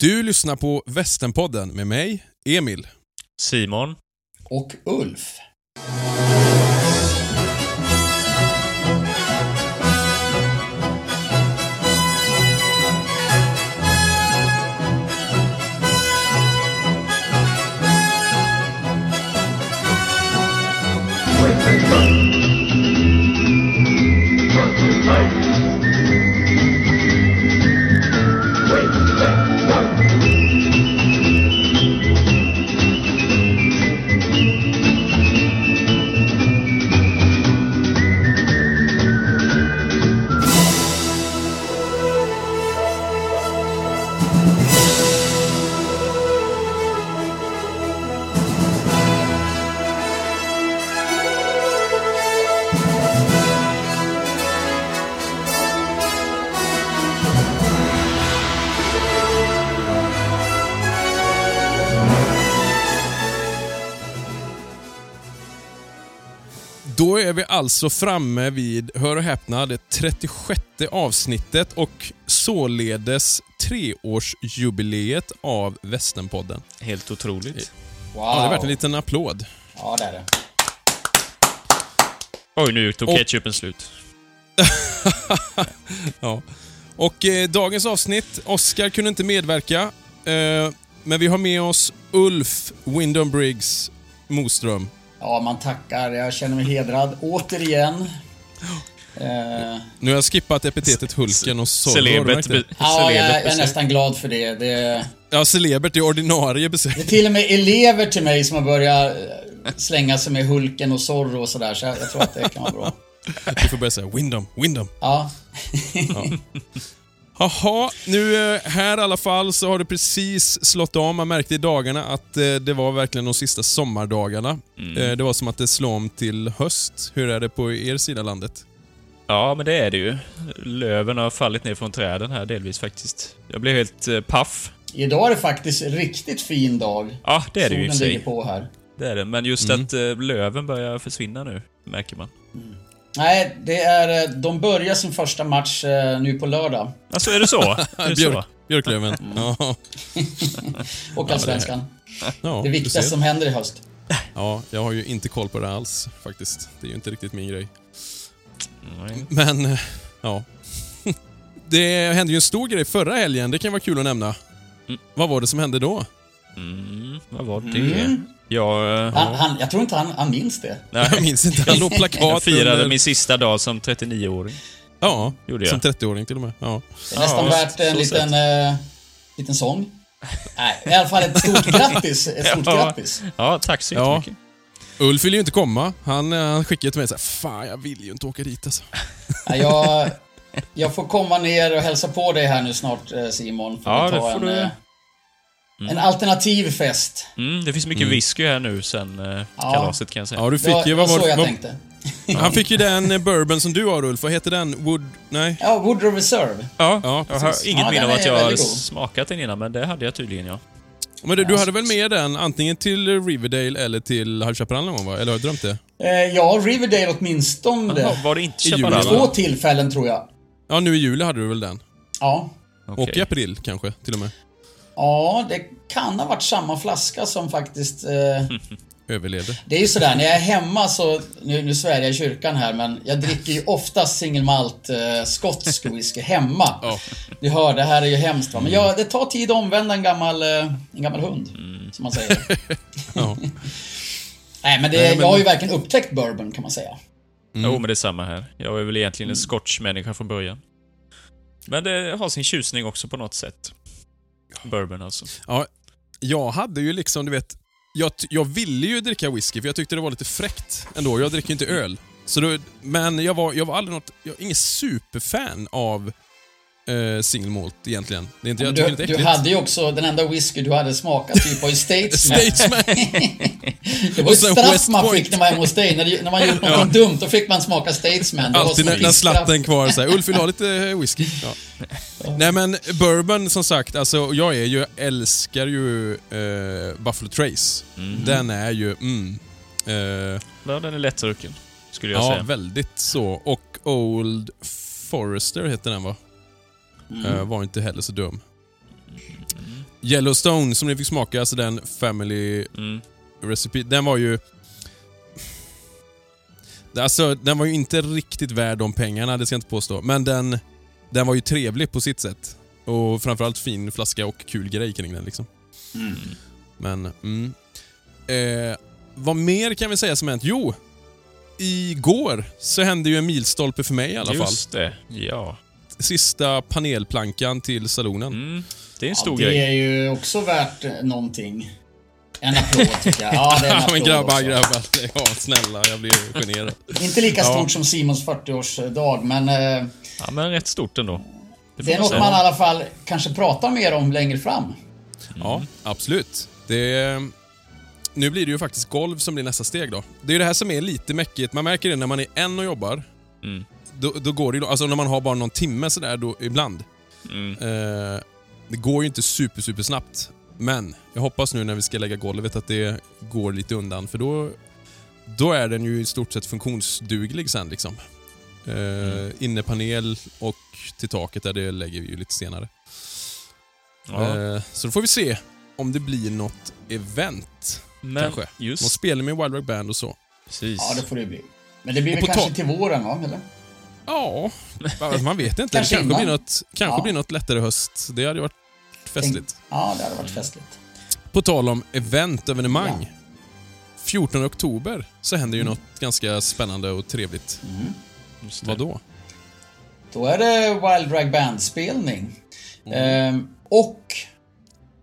Du lyssnar på Västernpodden med mig, Emil. Simon. Och Ulf. Alltså framme vid, hör och häpna, det 36 avsnittet och således treårsjubileet av Västernpodden. Helt otroligt. Wow. Ja, det är värt en liten applåd. Ja, det är det. Oj, nu tog Och- ketchupen slut. Ja. Och eh, dagens avsnitt, Oscar kunde inte medverka, eh, men vi har med oss Ulf Wyndham Briggs Moström. Ja, man tackar. Jag känner mig hedrad återigen. Eh, Nu har jag skippat epitetet Hulken och Zorro. Celebert. ja, jag, jag är nästan glad för det. det. Ja, celebert är ordinarie besök. Det är till och med elever till mig som har börjat eh, slänga sig med Hulken och Zorro och sådär, så jag, jag tror att det kan vara bra. Du får börja säga Wyndham, Wyndham. Ja. Jaha, nu eh, här i alla fall så har det precis slått om. Man märkte i dagarna att eh, det var verkligen de sista sommardagarna. Eh, Det var som att det slår om till höst. Hur är det på er sida landet? Ja, men det är det ju. Löven har fallit ner från träden här delvis faktiskt. Jag blev helt paff. Idag är det faktiskt en riktigt fin dag. Ja, det är det ju i Solen för ligger sig. på här. Det är det. Men just Mm. att löven börjar försvinna nu, märker man. Nej, det är... eh, De börjar sin första match eh, nu på lördag. Alltså, är det så? är det så? Björk, Björklöven. Ja, Och Allsvenskan. ja, Det viktigaste som händer i höst. Ja, jag har ju inte koll på det alls faktiskt. Det är ju inte riktigt min grej. Nej. Men, eh, ja. Det hände ju en stor grej förra helgen, det kan vara kul att nämna. Mm. Vad var det som hände då? Mm, vad var det? Mm. Jag, eh, Han, han, jag tror inte han, han minns det. Jag nej, minns inte, han låg plakat jag firade under- min sista dag som 39-åring. Ja, Gjorde jag. som 30-åring till och med. Ja. Det är nästan Ja, värt en så liten, eh, liten sång. Nej, i alla fall ett stort grattis. Ett stort Ja. grattis. Ja, tack så Ja. jättemycket. Ulf ville ju inte komma. Han, eh, han skickade till mig såhär, fan jag vill ju inte åka dit alltså. Ja, Jag, jag får komma ner och hälsa på dig här nu snart eh, Simon. Får Ja, vi det ta får en, du. eh, en alternativ fest. Mm, det finns mycket Mm. whisky här nu sen eh, Ja. kalaset kan jag säga. Ja, du fick ju, det var vad var så jag vad, tänkte. Han fick ju den eh, bourbon som du har Ulf, vad heter den? Wood... Nej? Ja, Woodrow Reserve. Ja, Ja, jag har inget Ja, minne av att jag har smakat den innan, men det hade jag tydligen ja. Men du, du hade väl med den antingen till Riverdale eller till High Chaparral någon gång va? Eller har jag drömt det? Eh, ja, Riverdale åtminstone. Jaha, var det inte Chaparral? Två tillfällen tror jag. Ja, nu i juli hade du väl den? Ja. Okej. Och i april kanske, till och med. Ja, det kan ha varit samma flaska som faktiskt... Eh, Överlevde. det är ju sådär, när jag är hemma så... Nu, nu svär jag i kyrkan här, men jag dricker ju oftast single malt eh, skotsk whisky hemma. Ja. Du hör, det här är ju hemskt va. Men jag, det tar tid att omvända en gammal, eh, en gammal hund. Som man säger. Ja. Nej, men, det, Nej, men- jag har ju verkligen upptäckt bourbon kan man säga. Mm. Jo, men det är samma här. Jag är väl egentligen en scotch-människa från början. Men det har sin tjusning också på något sätt. Bourbon alltså. Ja, jag hade ju liksom, du vet, jag, jag ville ju dricka whisky för jag tyckte det var lite fräckt ändå. Jag dricker ju inte öl. Så då, men jag var, jag var aldrig något, jag är ingen superfan av eh, single malt egentligen. Det är inte, jag Du, det är du äckligt. hade ju också, den enda whisky du hade smakat typ var ju Statesman. Statesman. Det var sen straff West man Point. fick när man var hemma hos dig. När, när man gjort något dumt, då fick man smaka Statesman. Det Alltid när, när slatten kvar såhär, Ulf vill du ha lite eh, whisky? Ja. Nej men bourbon som sagt, alltså jag är ju, älskar ju eh, Buffalo Trace. Den är ju, mm. Eh, Ja, den är lättdrucken, skulle jag ja, säga. väldigt så. Och Old Forester heter den va? Mm. Eh, var inte heller så dum. Yellowstone som ni fick smaka, alltså den Family Mm. Recipe, den var ju... Alltså, den var ju inte riktigt värd de pengarna, det ska jag inte påstå. Men den, den var ju trevlig på sitt sätt. Och framförallt fin flaska och kul grej kring den liksom. Mm. Men, mm. Eh, vad mer kan vi säga som hänt? Jo, igår så hände ju en milstolpe för mig i alla fall. Just det, ja. Sista panelplankan till salonen. Mm. Det är en Ja, stor det grej. är ju också värt eh, någonting. En applåd tycker jag. Ja, det är en Ja, men applåd grabbar, också. grabbar. Ja, snälla, jag blir generad. Inte lika Ja. stort som Simons 40-årsdag, men eh, Ja, men rätt stort ändå. Det, det är man något säga. man i alla fall kanske pratar mer om längre fram. Ja, absolut. Det, nu blir det ju faktiskt golv som blir nästa steg då. Det är ju det här som är lite mäckigt. Man märker det när man är en och jobbar. Mm. Då, då går det ju, alltså när man har bara någon timme sådär då, ibland. Mm. Eh, det går ju inte super, super snabbt. Men jag hoppas nu när vi ska lägga golvet att det går lite undan för då, då är den ju i stort sett funktionsduglig sen liksom. Eh, Innepanel och till taket där det lägger vi ju lite senare. Ja. Eh, så då får vi se om det blir något event. men kanske. Något just spel med Wild Rock Band och så. precis. Ja, det får det bli. Men det blir Och väl kanske till våren, va? Eller? Ja, man vet inte. Kanske det kanske, blir något, kanske Ja. blir något lättare höst. Det hade varit festligt. Ja, det hade varit festligt. På tal om event, evenemang. 14 oktober så händer ju något ganska spännande och trevligt. Mm. Vad då? Då är det Wild Drag Band-spelning. Mm. Ehm, och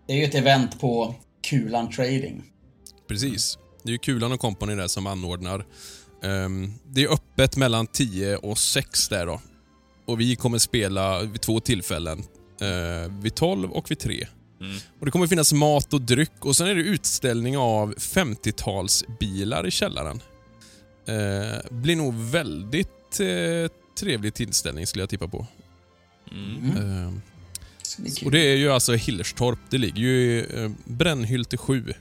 det är ju ett event på Kulan Trading. Precis. Det är ju Kulan och Company där som anordnar. Ehm, det är öppet mellan 10 och 6 där då. Och vi kommer spela vid två tillfällen. Eh, vid 12 och vid 3. Mm. Och Det kommer finnas mat och dryck och sen är det utställning av 50-talsbilar i källaren. Eh, blir nog väldigt eh, trevlig tillställning skulle jag tippa på. Mm. Eh, Så det och det är ju alltså Hillerstorp. Det ligger ju i eh, Brännhylte 7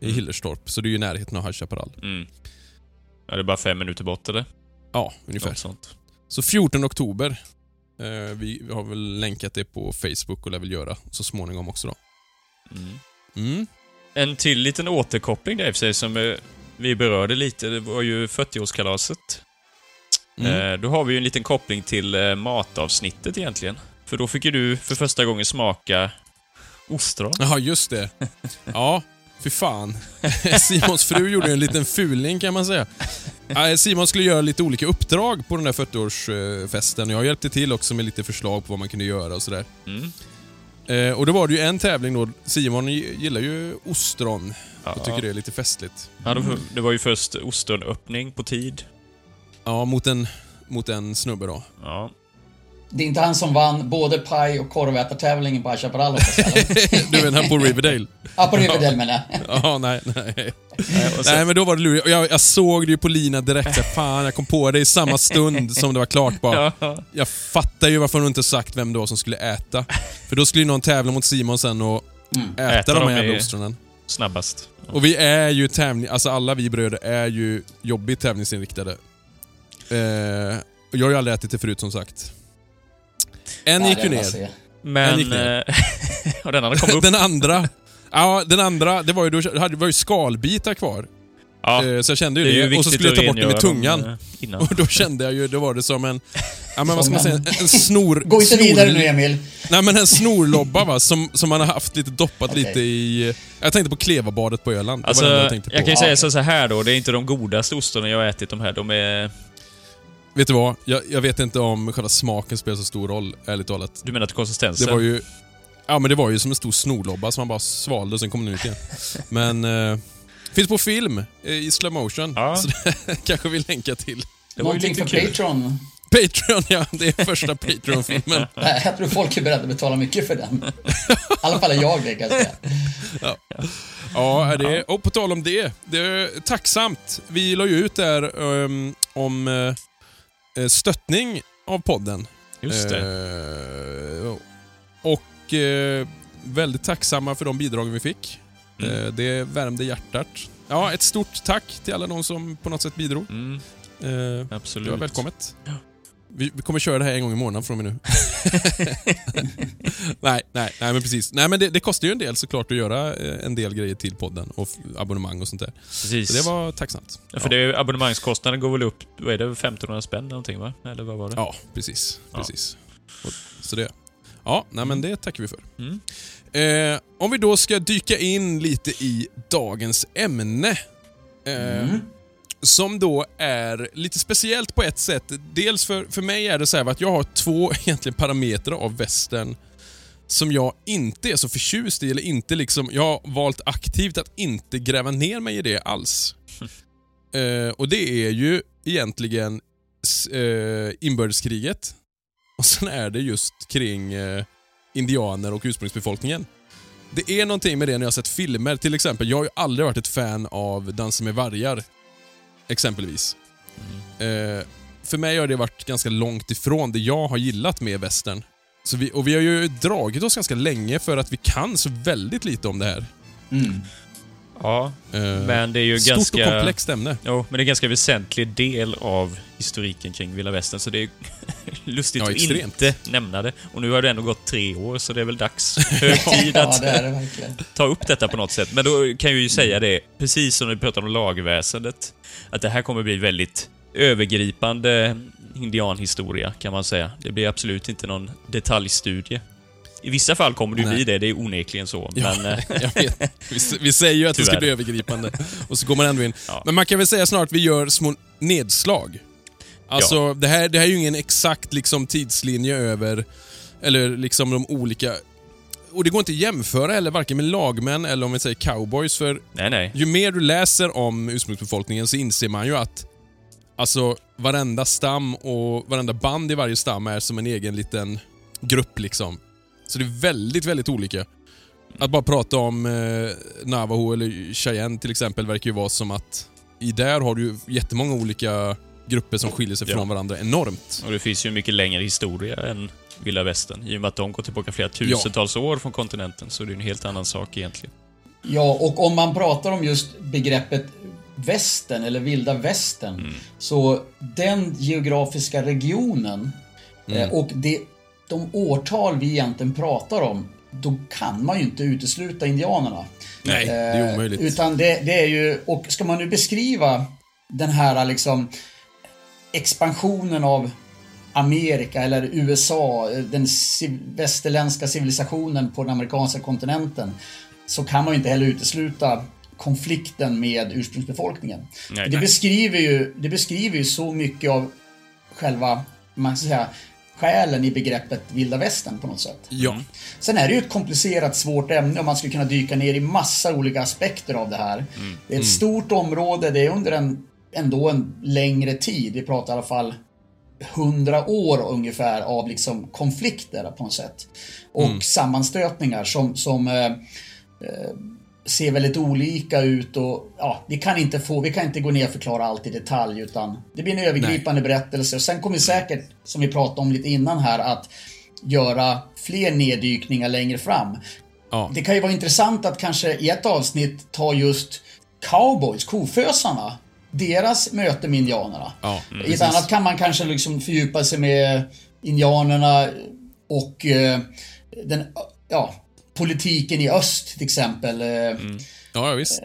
i Mm. Hillerstorp, så det är ju i närheten av High Chaparral. Mm. Ja, det är bara fem minuter bort eller? Ja, ungefär. Något sånt. Så 14 oktober. Eh, vi, vi har väl länkat det på Facebook och lär väl göra så småningom också då. Mm. Mm. En till liten återkoppling där i och för sig som eh, vi berörde lite, det var ju 40-årskalaset. Mm. Eh, då har vi ju en liten koppling till matavsnittet egentligen. För då fick ju du för första gången smaka ostron. Jaha, just det. Ja, fy fan. Simons fru gjorde en liten fuling kan man säga. Simon skulle göra lite olika uppdrag på den där 40-årsfesten och jag hjälpte till också med lite förslag på vad man kunde göra och sådär. Mm. Eh, Och då var det ju en tävling då. Simon gillar ju ostron Ja, och tycker det är lite festligt. ja, det var ju först ostronöppning på tid. Ja, mot en, mot en snubbe då. Ja. Det är inte han som vann både paj och korvätartävlingen på High Chaparral? Du menar på Riverdale? Ja, på Riverdale menar jag. Ja, nej, nej. Nej, men då var det lurigt. Jag, jag såg det ju på Lina direkt. Så fan, jag kom på det i samma stund som det var klart bara. Ja. Jag fattar ju varför hon inte sagt vem det var som skulle äta. För då skulle ju någon tävla mot Simon sen och Mm. äta, Äta de dem här jävla ostronen. Snabbast. Och vi är ju tävling... Alltså alla vi bröder är ju jobbigt tävlingsinriktade. Eh, jag har ju aldrig ätit det förut som sagt. En gick det ju ner. Men... gick ner. eh, och den andra kom upp. Den andra... Ja, den andra, det var ju, det var ju skalbitar kvar. Ja, Eh, så jag kände det ju ju det. Och så skulle jag ta bort det med tungan. eh, Innan. Och då kände jag ju, då var det som en... Ja men vad ska man säga? en- snor... Gå inte snor, vidare nu Emil. Nej men en snorlobba va, som, som man har haft lite doppat Okej. lite i... Jag tänkte på Klevabadet på Öland. Det Alltså, var det jag, jag tänkte på. kan ju säga så här då, det är inte de godaste ostronen jag har ätit de här. De är... Vet du vad? Jag, jag vet inte om själva smaken spelar så stor roll, ärligt talat. Du menar till konsistensen? Det var ju... Ja men det var ju som en stor snorlobba som man bara svalde och sen kom den ut igen. Men... Eh, finns på film eh, i slow motion. Ja. Så det kanske vi länkar till. Det var ju Någonting lite för kul. Patreon. Patreon ja, det är första Patreon-filmen. Nej, Jag tror folk är beredda att betala mycket för den. I alla fall är jag det kan jag säga. Ja, är det, och på tal om det. Det är tacksamt. Vi la ju ut där um, om uh, stöttning av podden. Just det. Eh, och eh, väldigt tacksamma för de bidragen vi fick. Mm. Eh, det värmde hjärtat. Ja, ett stort tack till alla de som på något sätt bidrog. Mm, Eh, absolut. det var välkommet. Vi, vi kommer köra det här en gång i månaden från och med nu. nej, nej, nej, men precis. Nej, men det, det kostar ju en del såklart att göra eh, en del grejer till podden och abonnemang och sånt där. Precis. Så det var tacksamt. Ja, för det, är- abonnemangskostnaden går väl upp, vad är det, 1500 spänn någonting va? Eller vad var det? Ja, precis. Ja. precis. Och, så det. Ja, nej, men det tackar vi för. Mm. Eh, om vi då ska dyka in lite i dagens ämne. Eh, Mm. Som då är lite speciellt på ett sätt. Dels för, för mig är det så här att jag har två egentligen parametrar av västern som jag inte är så förtjust i, eller inte liksom, jag har valt aktivt att inte gräva ner mig i det alls. Eh, och det är ju egentligen eh, inbördeskriget och sen är det just kring eh, indianer och ursprungsbefolkningen. Det är någonting med det när jag har sett filmer, till exempel. Jag har ju aldrig varit ett fan av Dansen med vargar. Exempelvis. Eh, för mig har det varit ganska långt ifrån det jag har gillat med västern. Så vi, och vi har ju dragit oss ganska länge för att vi kan så väldigt lite om det här. Mm. Ja, Eh, men det är ju stort ganska... och komplext ämne. Jo, men det är en ganska väsentlig del av historiken kring Vilda Västern, så det är lustigt Ja, att inte nämna det. Och nu har det ändå gått tre år, så det är väl dags, hög tid Ja, att det är det verkligen. ta upp detta på något sätt. Men då kan jag ju säga det, precis som när vi pratade om lagväsendet, att det här kommer bli väldigt övergripande indianhistoria, kan man säga. Det blir absolut inte någon detaljstudie. I vissa fall kommer det ju bli det, det är onekligen så. Ja, Men, eh. Vi, vi säger ju att det ska Tyvärr. bli övergripande och så går man ändå in. Ja. Men man kan väl säga snart att vi gör små nedslag. Alltså, det, här, det här är ju ingen exakt liksom, tidslinje över, eller liksom de olika... Och det går inte att jämföra heller, varken med lagmän eller om vi säger cowboys, för nej, nej. ju mer du läser om ursprungsbefolkningen så inser man ju att alltså, varenda stam och varenda band i varje stam är som en egen liten grupp. liksom. Så det är väldigt, väldigt olika. Att bara prata om eh, Navajo eller Cheyenne till exempel verkar ju vara som att i där har du jättemånga olika grupper som skiljer sig Ja. från varandra enormt. Och det finns ju en mycket längre historia än Vilda Västern. I och med att de går tillbaka flera tusentals år från kontinenten, så det är en helt annan sak egentligen. Ja, och om man pratar om just begreppet västern eller vilda västern. Mm. Så den geografiska regionen Mm. eh, och det, de årtal vi egentligen pratar om, då kan man ju inte utesluta indianerna. Nej, det är Eh, omöjligt. Utan det, det är ju, och ska man nu beskriva den här liksom expansionen av Amerika eller USA, eh, den västerländska civilisationen på den amerikanska kontinenten, så kan man ju inte heller utesluta konflikten med ursprungsbefolkningen. Nej, det, nej. beskriver ju, det beskriver ju så mycket av själva, man ska säga, själen i begreppet vilda västern på något sätt. Ja. Sen är det ju ett komplicerat, svårt ämne och man skulle kunna dyka ner i massa olika aspekter av det här. Det är ett stort område, det är under en, ändå en längre tid. Vi pratar i alla fall hundra år ungefär av liksom konflikter på något sätt. Och sammanstötningar som, som eh, eh, ser väldigt olika ut och ja, vi kan inte få, vi kan inte gå ner och förklara allt i detalj utan det blir en övergripande berättelse och sen kommer vi säkert, som vi pratade om lite innan här, att göra fler neddykningar längre fram. Ja. Det kan ju vara intressant att kanske i ett avsnitt ta just cowboys, kofösarna, deras möte med indianerna. Ja, I ett precis. annat kan man kanske liksom fördjupa sig med indianerna och eh, den, ja, politiken i öst till exempel. Eh, Ja, ja, visst.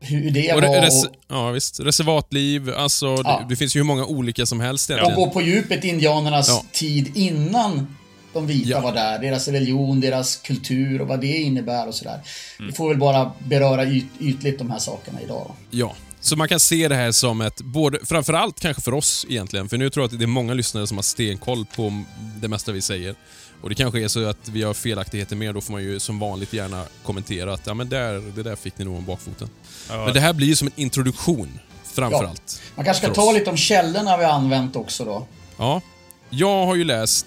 Hur det Och var re- och, res- ja, visst. Reservatliv, alltså Ja. det, det finns ju hur många olika som helst och egentligen. gå på djupet indianernas Ja. tid innan de vita Ja. var där. Deras religion, deras kultur och vad det innebär och sådär. Vi får väl bara beröra yt, ytligt de här sakerna idag. Då. Ja. Så man kan se det här som ett, både, framförallt kanske för oss egentligen, för nu tror jag att det är många lyssnare som har stenkoll på det mesta vi säger. Och det kanske är så att vi har felaktigheter mer, då får man ju som vanligt gärna kommentera att ja men där, det där fick ni nog om bakfoten. Ja, Men det här blir ju som en introduktion, framförallt. Man kanske ska ta lite om källorna vi har använt också då. Ja. Jag har ju läst...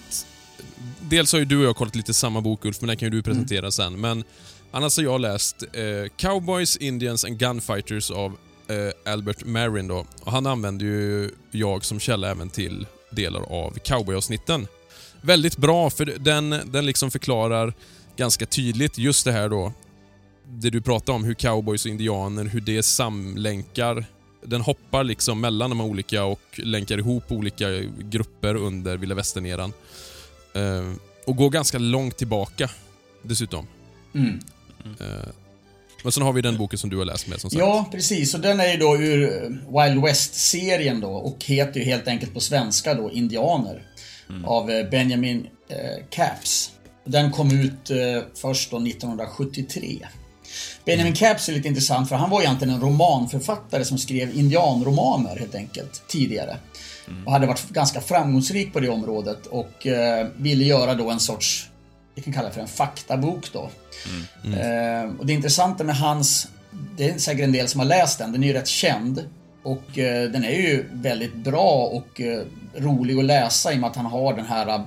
Dels har ju du och jag kollat lite samma bok Ulf, men den kan ju du presentera sen. Men annars har jag läst eh, Cowboys, Indians and Gunfighters av eh, Albert Marin då. Och han använder ju jag som källa även till delar av cowboyavsnitten. Väldigt bra, för den, den liksom förklarar ganska tydligt just det här då. Det du pratade om, hur cowboys och indianer, hur det samlänkar den hoppar liksom mellan de här olika och länkar ihop olika grupper under vilda västern-eran. Eh, och går ganska långt tillbaka dessutom. Mm. Eh, men sen har vi den boken som du har läst med som sagt. Ja, precis. Och den är ju då ur eh, Wild West-serien då och heter ju helt enkelt på svenska då Indianer. Av eh, Benjamin eh, Capps. Den kom ut eh, först då 1973. Benjamin Capps är lite intressant för han var egentligen en romanförfattare som skrev indianromaner helt enkelt tidigare. Och hade varit ganska framgångsrik på det området och eh, ville göra då en sorts, vi kan kalla det för en faktabok då. Eh, och det intressanta med hans, det är säkert en del som har läst den, den är ju rätt känd. Och eh, den är ju väldigt bra och eh, rolig att läsa i och med att han har den här eh,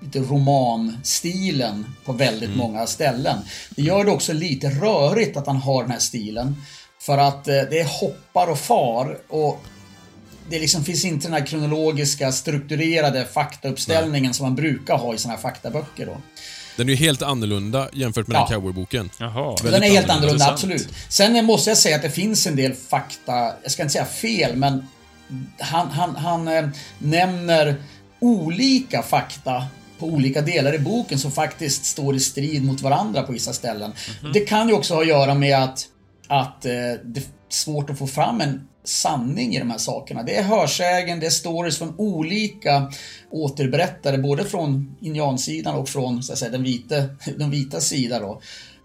lite romanstilen på väldigt många ställen. Det gör det också lite rörigt att han har den här stilen. För att eh, det är hoppar och far och det liksom finns inte den här kronologiska strukturerade faktauppställningen som man brukar ha i såna här faktaböcker då. Den är ju helt annorlunda jämfört med Ja. den cowboyboken. Jaha. Den är helt annorlunda. annorlunda, absolut. Sen måste jag säga att det finns en del fakta, jag ska inte säga fel, men han, han, han eh, nämner olika fakta på olika delar i boken som faktiskt står i strid mot varandra på vissa ställen. Det kan ju också ha att göra med att, att eh, det är svårt att få fram en sanning i de här sakerna. Det är hörsägen, det är stories från olika återberättare, både från indiansidan och från så att säga, den, vita, den vita sidan. Då.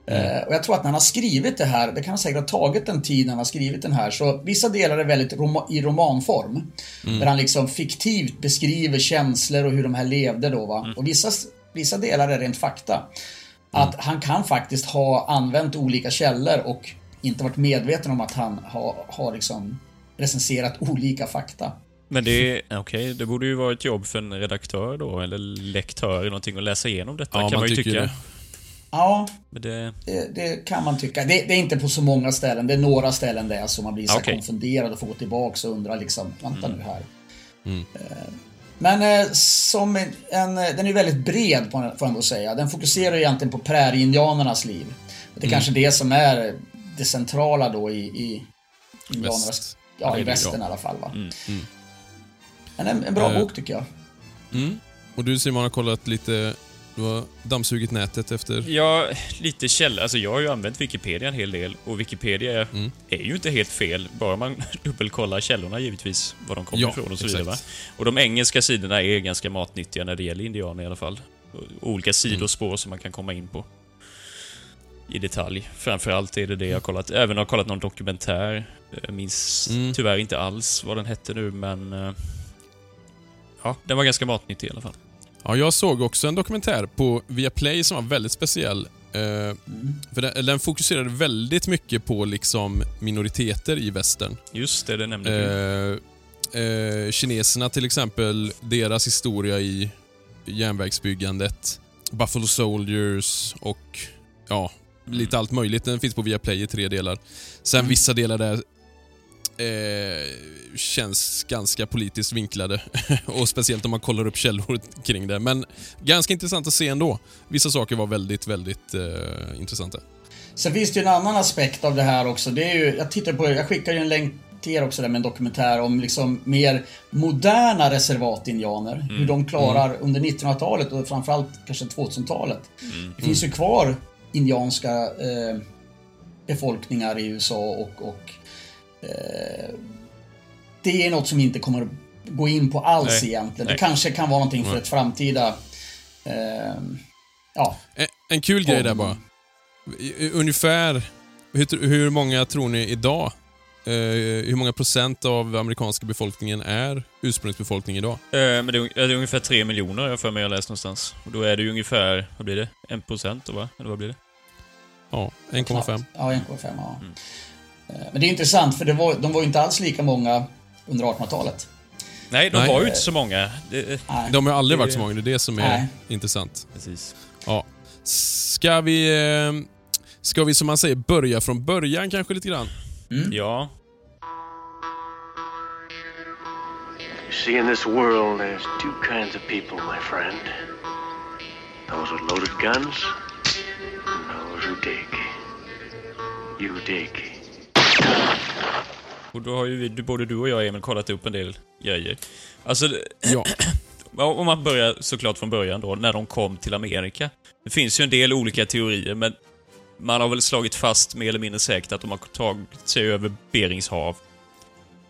Eh, och jag tror att när han har skrivit det här, det kan han säkert ha tagit en tid när han har skrivit den här, så vissa delar är väldigt roma, i romanform. Där han liksom fiktivt beskriver känslor och hur de här levde då. Va? Och vissa, vissa delar är rent fakta. Att han kan faktiskt ha använt olika källor och inte varit medveten om att han har, har liksom recenserat olika fakta. Men det, okej, det borde ju vara ett jobb för en redaktör då, eller lektör eller någonting, att läsa igenom detta Ja, kan man man ju tycker tycka. det. Ja, Men det, det, det kan man tycka. Det, det är inte på så många ställen. Det är några ställen där så man blir så Okej. konfunderad och får gå tillbaka och undra liksom, vänta nu här. Mm. Eh, Men eh, som en, en, den är väldigt bred får jag ändå säga. Den fokuserar ju egentligen på prärieindianernas liv. Det är kanske det som är det centrala då i, i indianernas. Ja, det i västern i alla fall. Va? Mm, Men en, en bra Eh, bok tycker jag. Mm. Och du Simon har kollat lite, du har dammsugit nätet efter... Ja, lite källa. Alltså jag har ju använt Wikipedia en hel del och Wikipedia Mm. är ju inte helt fel, bara man dubbelkollar källorna givetvis, var de kommer Ja, ifrån och så vidare. Va? Och de engelska sidorna är ganska matnyttiga när det gäller indianer i alla fall. Och Olika sidospår som man kan komma in på. I detalj. Framförallt är det det jag har kollat. Även har kollat någon dokumentär. Jag minns Mm. tyvärr inte alls vad den hette nu, men... eh, Ja, den var ganska matnyttig i alla fall. Ja, jag såg också en dokumentär på Viaplay som var väldigt speciell. Eh, för den, den fokuserade väldigt mycket på liksom minoriteter i västern. Just det, det nämnde du. Eh, eh, kineserna till exempel, deras historia i järnvägsbyggandet, Buffalo Soldiers och ja, lite allt möjligt. Den finns på Viaplay i tre delar. Sen vissa delar där eh, känns ganska politiskt vinklade och speciellt om man kollar upp källor kring det. Men ganska intressant att se ändå. Vissa saker var väldigt, väldigt eh, intressanta. Sen finns det ju en annan aspekt av det här också. Det är ju, jag tittar på, jag skickar ju en länk till er också där med en dokumentär om liksom mer moderna reservatindianer. Hur de klarar under 1900-talet och framförallt kanske 2000-talet. Det finns ju kvar indianska eh, befolkningar i USA och, och det är något som inte kommer att gå in på alls Nej. egentligen. Det Nej. kanske kan vara någonting för ett framtida eh, ja, En, en kul grej där bara. Ungefär, hur, hur många tror ni idag? Eh, hur många procent av amerikanska befolkningen är ursprungsbefolkning idag? Eh, men det är, det är ungefär 3 miljoner jag för mig jag läst någonstans. Och då är det ju ungefär, vad blir det? 1 procent va? Eller vad blir det? Ja, 1,5. Ja, 1,5 ja. Mm. Eh, Men det är intressant för det var, de var ju inte alls lika många under 1800-talet. Nej, de Nej. var ju inte så många. Det. De har aldrig varit så många, det är det som är Nej. intressant. precis. Ja. Ska vi, eh, ska vi som man säger börja från början kanske lite grann? Ja. You see, in this world, there's two kinds of people, my friend. Those with loaded guns, and those who dig. You dig. Och då har ju vi, både du och jag, Emil, kollat upp en del grejer. Alltså, Ja. Om man börjar såklart från början då, när de kom till Amerika. Det finns ju en del olika teorier, men man har väl slagit fast mer eller mindre säkert att de har tagit sig över Berings hav.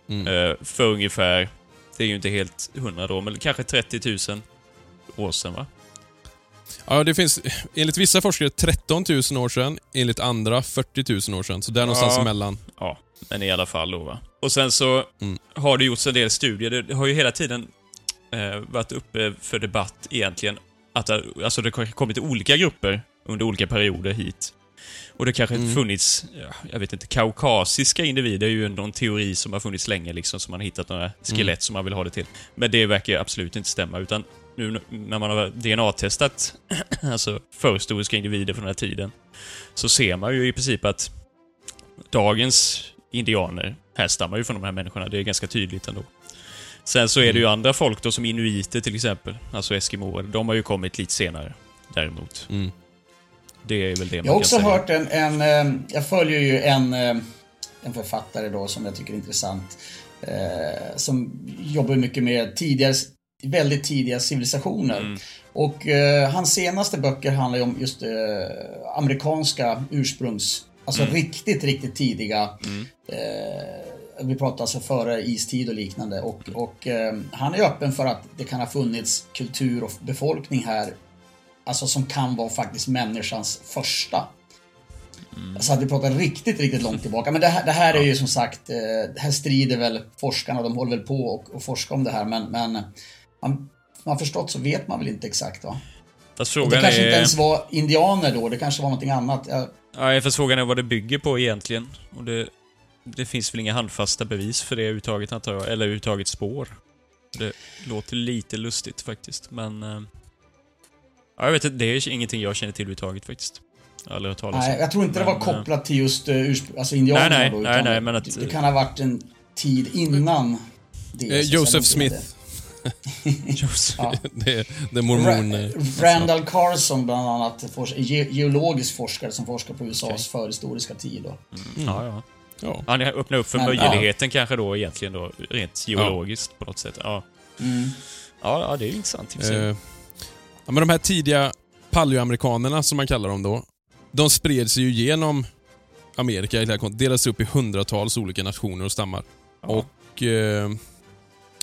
Mm. Eh, för ungefär, det är ju inte helt hundra då, men kanske 30 000 år sedan va? ja, det finns enligt vissa forskare 13 000 år sedan, enligt andra 40 000 år sedan. Så där någonstans Ja. emellan. Men i alla fall då va. Och sen så Mm. har det gjorts en del studier. Det har ju hela tiden eh, varit uppe för debatt egentligen. Att alltså det har kommit olika grupper under olika perioder hit. Och det kanske Mm. funnits, ja, jag vet inte, kaukasiska individer är ju någon teori som har funnits länge liksom, som man har hittat några skelett Mm. som man vill ha det till. Men det verkar ju absolut inte stämma, utan nu när man har DNA-testat alltså förhistoriska individer från den här tiden, så ser man ju i princip att dagens indianer härstammar ju från de här människorna. Det är ganska tydligt ändå. Sen så är det ju andra folk då, som inuiter till exempel, alltså eskimoer. De har ju kommit lite senare, däremot. Mm. Det är väl det man Jag har också säga. hört en, en eh, jag följer ju en, eh, en författare då som jag tycker är intressant. Eh, som jobbar mycket med tidigare, väldigt tidiga civilisationer. Mm. Och eh, hans senaste böcker handlar ju om just eh, amerikanska ursprungs, alltså Mm. riktigt, riktigt tidiga. Eh, vi pratar alltså före istid och liknande. Och, och eh, han är öppen för att det kan ha funnits kultur och befolkning här Alltså som kan vara faktiskt människans första. Alltså att vi pratar riktigt, riktigt långt tillbaka. Men det här, det här är ju som sagt, eh, det här strider väl forskarna, de håller väl på och, och forskar om det här men, men man, man förstått så vet man väl inte exakt va? Fast det kanske är... inte ens var indianer då, det kanske var någonting annat. Jag, Nej, fast frågan är vad det bygger på egentligen. Och det, det finns väl inga handfasta bevis för det överhuvudtaget, antar jag. Eller överhuvudtaget spår. Det låter lite lustigt faktiskt, men... eh, Ja, jag vet inte, det är ingenting jag känner till överhuvudtaget faktiskt. Aldrig hört talas om. nej, jag tror inte det var Men, eh, kopplat till just uh, alltså indianerna Nej, nej, då. nej, nej, men att- det, det kan ha varit en tid innan det. Eh, Joseph Smith. Just- Ja. Det, det är mormon... eh, Ra- Randall Carlson bland annat, ge geologisk forskare som forskar på USAs förhistoriska tid. Då. Ja, ja. Ja. Han öppnar upp för Men, möjligheten kanske då egentligen då, rent geologiskt på något sätt. Ja, Mm. ja, ja det är ju intressant. Eh, ja, men de här tidiga paleoamerikanerna, som man kallar dem då, de spred sig ju genom Amerika, delades upp i hundratals olika nationer och stammar. Ja. Och... Eh,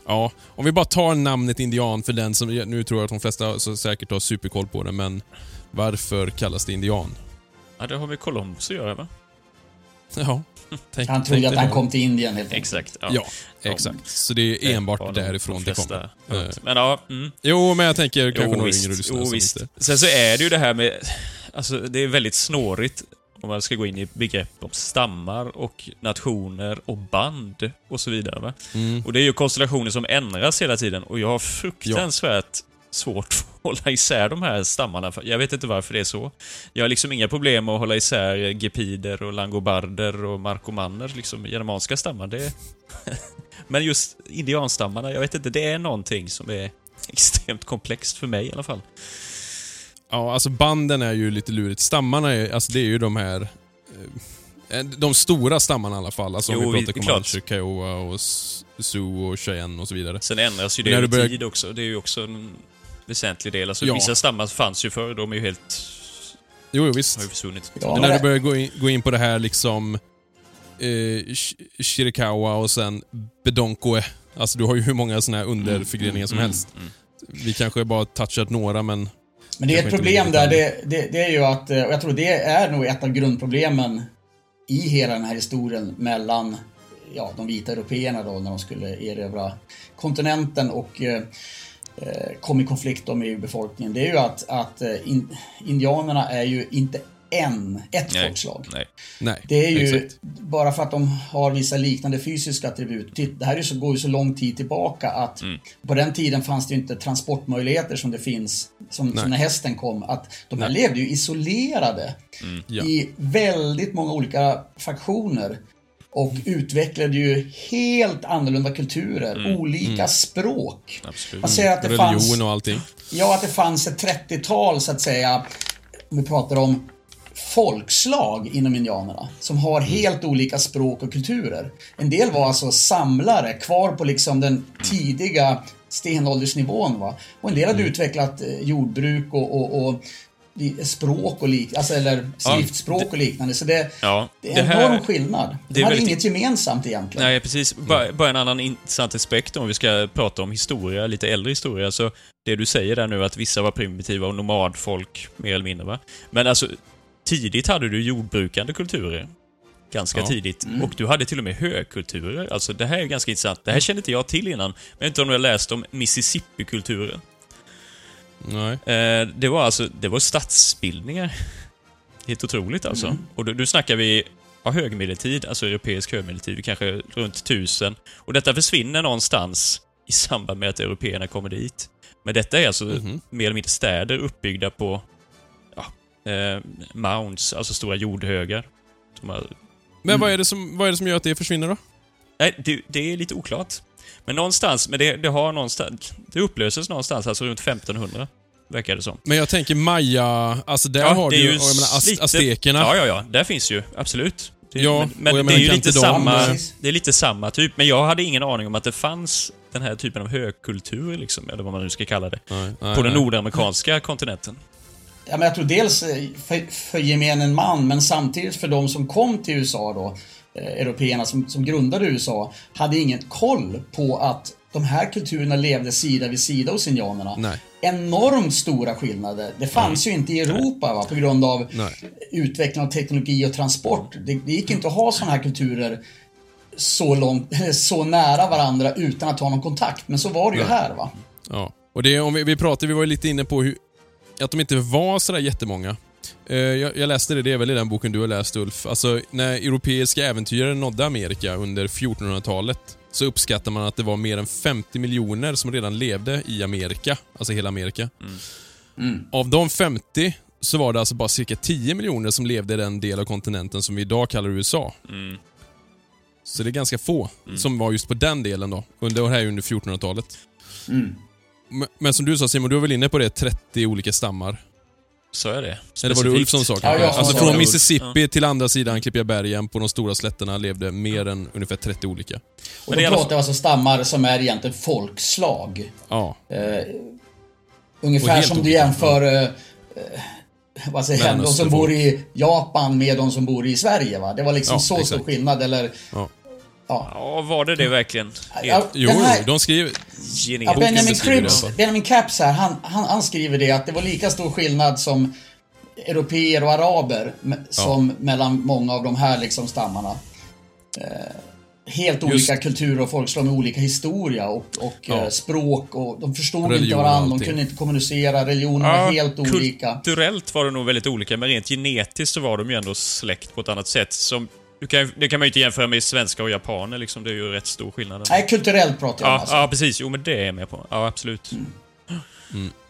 ja, om vi bara tar namnet indian för den som... Nu tror jag att de flesta så säkert har superkoll på det, men varför kallas det indian? Ja, det har med Columbus att göra va? Ja. Tänk, Han trodde att han kom till Indien helt enkelt. Exakt. Ja. Ja, exakt. Så det är enbart har de- därifrån de det kommer. Eh, Men ja, mm. Jo, men jag tänker kanske Jo, några visst. yngre lyssnare Jo, som visst. inte... Sen så är det ju det här med... Alltså, det är väldigt snårigt om man ska gå in i begrepp om stammar och nationer och band och så vidare. Mm. Och det är ju konstellationer som ändras hela tiden och jag har fruktansvärt svårt att hålla isär de här stammarna. Jag vet inte varför det är så. Jag har liksom inga problem med att hålla isär gepider och langobarder och markomanner, liksom germanska stammar. Det... Men just indianstammarna, jag vet inte, det är någonting som är extremt komplext för mig i alla fall. Ja, alltså banden är ju lite lurigt. Stammarna är, alltså det är ju de här... eh, De stora stammarna i alla fall. Alltså om Jo, vi vi- pratar. Comanche, Kiowa och Sioux och Cheyenne och så vidare. Sen ändras ju det över börjar- tid också. Det är ju också en väsentlig del. Alltså, Ja. Vissa stammar fanns ju förr, de är ju helt... Jo, jo, visst. har ju försvunnit. Ja, Men när du börjar gå in, gå in på det här liksom... Eh, Sh- Chiricahua och sen Bedonkoe. Alltså du har ju hur många såna här underförgreningar som Mm, helst. mm. Vi kanske bara touchat några, men... Men det är ett problem där, det, det, det är ju att, eh, och jag tror det är nog ett av grundproblemen i hela den här historien mellan ja, de vita européerna då när de skulle erövra kontinenten och eh, eh, kom i konflikt med befolkningen. Det är ju att, att in, indianerna är ju inte en, ett Nej, folkslag. nej. Nej, Det är ju exakt. bara för att de har vissa liknande fysiska attribut. Det här är så, går ju så lång tid tillbaka att Mm. på den tiden fanns det inte transportmöjligheter som det finns, som, som när hästen kom. Att de här Nej. levde ju isolerade Ja. i väldigt många olika faktioner. Och utvecklade ju helt annorlunda kulturer, olika språk. Absolut. Man ser att det Religion fanns och allting. Ja, att det fanns ett 30-tal så att säga, om vi pratar om folkslag inom indianerna som har helt olika språk och kulturer. En del var alltså samlare kvar på liksom den tidiga stenåldersnivån. Va? Och en del hade utvecklat eh, jordbruk och, och, och språk och liknande, alltså, eller skriftspråk och liknande. Så det, Ja, det är en enorm skillnad. det De hade väldigt- inget gemensamt egentligen. Nej, precis. Bara, bara en annan intressant aspekt om vi ska prata om historia, lite äldre historia. Så det du säger där nu, att vissa var primitiva och nomadfolk, mer eller mindre, va? Men alltså, tidigt hade du jordbrukande kulturer. Ganska Ja. tidigt. Och du hade till och med högkulturer. Alltså, det här är ganska intressant. Det här kände inte jag till innan. Men jag vet inte om du har läst om Mississippi-kulturen. Nej. Eh, det var alltså, det var stadsbildningar. Helt otroligt alltså. Och då, då snackar vi ja, högmedeltid, alltså europeisk högmedeltid, kanske runt 1000. Och detta försvinner någonstans i samband med att européerna kommer dit. Men detta är alltså Mhm. mer eller mindre städer uppbyggda på eh, mounds, alltså stora jordhögar. Har, Men vad är, det som, vad är det som gör att det försvinner då? nej, det, det är lite oklart. Men någonstans, men det, det har någonstans, det upplöses någonstans, alltså runt 1500. Verkar det som. Men jag tänker Maya, alltså där har det du ju, jag menar, lite- aztekerna. Ja, ja, ja. Där finns ju, absolut. Det, Ja, men men det är ju lite samma... Precis. Det är lite samma typ. Men jag hade ingen aning om att det fanns den här typen av högkultur, liksom, eller vad man nu ska kalla det. Nej, nej, på den nej. nordamerikanska kontinenten. Ja, men jag tror dels eh, för, för gemene man, men samtidigt för de som kom till USA då, eh, européerna som, som grundade USA, hade ingen koll på att de här kulturerna levde sida vid sida hos indianerna. Nej. Enormt stora skillnader. Det fanns ju inte i Europa va, på grund av Nej. utveckling av teknologi och transport. Det, det gick inte att ha sådana här kulturer så långt, så nära varandra utan att ha någon kontakt. Men så var det ju Nej. här va. Ja. Och det, om vi, vi pratade, vi var lite inne på hur, att de inte var sådär jättemånga. Eh, jag, jag läste det, det är väl i den boken du har läst Ulf. Alltså, när europeiska äventyrare nådde Amerika under 1400-talet så uppskattar man att det var mer än 50 miljoner som redan levde i Amerika. Alltså hela Amerika. Av de 50 så var det alltså bara cirka 10 miljoner som levde i den del av kontinenten som vi idag kallar USA. Mm. Så det är ganska få som var just på den delen då. Under, här är under 1400-talet. Men- Men som du sa Simon, du var väl inne på det, 30 olika stammar? Så är det. Eller var det Ulf som sa kanske? Ja, jag sa alltså från Ja. Mississippi till andra sidan Klippiga bergen på de stora slätterna levde mer än ungefär 30 olika. Och Men då alla- pratar vi alltså stammar som är egentligen folkslag. Ja. Eh, ungefär som du olika. jämför eh, eh, vad säger jag, de som bor i Japan med de som bor i Sverige. Va? Det var liksom Ja, så stor exakt. skillnad. Eller, Ja. Ja. Ja, var det det verkligen? Ja, Jo, här- de skriver... Ja. Benjamin fall. Benjamin Caps här, han, han, han skriver det att det var lika stor skillnad som europeer och araber som mellan många av de här liksom stammarna. Eh, helt olika kulturer och folkslag med olika historia och, och Ja. eh, språk och de förstod Religion inte varandra, de kunde inte kommunicera, religionen var helt olika. Kulturellt var det nog väldigt olika, men rent genetiskt så var de ju ändå släkt på ett annat sätt. Som, du kan, det kan man ju inte jämföra med svenskar och japaner, liksom. det är ju rätt stor skillnad. Nej, kulturellt pratar jag om Ja, alltså. ja, precis. Jo, men det är jag med på. Ja, absolut.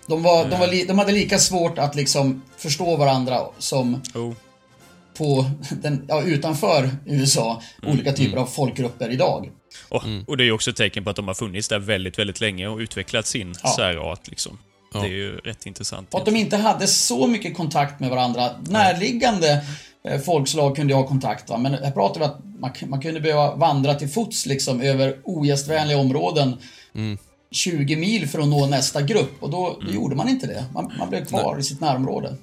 De, var, de, var li, de hade lika svårt att liksom förstå varandra som Jo. på den, ja, utanför USA, Mm. olika typer av folkgrupper idag. Och, och det är ju också ett tecken på att de har funnits där väldigt, väldigt länge och utvecklat sin Ja. särart, liksom. Ja. Det är ju rätt intressant. Och att de inte hade så mycket kontakt med varandra. Närliggande eh, folkslag kunde ju ha kontakt, va? men här pratar vi att man, man kunde behöva vandra till fots liksom över ogästvänliga områden 20 mil för att nå nästa grupp och då, då gjorde man inte det. Man, man blev kvar i sitt närområde.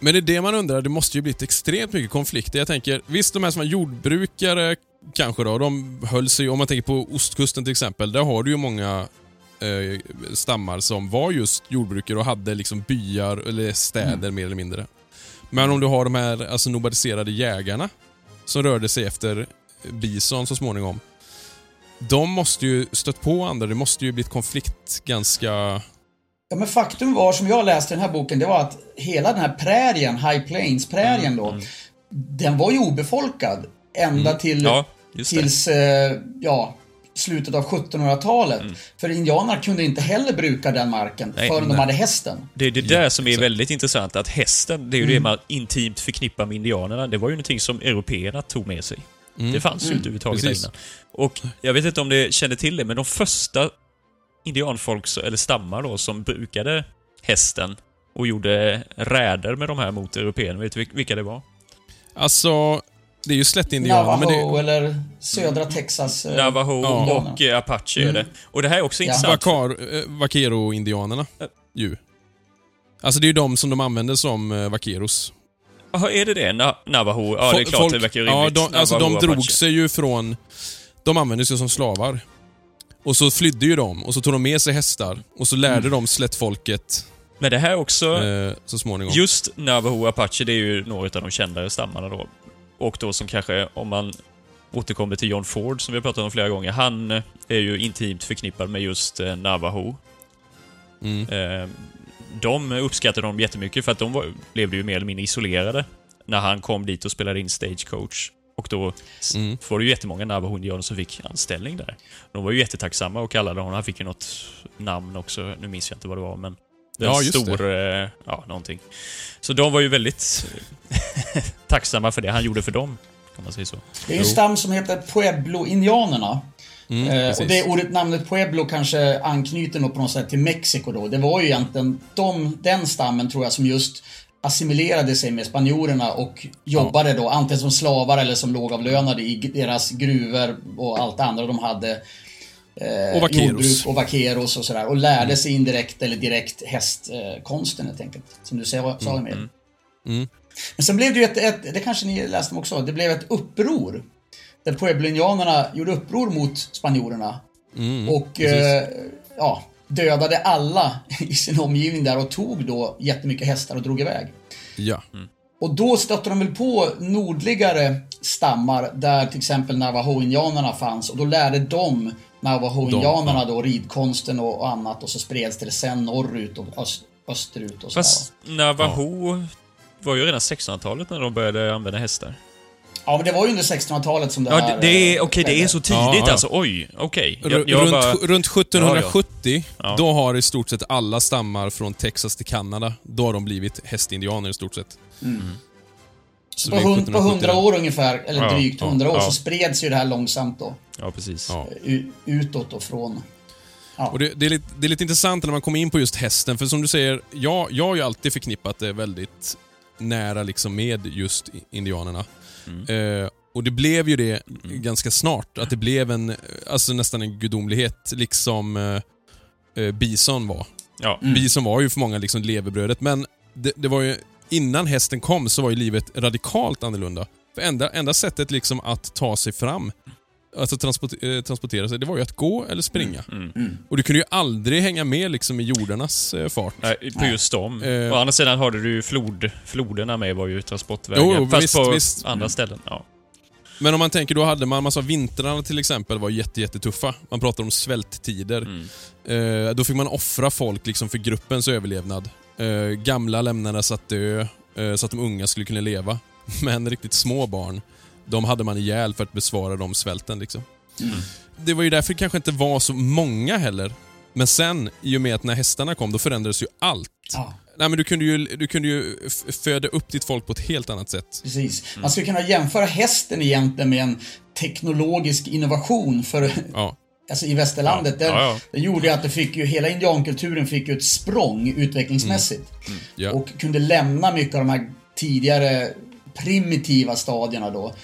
Men det är det man undrar, det måste ju blivit extremt mycket konflikter. Jag tänker, visst de här som var jordbrukare kanske då, de höll sig, om man tänker på ostkusten till exempel, där har du ju många eh, stammar som var just jordbrukare och hade liksom byar eller städer mer eller mindre. Men om du har de här alltså, nomadiserade jägarna som rörde sig efter bison så småningom. De måste ju stött på andra, det måste ju blivit konflikt ganska... Ja, men faktum var, som jag läste i den här boken, det var att hela den här prärien, High Plains-prärien då, den var ju obefolkad ända till, Ja, tills, eh, ja, slutet av 1700-talet. För indianerna kunde inte heller bruka den marken Nej, förrän de nej. hade hästen. Det är det där som är väldigt intressant, att hästen, det är ju Mm. det man intimt förknippar med indianerna. Det var ju någonting som européerna tog med sig. Det fanns ju inte överhuvudtaget Mm. Precis. innan. Och jag vet inte om det kände till det, men de första indianfolk, eller stammar då, som brukade hästen och gjorde räder med de här mot européerna. Vet du vilka det var? Alltså, det är ju slättindianer, Navajo men det... eller södra Texas. eh, Navajo Ja. och eh, Apache är Mm. det. Och det här är också Ja. intressant. Vakar, eh, Vaquero-indianerna. Ju. Alltså det är ju de som de använder som eh, vaqueros. Jaha, är det det? Na Navajo? Ja, det är klart. det verkar ju ja, rimligt. de, alltså de Navajo, drog Apache. sig ju från... De användes ju som slavar. Och så flydde ju de och så tog de med sig hästar och så lärde de slättfolket Men det här är också... eh, så småningom. Just Navajo och Apache, det är ju några av de kändare stammarna då. Och då som kanske, om man återkommer till John Ford, som vi har pratat om flera gånger, han eh, är ju intimt förknippad med just eh, Navajo. Mm. Eh, de uppskattade dem jättemycket för att de var, levde ju mer eller mindre isolerade när han kom dit och spelade in Stagecoach. Och då Mm. var det ju jättemånga Navajo-indianer som fick anställning där. De var ju jättetacksamma och kallade honom, han fick ju något namn också, nu minns jag inte vad det var, men... Den Ja, just stor, eh, ja, någonting. Så de var ju väldigt tacksamma för det han gjorde för dem, kan man säga så. Det är ju en stam som heter Pueblo-indianerna. Mm, Eh, och det ordet, namnet Pueblo kanske anknyter nog på något sätt till Mexiko då. Det var ju egentligen de, den stammen tror jag som just assimilerade sig med spanjorerna och jobbade då antingen som slavar eller som lågavlönade i deras gruvor och allt det andra de hade. Eh, Och. Mm. Jordbruk och vaqueros och sådär. Och lärde sig indirekt eller direkt hästkonsten helt enkelt. Som du sa, sa Emil. Mm. Men sen blev det ju ett, ett, det kanske ni läste om också, det blev ett uppror. Där Pueblo-indianerna gjorde uppror mot spanjorerna. Mm, och eh, ja, dödade alla i sin omgivning där och tog då jättemycket hästar och drog iväg. Ja. Och då stötte de väl på nordligare stammar där till exempel Navajo-indianerna fanns och då lärde de Navajo-indianerna då ridkonsten och, annat och så spreds det sen norrut och öst, österut och sådär. Fast Navajo var ju redan 1600-talet när de började använda hästar. Ja, men det var ju under 1600-talet som det Ja, här... det, det är, eh, okej, det är så tidigt Ja, ja. alltså. Oj, okej. Jag, jag runt, bara... runt 1770, Ja. då har i stort sett alla stammar från Texas till Kanada, då har de blivit hästindianer i stort sett. Så På, det är hund, på 1770 100 år ungefär, eller Ja, drygt ja, 100 år, ja. så spreds ju det här långsamt då. Ja, precis. Ja. Utåt och från... Och det, det, är lite, det är lite intressant när man kommer in på just hästen, för som du säger, jag, jag har ju alltid förknippat det väldigt nära liksom med just indianerna. Eh, och det blev ju det ganska snart, att det blev en, alltså nästan en gudomlighet, liksom eh, eh, bison var. Ja. Bison var ju för många liksom levebrödet, men det, det var ju, innan hästen kom så var ju livet radikalt annorlunda. För enda, enda sättet liksom att ta sig fram, alltså transport, eh, transportera sig, det var ju att gå eller springa. Mm. Och du kunde ju aldrig hänga med liksom i jordarnas eh, fart. Nej, på just dem. Eh. Å andra sidan hade du ju flod, floderna med var ju transportvägar. Jo, fast visst, på visst. andra ställen. Ja. Men om man tänker, då hade man massa vintrarna till exempel var jätte, jättetuffa. Man pratar om svälttider. Mm. Eh, då fick man offra folk liksom för gruppens överlevnad. Eh, gamla lämnades att dö, eh, så att de unga skulle kunna leva. Men riktigt små barn, de hade man ihjäl för att besvara dem svälten. Liksom. Det var ju därför det kanske inte var så många heller. Men sen, i och med att när hästarna kom, då förändrades ju allt. Ja, Nej, men du kunde ju, du kunde ju föda upp ditt folk på ett helt annat sätt. precis. Man skulle kunna jämföra hästen egentligen med en teknologisk innovation för Ja. Alltså i västerlandet, Ja, den, ja, ja. den gjorde ju att det fick ju, hela indiankulturen fick ju ett språng utvecklingsmässigt. Ja. Och kunde lämna mycket av de här tidigare primitiva stadierna då.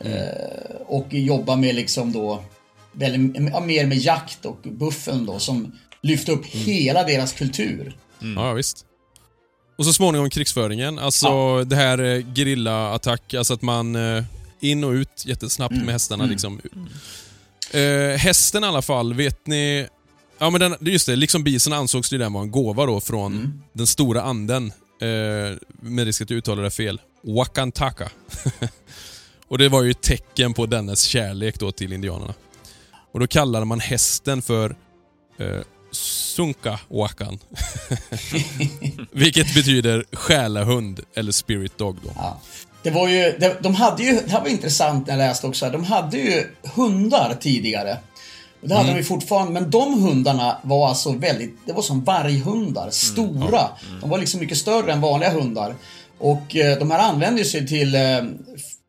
Eh, och jobba med liksom då, väldigt, ja, mer med jakt och buffeln då som lyfte upp hela deras kultur. Ja, visst. Och så småningom krigsföringen. Alltså det här eh, gerillaattack, alltså att man eh, in och ut jättesnabbt med hästarna. Liksom. Eh, hästen i alla fall, vet ni... Ja men den, just det, liksom bisen ansågs ju den vara en gåva då från den stora anden. Eh, med risk att jag uttalar det fel. Wakantaka. och det var ju ett tecken på dennes kärlek då till indianerna. Och då kallade man hästen för eh, Sunka Wakan. Vilket betyder själahund eller spirit dog då. Ja. Det var ju, de, de hade ju, det här var intressant när jag läste också, de hade ju hundar tidigare. Det hade de ju fortfarande, men de hundarna var alltså väldigt, det var som varghundar, stora. De var liksom mycket större än vanliga hundar. Och eh, de här använde sig till eh,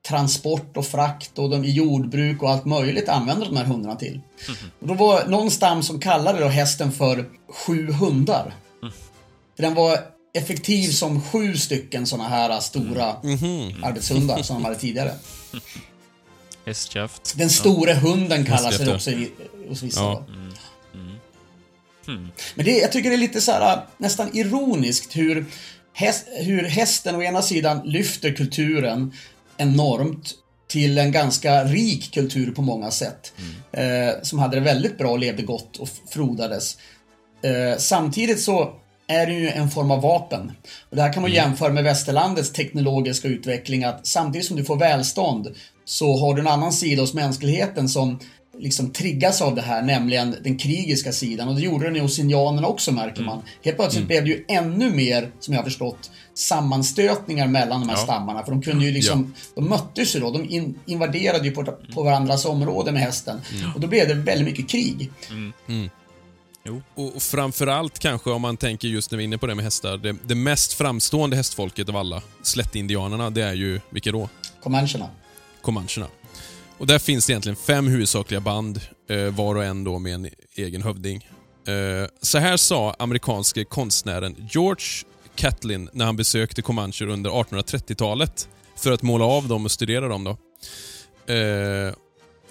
transport och frakt och de, i jordbruk och allt möjligt använde de här hundarna till. Och då var någon stam som kallade då hästen för sju hundar. För den var effektiv som sju stycken såna här stora Mhm. arbetshundar som de hade tidigare. Hästkraft. Den store hunden kallas Hästjätte. också i, hos vissa. Ja. Men det, jag tycker det är lite så här nästan ironiskt hur, häst, hur hästen å ena sidan lyfter kulturen enormt till en ganska rik kultur på många sätt. Eh, som hade det väldigt bra och levde gott och frodades. Eh, samtidigt så är det ju en form av vapen. Och det här kan man jämföra med västerlandets teknologiska utveckling att samtidigt som du får välstånd så har du en annan sida hos mänskligheten som liksom triggas av det här, nämligen den krigiska sidan. Och det gjorde den ju hos indianerna också märker man. Helt plötsligt blev det ju ännu mer, som jag har förstått, sammanstötningar mellan de här Ja. stammarna. För de kunde ju liksom, de möttes ju då, de in, invaderade ju på, på varandras område med hästen. Och då blev det väldigt mycket krig. Och, och framförallt kanske om man tänker just när vi är inne på det med hästar, det, det mest framstående hästfolket av alla, slättindianerna, det är ju, vilka då? Comancherna. Comancherna. Och där finns det egentligen fem huvudsakliga band, eh, var och en då med en egen hövding. Eh, så här sa amerikanske konstnären George Catlin när han besökte Comancher under 1830-talet för att måla av dem och studera dem. då. Eh,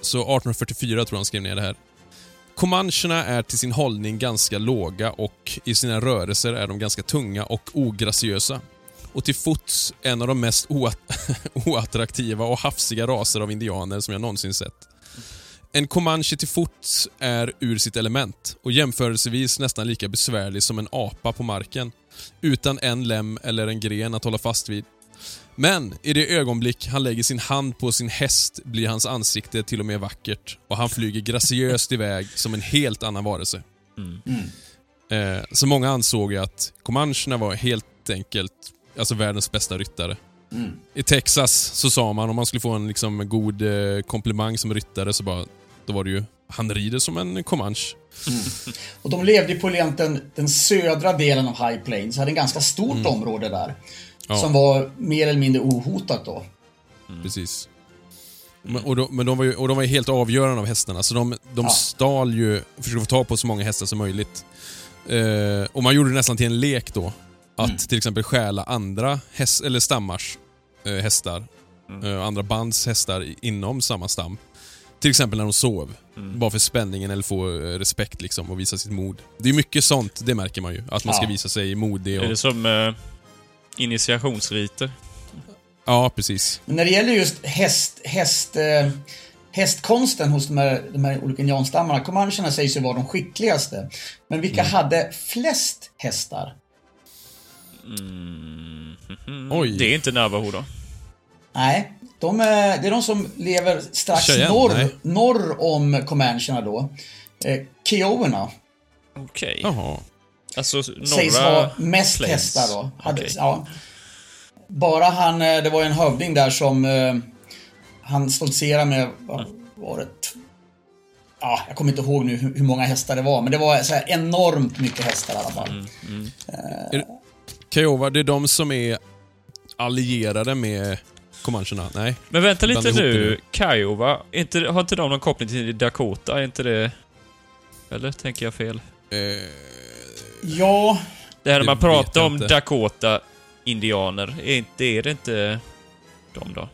så 1844 tror jag han skrev ner det här. Comancherna är till sin hållning ganska låga och i sina rörelser är de ganska tunga och ograciösa. Och till fots en av de mest oat- oattraktiva och hafsiga raser av indianer som jag någonsin sett. En Comanche till fots är ur sitt element och jämförelsevis nästan lika besvärlig som en apa på marken. Utan en lem eller en gren att hålla fast vid. Men i det ögonblick han lägger sin hand på sin häst blir hans ansikte till och med vackert och han flyger graciöst iväg som en helt annan varelse. Eh, så många ansåg att Comancherna var helt enkelt alltså världens bästa ryttare. I Texas så sa man om man skulle få en liksom, god eh, komplimang som ryttare så bara, då var det ju han rider som en Comanche. Och de levde på egentligen den södra delen av High Plains, hade en ganska stort område där. Ja. Som var mer eller mindre ohotat då. Precis. Men, och, de, men de var ju, och de var ju helt avgörande av hästarna, så de, de Ja. stal ju, försökte få tag på så många hästar som möjligt. Eh, och man gjorde det nästan till en lek då. Att till exempel stjäla andra häst, eller stammars eh, hästar, eh, andra bands hästar inom samma stam. Till exempel när de sov. Bara för spänningen eller få eh, respekt liksom och visa sitt mod. Det är mycket sånt, det märker man ju. Att man ska Ja. visa sig modig Är det och... som eh, initiationsriter? Ja, precis. Men när det gäller just häst, häst, eh, hästkonsten hos de här, de här olika indianstammarna, Comancherna sägs ju vara de skickligaste. Men vilka Mm. hade flest hästar? Oj. Det är inte Navajo då? Nej, de är, det är de som lever strax Cheyenne, norr, nej. norr om Comancherna då. Eh, Kiowerna Okej. Jaha. Alltså sägs norra ha mest Plains. hästar då. Hade, Okej. ja. Bara han, eh, det var ju en hövding där som eh, han stoltserade med, vad var det? Ja, jag kommer inte ihåg nu hur, många hästar det var, men det var så här enormt mycket hästar i alla fall. Mm. Kiowa, det är de som är allierade med Comancherna? Nej? Men vänta lite nu. Kiowa, inte, har inte de någon koppling till Dakota? Är inte det... Eller tänker jag fel? Eh, Ja, Det här när man pratar om. Dakota-indianer, är inte, är det inte de då?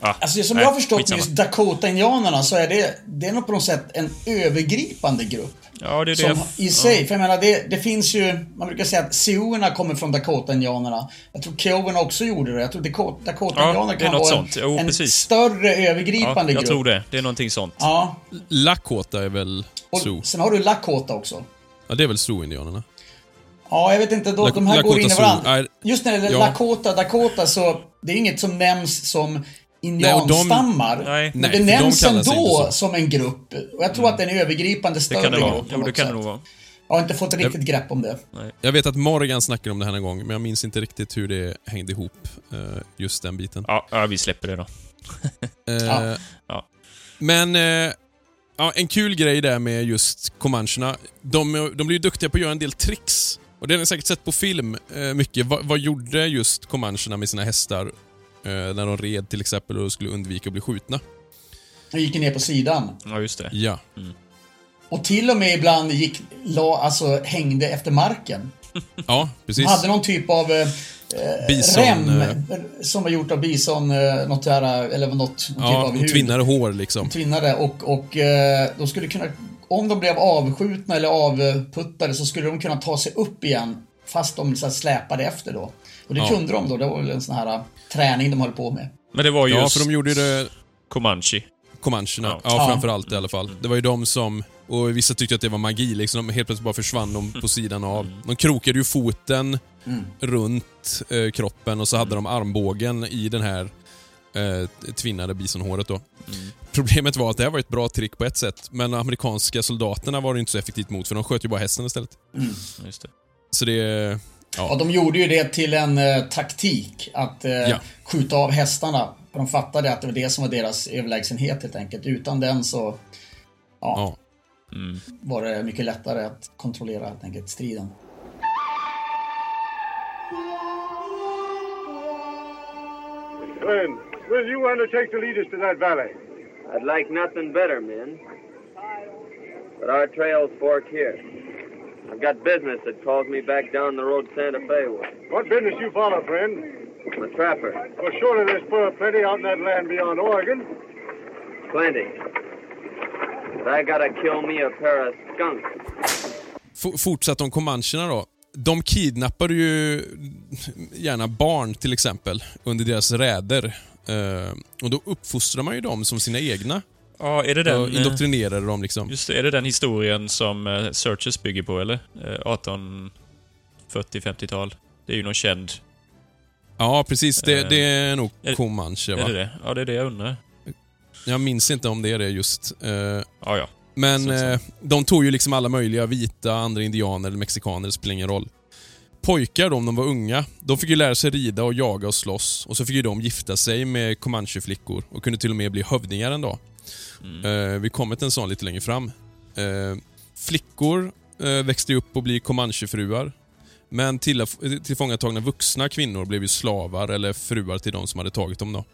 Ah, alltså som nej, jag har förstått skitsamma. just Dakota-indianerna så är det, det är nog på något sätt en övergripande grupp. Ja, det är det Som jag... i sig, för jag menar det, det finns ju, man brukar säga att Sioux-erna kommer från Dakota-indianerna. Jag tror Kiowerna också gjorde det. Jag tror Dakota- Ja, kan vara en, sånt. Jo, en precis. större Ja, övergripande jag grupp. tror det. Det är någonting sånt. Ja, Lakota är väl och Sioux? sen har du Lakota också. Ja, det är väl Sioux-indianerna? Ja, jag vet inte, då, Lak- de här går in i Lakota varandra. Just när det gäller ja. Lakota, Dakota så, det är inget som nämns som de- indianstammar. Nej. Men Nej, det för de nämns inte ändå som en grupp. Och jag tror att det är en övergripande Det större kan det vara. grupp på Jo, det kan det nog vara. Jag har inte fått riktigt grepp om det. Jag vet att Morgan snackade om det här en gång, men jag minns inte riktigt hur det hängde ihop, eh, just den biten. Ja, ja, vi släpper det då. Eh, Ja. Ja. Men, eh, ja, en kul grej där med just Comancherna, de, de blir ju duktiga på att göra en del tricks. Och det har ni säkert sett på film eh, mycket. Va, vad gjorde just Comancherna med sina hästar när de red till exempel och skulle undvika att bli skjutna? Jag gick ner på sidan. Ja, just det. Ja. Och till och med ibland gick, la, alltså hängde efter marken. Ja, precis. De hade någon typ av eh, Bison, rem eh, som var gjort av bison, eh, något där, eller något, någon typ Ja, av de hud. tvinnade hår liksom. Tvinnade och, och eh, de skulle kunna, om de blev avskjutna eller avputtade så skulle de kunna ta sig upp igen fast de så här, släpade efter då. Och det Ja. kunde de då, det var väl en sån här eh, träning de höll på med. Men det var ju Ja, för de gjorde ju det Comanche. Comancherna. Ja. Ja, Ja. framförallt i alla fall. Det var ju de som... Och vissa tyckte att det var magi liksom. De helt plötsligt bara försvann de på sidan av. De krokade ju foten runt eh, kroppen och så hade de armbågen i den här eh, tvinnade bisonhåret då. Problemet var att det här var ett bra trick på ett sätt, men de amerikanska soldaterna var det inte så effektivt mot, för de sköt ju bara hästen istället. Just det. Så det... Och de gjorde ju det till en eh, taktik att eh, Ja. skjuta av hästarna. För de fattade att det var det som var deras överlägsenhet helt enkelt. Utan den så Ja. var det mycket lättare att kontrollera helt enkelt striden. Friend, will you undertake to lead us to that valley? I'd like nothing better, men. But our trails fork here. I've got business that calls me back down the road Santa Fe way. What business you follow, friend? I'm a trapper. Well, surely there's fur plenty out in that land beyond Oregon. Plenty. But I gotta kill me a pair of skunks. F- fortsatt om comancherna då. De kidnappade ju gärna barn till exempel under deras räder. Eh, och då uppfostrar man ju dem som sina egna. Ja, är det och den... eh, indoktrinerade dem liksom. Just det, är det den historien som eh, Searches bygger på, eller? Eh, 1840-50-tal. Det är ju någon känd... Ja, precis. Det, Eh, det är nog är- comanche Är va? det det? Ja, det är det jag undrar. Jag minns inte om det är det just. Eh, Ja, ja. Men eh, de tog ju liksom alla möjliga vita, andra indianer eller mexikaner, det spelar ingen roll. Pojkar då, om de var unga, de fick ju lära sig rida och jaga och slåss. Och så fick ju de gifta sig med comanche-flickor och kunde till och med bli hövdingar en dag. Eh, vi kommer till en sån lite längre fram. Eh, flickor eh, växte upp och blir comanche-fruar. Men till, tillfångatagna vuxna kvinnor blev ju slavar eller fruar till de som hade tagit dem. då.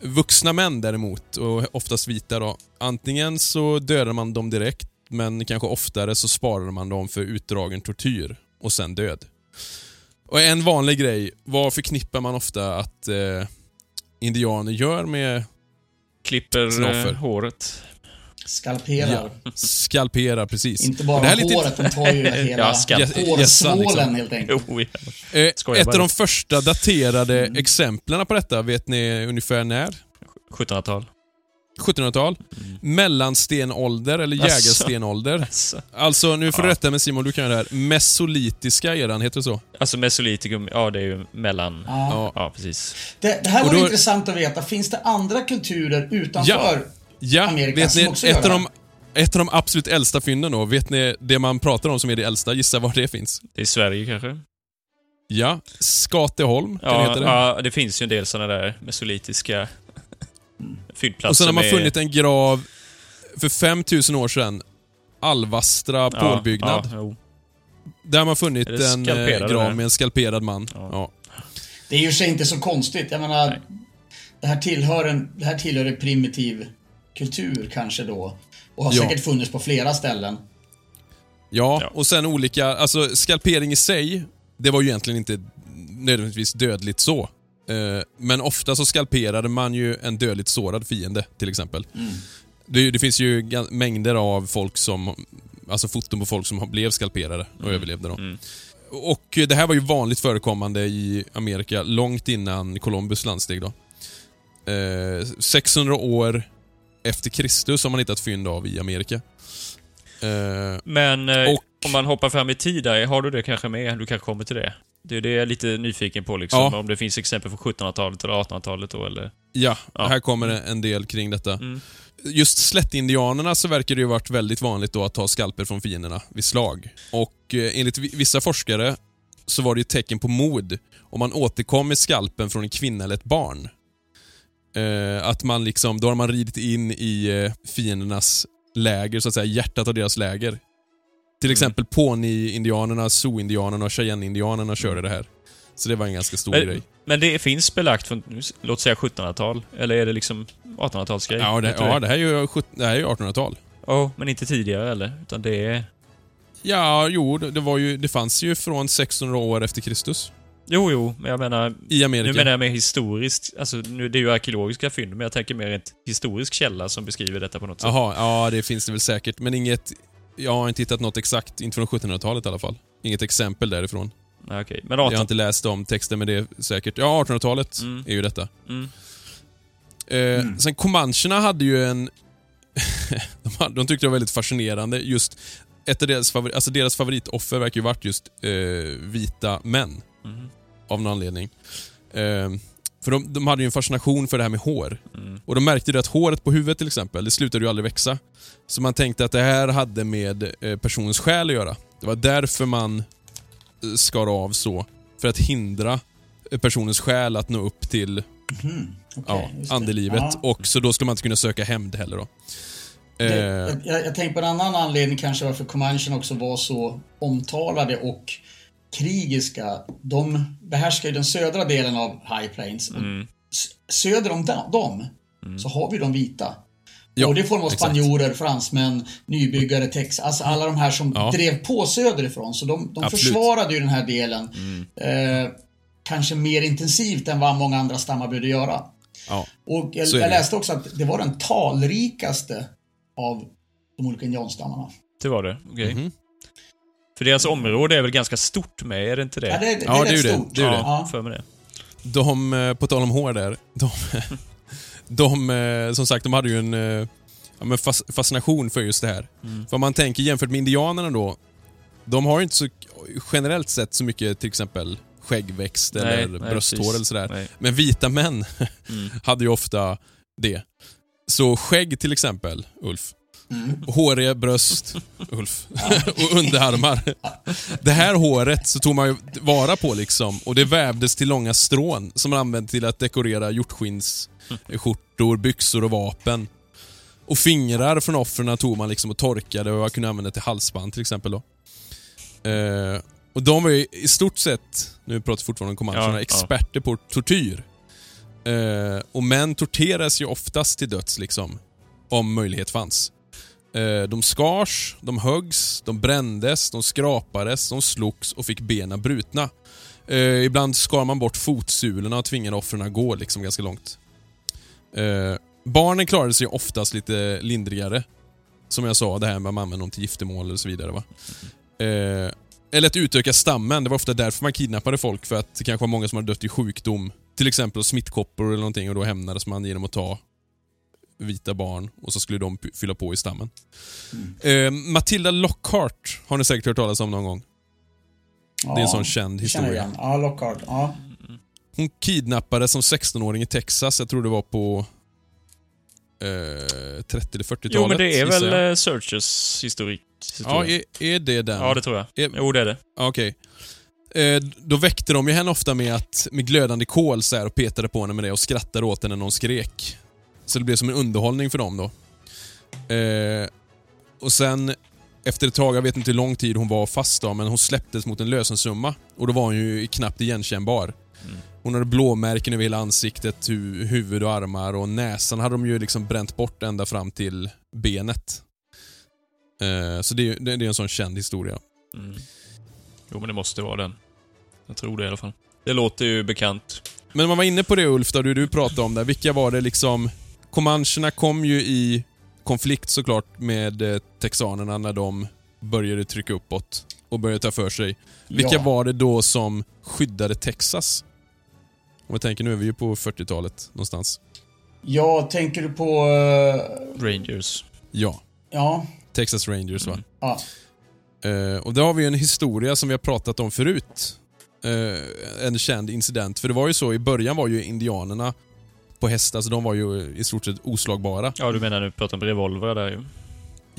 Vuxna män däremot, och oftast vita då, antingen så dödar man dem direkt, men kanske oftare så sparar man dem för utdragen tortyr och sen död. Och en vanlig grej, vad förknippar man ofta att eh, indianer gör med Klipper eh, håret. Skalperar. skalpera precis. Inte bara det här är lite- håret, de tar ju hela Ja, hårsvålen liksom. helt enkelt. Jo, ja. Eh, ett bara. av de första daterade exemplen på detta, vet ni ungefär när? 1700-tal. 1700-tal? Mellanstenålder eller Asså. jägarstenålder. Alltså, Alltså, nu får du Ja. rätta mig Simon, du kan ju det här. Mesolitiska eran, heter det så? alltså mesolitikum, ja det är ju mellan... Ja. Ja. Ja, precis. Det, det här vore då- intressant att veta. Finns det andra kulturer utanför? Ja. Ja, Amerika vet som ni, också gör ett av, det. de, ett av de absolut äldsta fynden då, vet ni det man pratar om som är det äldsta? Gissa var det finns? Det är Sverige kanske? Ja, Skateholm, kan det Ja, heta det? ja, det finns ju en del sådana där mesolitiska fyndplatser Och sen har man med- funnit en grav för 5000 år sedan. Alvastra Ja, pålbyggnad. Ja. Där har man funnit en eh, grav med en skalperad man. Ja. Ja. Det är ju sig inte så konstigt. Jag menar, Nej. det här tillhör en, det här tillhör en primitiv kultur kanske då. Och har Ja. säkert funnits på flera ställen. Ja, Ja. och sen olika, alltså skalpering i sig, det var ju egentligen inte nödvändigtvis dödligt så. Eh, Men ofta så skalperade man ju en dödligt sårad fiende, till exempel. Det, det finns ju mängder av folk som, alltså foton på folk som blev skalperade och överlevde då. Och det här var ju vanligt förekommande i Amerika långt innan Columbus landsteg då. Eh, 600 år efter Kristus har man hittat fynd av i Amerika. Eh, Men eh, om man hoppar fram i tid där, har du det kanske med? Du kanske kommer till det? Det är det jag är lite nyfiken på liksom. Ja. Om det finns exempel från 1700-talet eller 1800-talet då eller? Ja, Ja. här kommer en del kring detta. Mm. Just slättindianerna så verkar det ju varit väldigt vanligt då att ta skalper från fienderna vid slag. Och eh, enligt vi- vissa forskare så var det ett tecken på mod om man återkom med skalpen från en kvinna eller ett barn. Eh, att man liksom, då har man ridit in i eh, fiendernas läger, så att säga, hjärtat av deras läger. Till exempel Pony-indianerna, Sioux-indianerna och Cheyenne-indianerna körde det här. Så det var en ganska stor grej. Men, men det finns belagt från, låt säga 1700-tal? Eller är det liksom 1800-talsgrej? Ja, det, ja det här är ju, sjut- det här är ju 1800-tal. Ja, men inte tidigare eller? Utan det är... Ja, jo, det, var ju, det fanns ju från 600 år efter Kristus Jo, jo, men jag menar... i Nu Amerika. menar jag mer historiskt. Alltså, nu, det är ju arkeologiska fynd, men jag tänker mer ett historisk källa som beskriver detta på något sätt. Jaha, ja det finns det väl säkert, men inget... Jag har inte hittat något exakt, inte från 1700-talet i alla fall. Inget exempel därifrån. Okej. Men Jag 18... har inte läst om texten, men det är säkert... Ja, 1800-talet Mm. är ju detta. Mm. Eh, Sen Comancherna hade ju en... de, hade, de tyckte det var väldigt fascinerande. Just ett av deras, favori, alltså deras favoritoffer verkar ju varit just eh, vita män. Mhm. Av någon anledning. Eh, för de, de hade ju en fascination för det här med hår. Mm. Och de märkte ju att håret på huvudet till exempel, det slutade ju aldrig växa. Så man tänkte att det här hade med eh, personens själ att göra. Det var därför man eh, skar av så. För att hindra eh, personens själ att nå upp till Okej, ja, just det. andelivet. Ja. Och så då skulle man inte kunna söka hämnd heller då. Det, Eh, jag, jag, tänker på en annan anledning kanske varför Comanchen också var så omtalade och krigiska. De behärskar ju den södra delen av High Plains. Mm. Söder om dem så har vi de vita. Ja, Både i form av exakt. spanjorer, fransmän, nybyggare, Tex, alltså alla de här som Ja. drev på söderifrån. Så de, de Absolut. försvarade ju den här delen Mm. eh, kanske mer intensivt än vad många andra stammar behövde göra. ja. Och jag, jag det. läste också att det var den talrikaste av de olika indianstammarna. Det var det? Okej. Mhm. För deras område är väl ganska stort med, är det inte det? Ja, det, det Ja, är det är rätt det. stort. Det är ju det. Ja, för mig det. De, eh, på tal om hår där, de, de eh, som sagt, de hade ju en eh, ja, fascination för just det här. För om man tänker jämfört med indianerna då, de har ju inte så generellt sett så mycket till exempel skäggväxt Nej, eller nej, brösthår precis. eller sådär. Nej. Men vita män Mm. hade ju ofta det. Så skägg till exempel, Ulf. Mm. Håriga bröst, Ulf. och underarmar. Det här håret så tog man ju vara på liksom och det vävdes till långa strån som man använde till att dekorera hjortskinsskjortor, byxor och vapen. Och fingrar från offren tog man liksom och torkade och man kunde använda till halsband till exempel. Då. Eh, och de var ju i stort sett, nu pratar vi fortfarande om Comancherna, Ja, ja. experter på tortyr. Eh, och män torteras ju oftast till döds liksom, om möjlighet fanns. Eh, de skars, de höggs, de brändes, de skrapades, de slogs och fick benen brutna. Eh, ibland skar man bort fotsulorna och tvingade offren att gå liksom ganska långt. Eh, barnen klarade sig oftast lite lindrigare. Som jag sa, det här med att man använder dem till giftermål och så vidare. Va? Eller att utöka stammen. Det var ofta därför man kidnappade folk, för att det kanske var många som hade dött i sjukdom. Till exempel smittkoppor eller någonting och då hämnades man genom att ta vita barn och så skulle de fylla på i stammen. Eh, Matilda Lockhart har ni säkert hört talas om någon gång. Ja, Det är en sån känd det känner jag historia. igen. Ja, Lockhart. Ja. Hon kidnappades som 16-åring i Texas. Jag tror det var på eh, 30 eller 40-talet. Jo, men det är väl jag. eh, Searchers historik? Ja, är, är det den? ja, det tror jag. Är- Jo, det är det. Okej. Eh, då väckte de ju henne ofta med att med glödande kol så här, och petade på henne med det och skrattade åt henne när hon skrek. Så det blev som en underhållning för dem då. Eh, och sen efter ett tag, jag vet inte hur lång tid hon var fast då, men hon släpptes mot en lösensumma. Och då var hon ju knappt igenkännbar. Hon hade blåmärken över hela ansiktet, hu huvud och armar och näsan hade de ju liksom bränt bort ända fram till benet. Eh, så det, det, det är en sån känd historia. Mm. Jo, men det måste vara den. Jag tror det i alla fall. Det låter ju bekant. Men man var inne på det Ulf, då, du, du pratade om det. Vilka var det liksom... Comancherna kom ju i konflikt såklart med eh, texanerna när de började trycka uppåt och började ta för sig. Vilka Ja. var det då som skyddade Texas? Om jag tänker, nu är vi ju på 40-talet någonstans. Ja, tänker du på... eh, Rangers. Ja, Ja. Texas Rangers va? ja. Eh, och där har vi en historia som vi har pratat om förut. Eh, en känd incident. För det var ju så, i början var ju indianerna på hästar, så de var ju i stort sett oslagbara. Ja, du menar nu pratar om revolver där ju.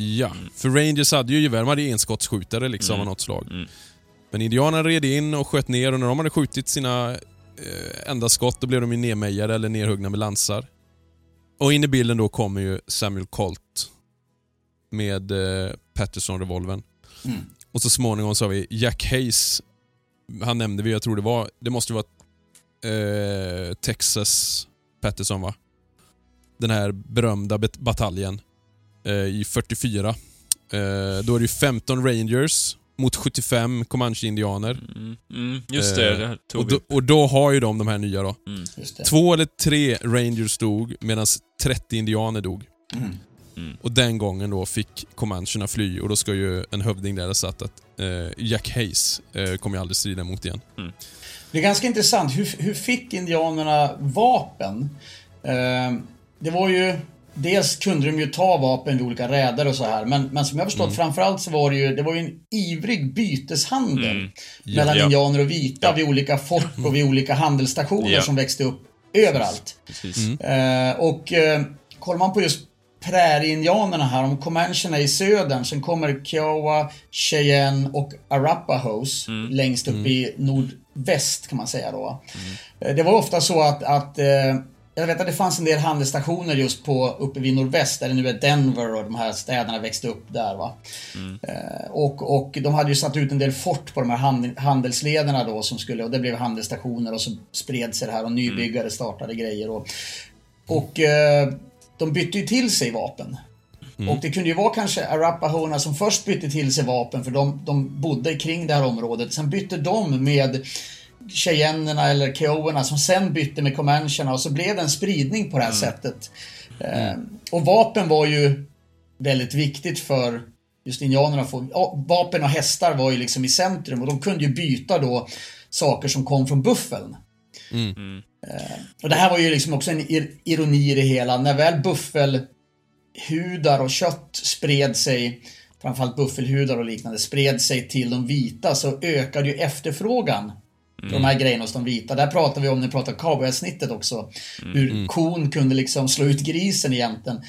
Ja, för Rangers hade ju gevär, de hade ju enskottsskjutare liksom Mm. av något slag. Mm. Men indianerna red in och sköt ner och när de hade skjutit sina eh, enda skott, då blev de ju nedmejade eller nerhuggna med lansar. Och in i bilden då kommer ju Samuel Colt med eh, Patterson-revolvern. Mm. Och så småningom så har vi Jack Hayes. Han nämnde vi, jag tror det var, det måste ju vara eh, Texas Patterson va? Den här berömda bataljen eh, i 44. Eh, då är det ju 15 rangers mot 75 Comanche-indianer. Mm, just det, det här Eh, tog och, vi. då, och då har ju de de här nya då. Just det. Två eller tre rangers dog medan 30 indianer dog. Mm. Och den gången då fick comancherna fly och då ska ju en hövding där ha satt att eh, Jack Hayes eh, kommer ju aldrig strida mot igen. Det är ganska intressant. Hur, hur fick indianerna vapen? Eh, det var ju... Dels kunde de ju ta vapen vid olika räder och så här. Men, men som jag förstått framförallt så var det ju, det var ju en ivrig byteshandel mellan Ja. indianer och vita Ja. vid olika fort och vid olika handelsstationer Ja. som växte upp överallt. Precis. Eh, och eh, kollar man på just prärieindianerna här, om comancherna i södern, sen kommer Kiowa, Cheyenne och Arapahoes längst upp i nordväst kan man säga då. Eh, Det var ofta så att, att eh, jag vet att det fanns en del handelsstationer just på uppe vid nordväst, där det nu är Denver och de här städerna växte upp där va. Eh, och, och de hade ju satt ut en del fort på de här hand, handelslederna då som skulle, och det blev handelsstationer och så spred sig det här och nybyggare startade grejer och, och de bytte ju till sig vapen. Och det kunde ju vara kanske Arapahona som först bytte till sig vapen för de, de bodde kring det här området. Sen bytte de med Cheyennerna eller Kiowerna som sen bytte med Comancherna och så blev det en spridning på det här sättet. Eh, och vapen var ju väldigt viktigt för just indianerna. Få, ja, vapen och hästar var ju liksom i centrum och de kunde ju byta då saker som kom från buffeln. Eh, och det här var ju liksom också en ir- ironi i det hela. När väl buffelhudar och kött spred sig, framförallt buffelhudar och liknande, spred sig till de vita så ökade ju efterfrågan på de här grejerna hos de vita. Där pratar vi om, när vi pratar cowboysnittet också, hur kon kunde liksom slå ut grisen egentligen.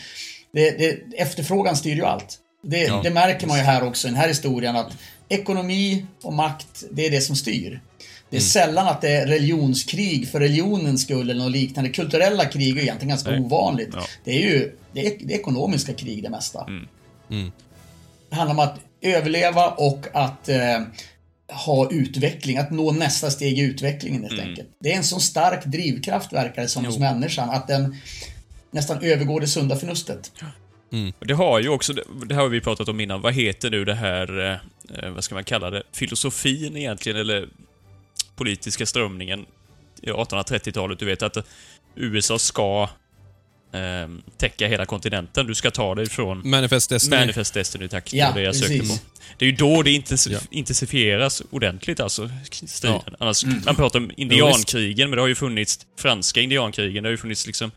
Det, det, efterfrågan styr ju allt. Det, det märker man ju här också i den här historien att ekonomi och makt, det är det som styr. Det är sällan att det är religionskrig för religionens skull eller något liknande. Kulturella krig är egentligen ganska Nej. ovanligt. Ja. Det är ju det är, det är ekonomiska krig det mesta. Det handlar om att överleva och att eh, ha utveckling, att nå nästa steg i utvecklingen helt enkelt. Det är en så stark drivkraft verkar det som hos människan att den nästan övergår det sunda förnuftet. Och Det har ju också, det här har vi pratat om innan, vad heter nu det här, eh, vad ska man kalla det, filosofin egentligen, eller politiska strömningen i 1830-talet. Du vet att USA ska eh, täcka hela kontinenten. Du ska ta dig från Manifest Destiny. Manifest Destiny, tack. Ja, det var det jag sökte på. Det är ju då det intens- Ja. intensifieras ordentligt, alltså, striden. Ja. Annars, Mm. man pratar om indiankrigen, men det har ju funnits franska indiankrigen, det har ju funnits liksom...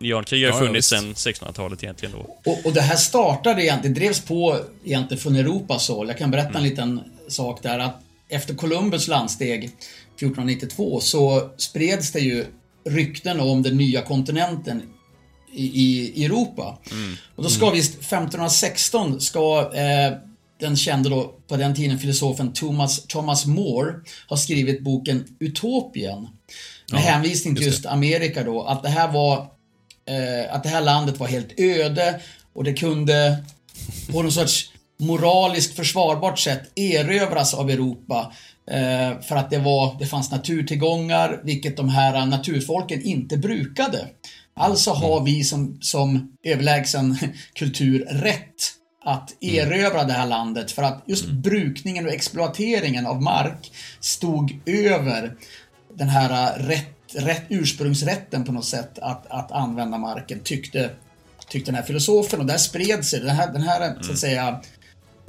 Indiankrig har ju Ja, ja, funnits visst. sedan 1600-talet egentligen då. Och, och det här startade egentligen, det drevs på egentligen från Europas håll. Jag kan berätta en liten sak där att efter Columbus landsteg 1492 så spreds det ju rykten om den nya kontinenten i, i Europa. Och då ska visst 1516 ska eh, den kände då på den tiden filosofen Thomas, Thomas More ha skrivit boken Utopien. Med hänvisning till just Amerika då, att det här var eh, att det här landet var helt öde och det kunde på någon sorts moraliskt försvarbart sätt erövras av Europa. Eh, för att det, var, det fanns naturtillgångar, vilket de här naturfolken inte brukade. Alltså har vi som, som överlägsen kultur rätt att erövra det här landet. För att just brukningen och exploateringen av mark stod över den här rätt, rätt, ursprungsrätten på något sätt att, att använda marken tyckte, tyckte den här filosofen. Och där spred sig den här, den här så att säga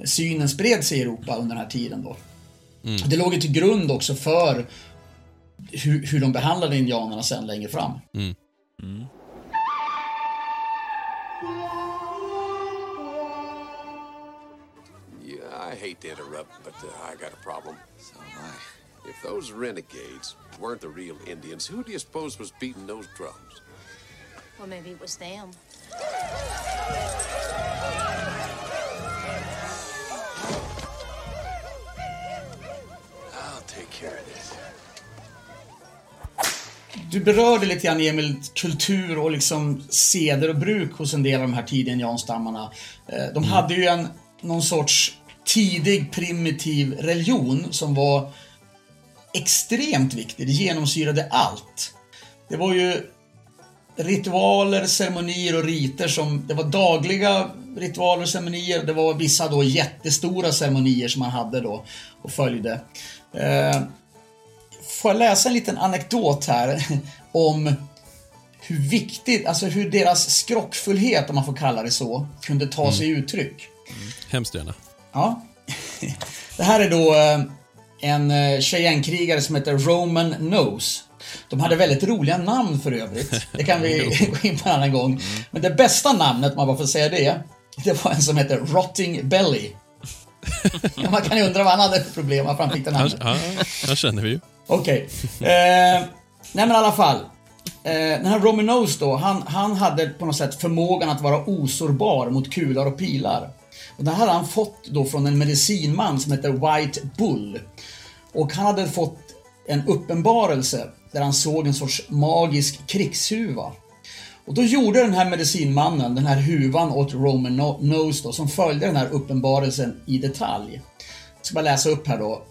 synen spred sig i Europa under den här tiden då. Det låg ju till grund också för hur, hur de behandlade indianerna sen längre fram. Yeah, I hate to interrupt, but uh, I got a problem. So I. If those renegades weren't the real Indians, who do you suppose was beating those drums? Well, maybe it was them. Du berörde lite grann Emil, kultur och liksom seder och bruk hos en del av de här tidiga indianstammarna. Eh, De hade ju en, någon sorts tidig primitiv religion som var extremt viktig. Det genomsyrade allt. Det var ju ritualer, ceremonier och riter som, det var dagliga ritualer och ceremonier. Det var vissa då jättestora ceremonier som man hade då och följde. Eh, får jag läsa en liten anekdot här om hur viktigt, alltså hur deras skrockfullhet, om man får kalla det så, kunde ta sig uttryck. Hemskt gärna. Ja. Det här är då eh, en eh, Cheyenne-krigare som heter Roman Nose. De hade väldigt roliga namn för övrigt. Det kan vi gå in på en annan gång. Men det bästa namnet, om man bara får säga det, det var en som heter Rotting Belly. Man kan ju undra vad han hade för problem, varför han fick det namnet. ja, han känner vi ju. Okej. Eh, nej men i alla fall. Eh, den här Romy Nose då, han, han hade på något sätt förmågan att vara osårbar mot kulor och pilar. Och det här hade han fått då från en medicinman som heter White Bull. Och han hade fått en uppenbarelse där han såg en sorts magisk krigshuva. Och då gjorde den här medicinmannen den här huvan åt Roman Nose då, som följde den här uppenbarelsen i detalj. Jag ska bara läsa upp här då.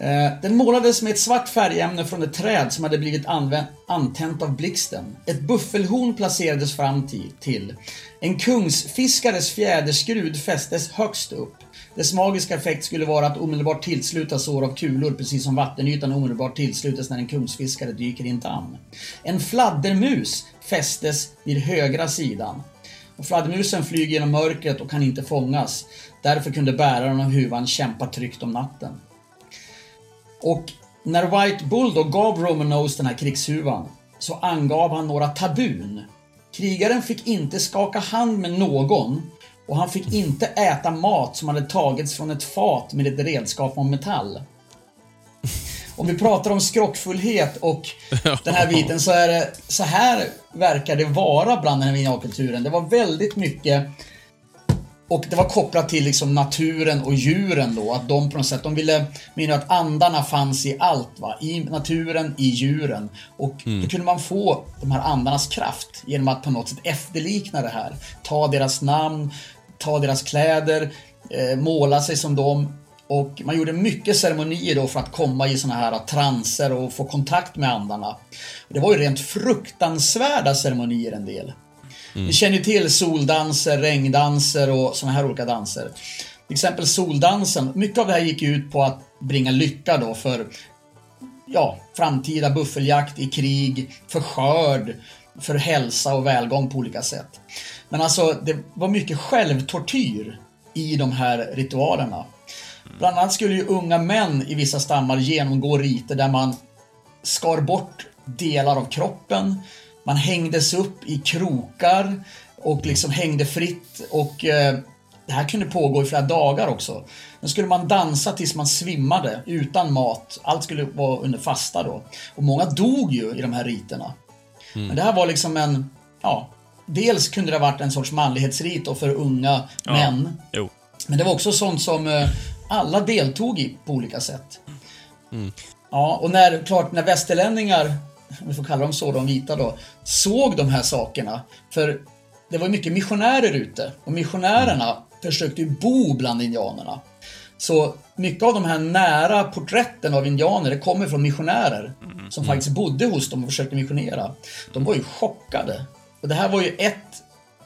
Eh, den målades med ett svart färgämne från ett träd som hade blivit använt, antänt av blixten. Ett buffelhorn placerades fram till, till. En kungsfiskares fjäderskrud fästes högst upp. Dess magiska effekt skulle vara att omedelbart tillsluta sår av kulor precis som vattenytan omedelbart tillslutas när en kungsfiskare dyker i en damm. En fladdermus fästes vid högra sidan. Och fladdermusen flyger genom mörkret och kan inte fångas. Därför kunde bäraren av huvan kämpa tryggt om natten. Och när White Bull då gav Roman Nose den här krigshuvan så angav han några tabun. Krigaren fick inte skaka hand med någon och han fick inte äta mat som hade tagits från ett fat med ett redskap av metall. Om vi pratar om skrockfullhet och den här biten så är det så här verkar det vara bland den här indiankulturen. Det var väldigt mycket och det var kopplat till liksom naturen och djuren då. Att de på något sätt, de ville mena att andarna fanns i allt. Va? I naturen, i djuren. Och då kunde man få de här andarnas kraft genom att på något sätt efterlikna det här. Ta deras namn, ta deras kläder, eh, måla sig som dem. Och man gjorde mycket ceremonier då för att komma i såna här transer och få kontakt med andarna. Det var ju rent fruktansvärda ceremonier en del. Vi känner ju till soldanser, regndanser och såna här olika danser. Till exempel soldansen, mycket av det här gick ut på att bringa lycka då för ja, framtida buffeljakt i krig, för skörd, för hälsa och välgång på olika sätt. Men alltså, det var mycket självtortyr i de här ritualerna. Bland annat skulle ju unga män i vissa stammar genomgå riter där man skar bort delar av kroppen, man hängdes upp i krokar och liksom hängde fritt och eh, det här kunde pågå i flera dagar också. Sen skulle man dansa tills man svimmade utan mat. Allt skulle vara under fasta då. Och många dog ju i de här riterna. Men det här var liksom en, ja, dels kunde det ha varit en sorts manlighetsrit för unga män. Jo. Men det var också sånt som eh, alla deltog i på olika sätt. Ja, och när, klart, när västerlänningar, om vi får kalla dem så, de vita då, såg de här sakerna. För det var mycket missionärer ute och missionärerna försökte ju bo bland indianerna. Så mycket av de här nära porträtten av indianer, det kommer från missionärer som faktiskt bodde hos dem och försökte missionera. De var ju chockade. Och det här var ju ett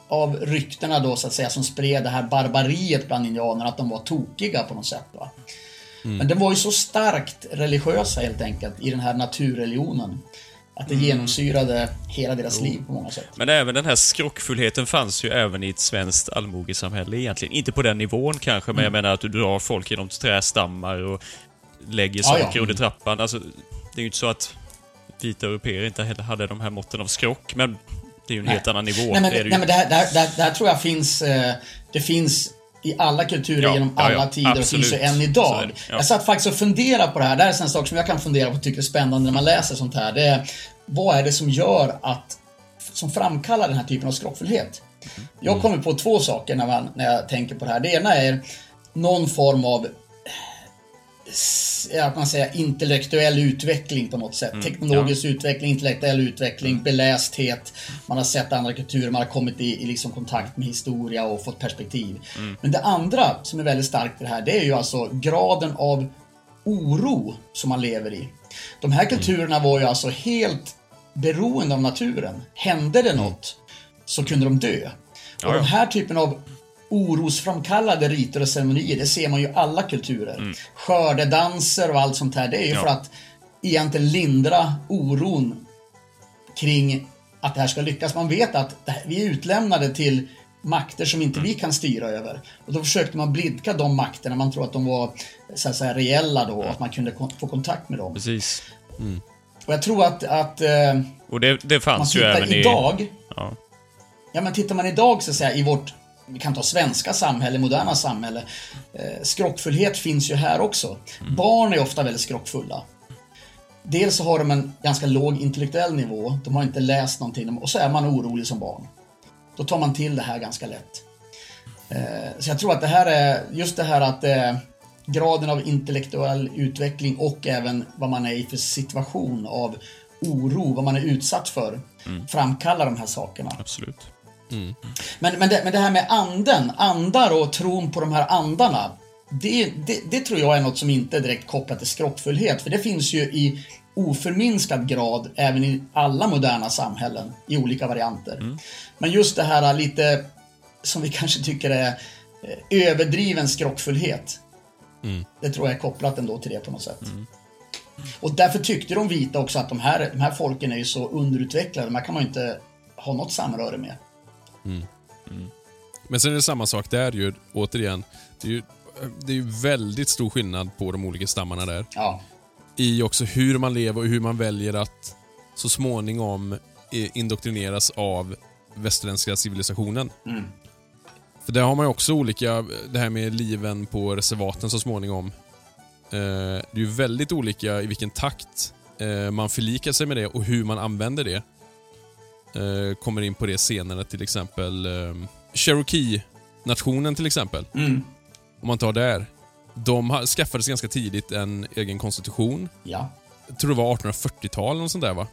av ryktena då så att säga som spred det här barbariet bland indianerna, att de var tokiga på något sätt. Va? Men det var ju så starkt religiösa helt enkelt i den här naturreligionen. Att det genomsyrade hela deras liv på många sätt. Men även den här skrockfullheten fanns ju även i ett svenskt allmogesamhälle egentligen. Inte på den nivån kanske, men jag menar att du drar folk genom trästammar och lägger Mm. Ja, saker ja. under trappan. Alltså, det är ju inte så att vita europeer inte heller hade de här måtten av skrock, men det är ju en helt annan nivå. Nej men, det nej, men det, här, det, här, det här tror jag finns, eh, det finns i alla kulturer Ja, genom ja, alla ja, tider och finns ju absolut. än idag. det, ja. Jag satt faktiskt och funderade på det här. Det här är en sak som jag kan fundera på och tycker är spännande när man läser sånt här. Det är, vad är det som gör att, som framkallar den här typen av skrockfullhet? Mm. Jag kommer på två saker när, man, när jag tänker på det här. Det ena är någon form av s- jag kan säga intellektuell utveckling på något sätt. Mm, Teknologisk utveckling, intellektuell utveckling, belästhet. Man har sett andra kulturer, man har kommit i, i liksom kontakt med historia och fått perspektiv. Mm. Men det andra som är väldigt starkt i det här, det är ju alltså graden av oro som man lever i. De här kulturerna var ju alltså helt beroende av naturen. Hände det något så kunde de dö. Och Ja, ja. den här typen av orosframkallade riter och ceremonier, det ser man ju i alla kulturer. Skördedanser och allt sånt här, det är ju Ja. för att egentligen lindra oron kring att det här ska lyckas. Man vet att här, vi är utlämnade till makter som inte vi kan styra över. Och då försökte man blidka de makterna, man tror att de var så att säga, reella då, att man kunde få kontakt med dem. Precis. Och jag tror att, att eh, Och det, det man fanns ju tittar även i... idag, Ja. ja men tittar man idag så att säga i vårt, vi kan ta svenska samhälle, moderna samhälle, eh, skrockfullhet finns ju här också. Barn är ofta väldigt skrockfulla. Dels så har de en ganska låg intellektuell nivå, de har inte läst någonting och så är man orolig som barn. Då tar man till det här ganska lätt. Eh, Så jag tror att det här är, just det här att eh, graden av intellektuell utveckling och även vad man är i för situation av oro, vad man är utsatt för, framkallar de här sakerna. Absolut. Men, men, det, men det här med anden, andar och tron på de här andarna. Det, det, det tror jag är något som inte är direkt kopplat till skrockfullhet. För det finns ju i oförminskad grad även i alla moderna samhällen i olika varianter. Men just det här lite som vi kanske tycker är eh, överdriven skrockfullhet. Det tror jag är kopplat ändå till det på något sätt. Och därför tyckte de vita också att de här, de här folken är ju så underutvecklade, de här kan man ju inte ha något samröre med. Men sen är det samma sak där ju, återigen. Det är ju, det är ju väldigt stor skillnad på de olika stammarna där. Ja. I också hur man lever och hur man väljer att så småningom eh, indoktrineras av västerländska civilisationen. För där har man ju också olika, det här med liven på reservaten så småningom. Eh, det är ju väldigt olika i vilken takt eh, man förlikar sig med det och hur man använder det. Eh, kommer in på det senare till exempel. Eh, Cherokee-nationen till exempel. Om man tar där. De skaffade sig ganska tidigt en egen konstitution. Ja. Jag tror det var 1840-tal eller något sånt där va?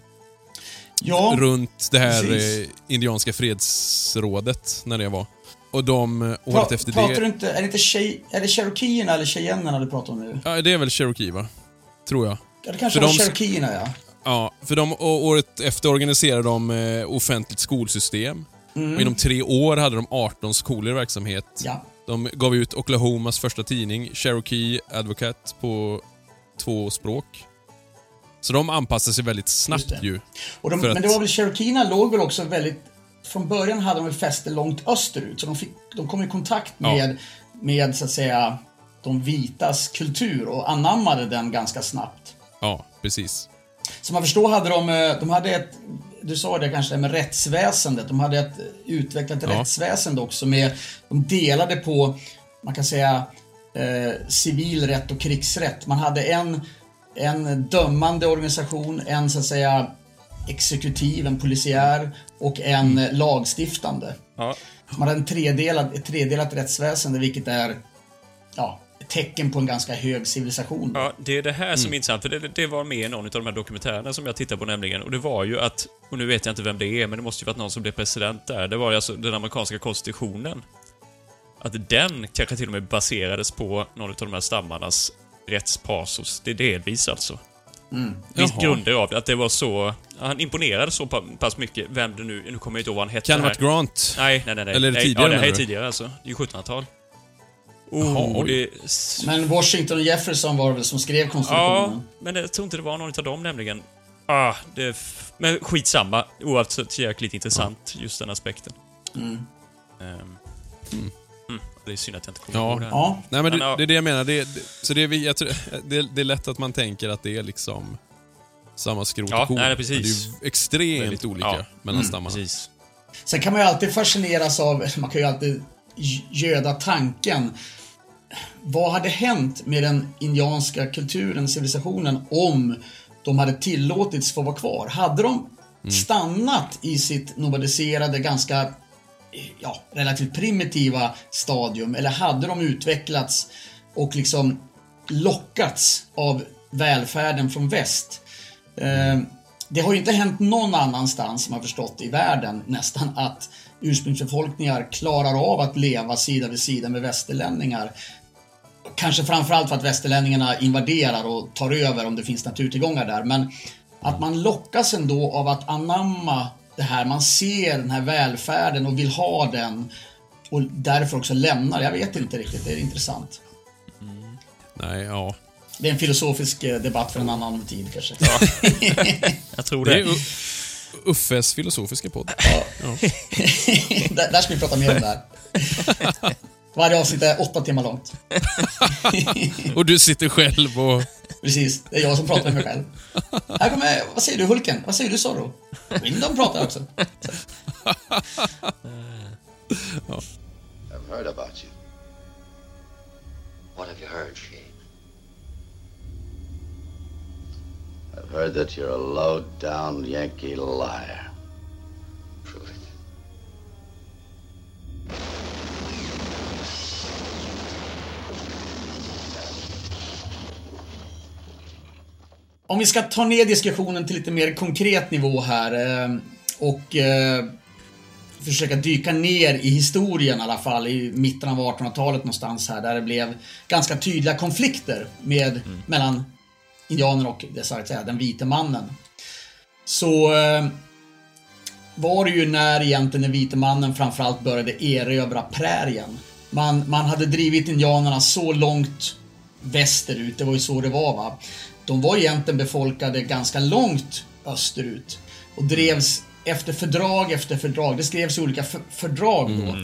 Ja, Runt det här eh, Indianska fredsrådet, när det var. Och de, eh, året pra, efter pratar det... du inte, är det inte tjej, är det cherokeerna eller cheyennerna du pratar om nu? Ja, det är väl Cherokee va? Tror jag. Ja, det kanske För var de- cherokeerna ja. Ja, för de, året efter organiserade de eh, offentligt skolsystem. Och inom tre år hade de 18 skolor i verksamhet. Ja. De gav ut Oklahomas första tidning, Cherokee Advocate, på två språk. Så de anpassade sig väldigt snabbt ju. Och de, men att- det var väl cherokeerna låg väl också väldigt... Från början hade de väl fäste långt österut, så de, fick, de kom i kontakt Ja. med, med så att säga de vitas kultur och anammade den ganska snabbt. Ja, precis. Som man förstår hade de, eh, de hade ett, du sa det kanske, det med rättsväsendet. De hade ett utvecklat Ja. rättsväsende också med, de delade på, man kan säga, eh, civil rätt och krigsrätt. Man hade en, en dömande organisation, en så att säga exekutiv, en polisiär och en eh, lagstiftande. Ja. Man hade en tredelad, ett tredelat rättsväsende vilket är ja, tecken på en ganska hög civilisation. Ja, det är det här Mm. som är intressant, för det, det var med i någon av de här dokumentärerna som jag tittade på nämligen, och det var ju att, och nu vet jag inte vem det är, men det måste ju varit någon som blev president där, det var ju alltså den amerikanska konstitutionen. Att den kanske till och med baserades på någon av de här stammarnas rättspasos. Det är delvis alltså. Visst Jaha. grunder av det, att det var så... Han imponerade så pa- pass mycket, vem det nu... Nu kommer jag inte ihåg vad han hette varit Grant? Nej, nej, nej. nej. Eller är det nej, tidigare, Ja, det här är tidigare alltså. Det är ju 1700-tal. Oh, oj. det är s- Men Washington och Jefferson var det väl som skrev Ja, konstitutionen? men jag tror inte det var någon av dem nämligen. Ah, det... är f- Men skitsamma. Oavsett jäkligt intressant, just den aspekten. Ehm, mm. Det är synd att jag inte kommer Ja. ihåg det här. Ja. Nej, men det, Men, ja. det är det jag menar. Det, det, så det är, vi- jag tror, det, det är lätt att man tänker att det är liksom samma skrot Ja, och korn. nej, Men precis. Det är ju extremt Väldigt- olika ja. mellan stammarna. Precis. Sen kan man ju alltid fascineras av, man kan ju alltid göda tanken. Vad hade hänt med den indianska kulturen, civilisationen, om de hade tillåtits få vara kvar? Hade de stannat i sitt nomadiserade, ganska ja, relativt primitiva stadium? Eller hade de utvecklats och liksom lockats av välfärden från väst? Eh, det har ju inte hänt någon annanstans, som har förstått, i världen nästan att ursprungsbefolkningar klarar av att leva sida vid sida med västerlänningar. Kanske framförallt för att västerlänningarna invaderar och tar över om det finns naturtillgångar där. Men att man lockas ändå av att anamma det här. Man ser den här välfärden och vill ha den. och därför också lämnar. Jag vet inte riktigt, det är intressant. Nej, ja. Det är en filosofisk eh, debatt för en annan tid kanske. Jag tror Det det. Uffes filosofiska podd. där, där ska vi prata mer om det här. Varje avsnitt är åtta timmar långt. Och du sitter själv och... Precis, det är jag som pratar med mig själv. Här kommer, vad säger du Hulken? Vad säger du Zorro? Windom pratar också. I've heard about you. What have you heard, Shane? I've heard that you're a low-down Yankee liar. Prove it. Om vi ska ta ner diskussionen till lite mer konkret nivå här eh, och eh, försöka dyka ner i historien i alla fall i mitten av 1800-talet någonstans här där det blev ganska tydliga konflikter med, mellan indianer och det så att säga, den vite mannen. Så eh, var det ju när egentligen den vite mannen framförallt började erövra prärien. Man, man hade drivit indianerna så långt västerut, det var ju så det var va. De var egentligen befolkade ganska långt österut och drevs efter fördrag efter fördrag. Det skrevs olika för, fördrag då.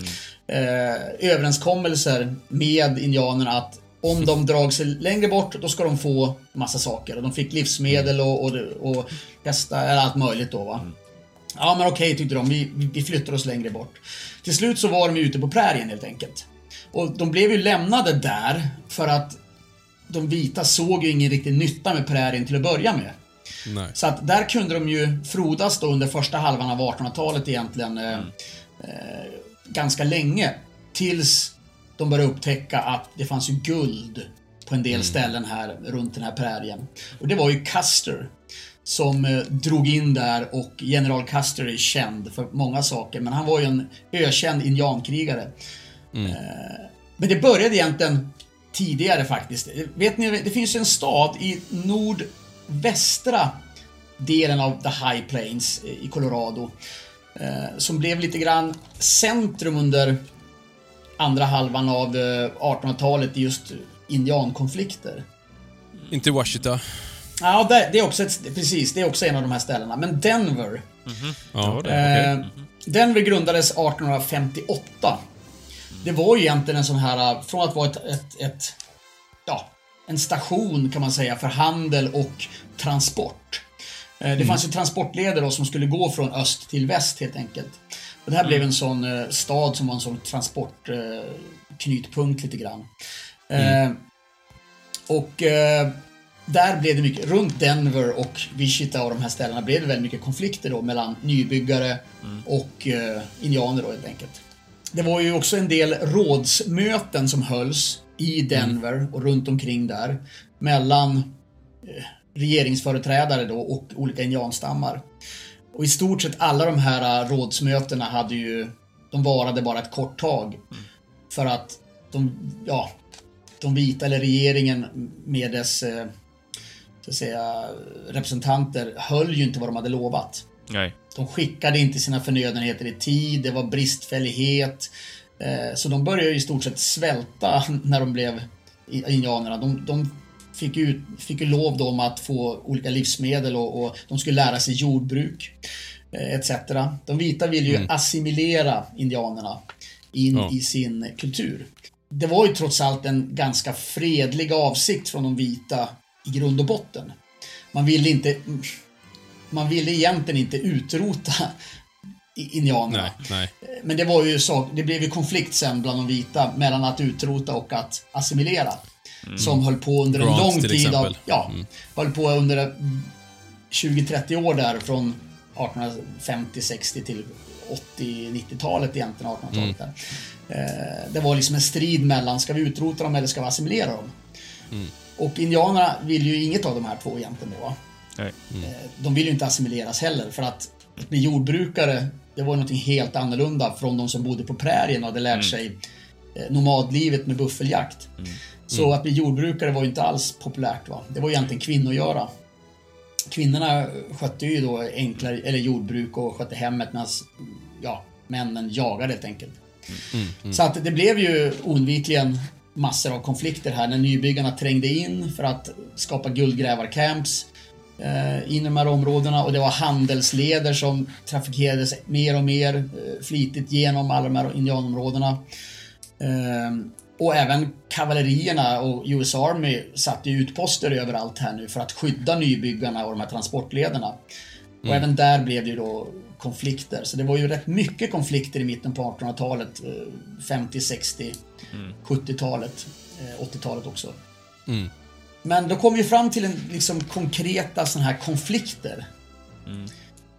Eh, överenskommelser med indianerna att om de drar sig längre bort, då ska de få massa saker. Och de fick livsmedel och, och, och hästar, allt möjligt då va. Ja men okej tyckte de, vi, vi flyttar oss längre bort. Till slut så var de ute på prärien helt enkelt. Och de blev ju lämnade där för att de vita såg ju ingen riktig nytta med prärien till att börja med. Nej. Så att där kunde de ju frodas då under första halvan av 1800-talet egentligen eh, eh, ganska länge. Tills de började upptäcka att det fanns ju guld på en del ställen här runt den här prärien. Och det var ju Custer som eh, drog in där och general Custer är känd för många saker men han var ju en ökänd indiankrigare. Eh, men det började egentligen tidigare faktiskt. Vet ni, det finns ju en stad i nordvästra delen av the High Plains i Colorado. Eh, som blev lite grann centrum under andra halvan av eh, 1800-talet i just indiankonflikter. Inte Washita. Ja, det, det är också ett, precis, det är också en av de här ställena. Men Denver. Ja, Eh, Denver grundades 1858. Det var ju egentligen en sån här, från att vara ett, ett, ett ja, en station kan man säga för handel och transport. Eh, Det fanns ju transportleder då som skulle gå från öst till väst helt enkelt. Och det här blev en sån eh, stad som var en sån transportknutpunkt lite grann. Eh, och eh, där blev det mycket, runt Denver och Wichita och de här ställena blev det väldigt mycket konflikter då mellan nybyggare och eh, indianer då helt enkelt. Det var ju också en del rådsmöten som hölls i Denver och runt omkring där mellan eh, regeringsföreträdare då och olika indianstammar. Och i stort sett alla de här eh, rådsmötena hade ju, de varade bara ett kort tag. För att de, ja, de vita eller regeringen med dess eh, så att säga, representanter höll ju inte vad de hade lovat. Nej. De skickade inte sina förnödenheter i tid, det var bristfällighet. Eh, Så de började i stort sett svälta när de blev indianerna. De, de fick, ju, fick ju lov då om att få olika livsmedel och, och de skulle lära sig jordbruk eh, etc. De vita ville ju assimilera indianerna in Ja. i sin kultur. Det var ju trots allt en ganska fredlig avsikt från de vita i grund och botten. Man ville inte man ville egentligen inte utrota indianerna. Nej, nej. Men det var ju så, det blev ju konflikt sen bland de vita mellan att utrota och att assimilera. Som höll på under en Grant, lång tid av, ja, höll på under eh, 20-30 år där från 1850-60 till 80-90-talet egentligen, 1800-talet där. Eh, Det var liksom en strid mellan, ska vi utrota dem eller ska vi assimilera dem? Och indianerna vill ju inget av de här två egentligen då. Nej. Eh, De vill ju inte assimileras heller för att bli jordbrukare, det var någonting helt annorlunda från de som bodde på prärien och hade lärt sig eh, nomadlivet med buffeljakt. Så att bli jordbrukare var ju inte alls populärt. Va? Det var ju egentligen kvinnogöra. Kvinnorna skötte ju då enklare, eller jordbruk och skötte hemmet medan ja, männen jagade helt enkelt. Så att det blev ju oundvikligen massor av konflikter här när nybyggarna trängde in för att skapa guldgrävarcamps eh, in i de här områdena och det var handelsleder som trafikerades mer och mer eh, flitigt genom alla de här indianområdena. Eh, och även kavallerierna och US Army satte utposter överallt här nu för att skydda nybyggarna och de här transportlederna. Och även där blev det ju då konflikter. Så det var ju rätt mycket konflikter i mitten på 1800-talet. eh, 50, 60, 70-talet, eh, 80-talet också. Men då kom vi fram till en liksom konkreta sådana här konflikter.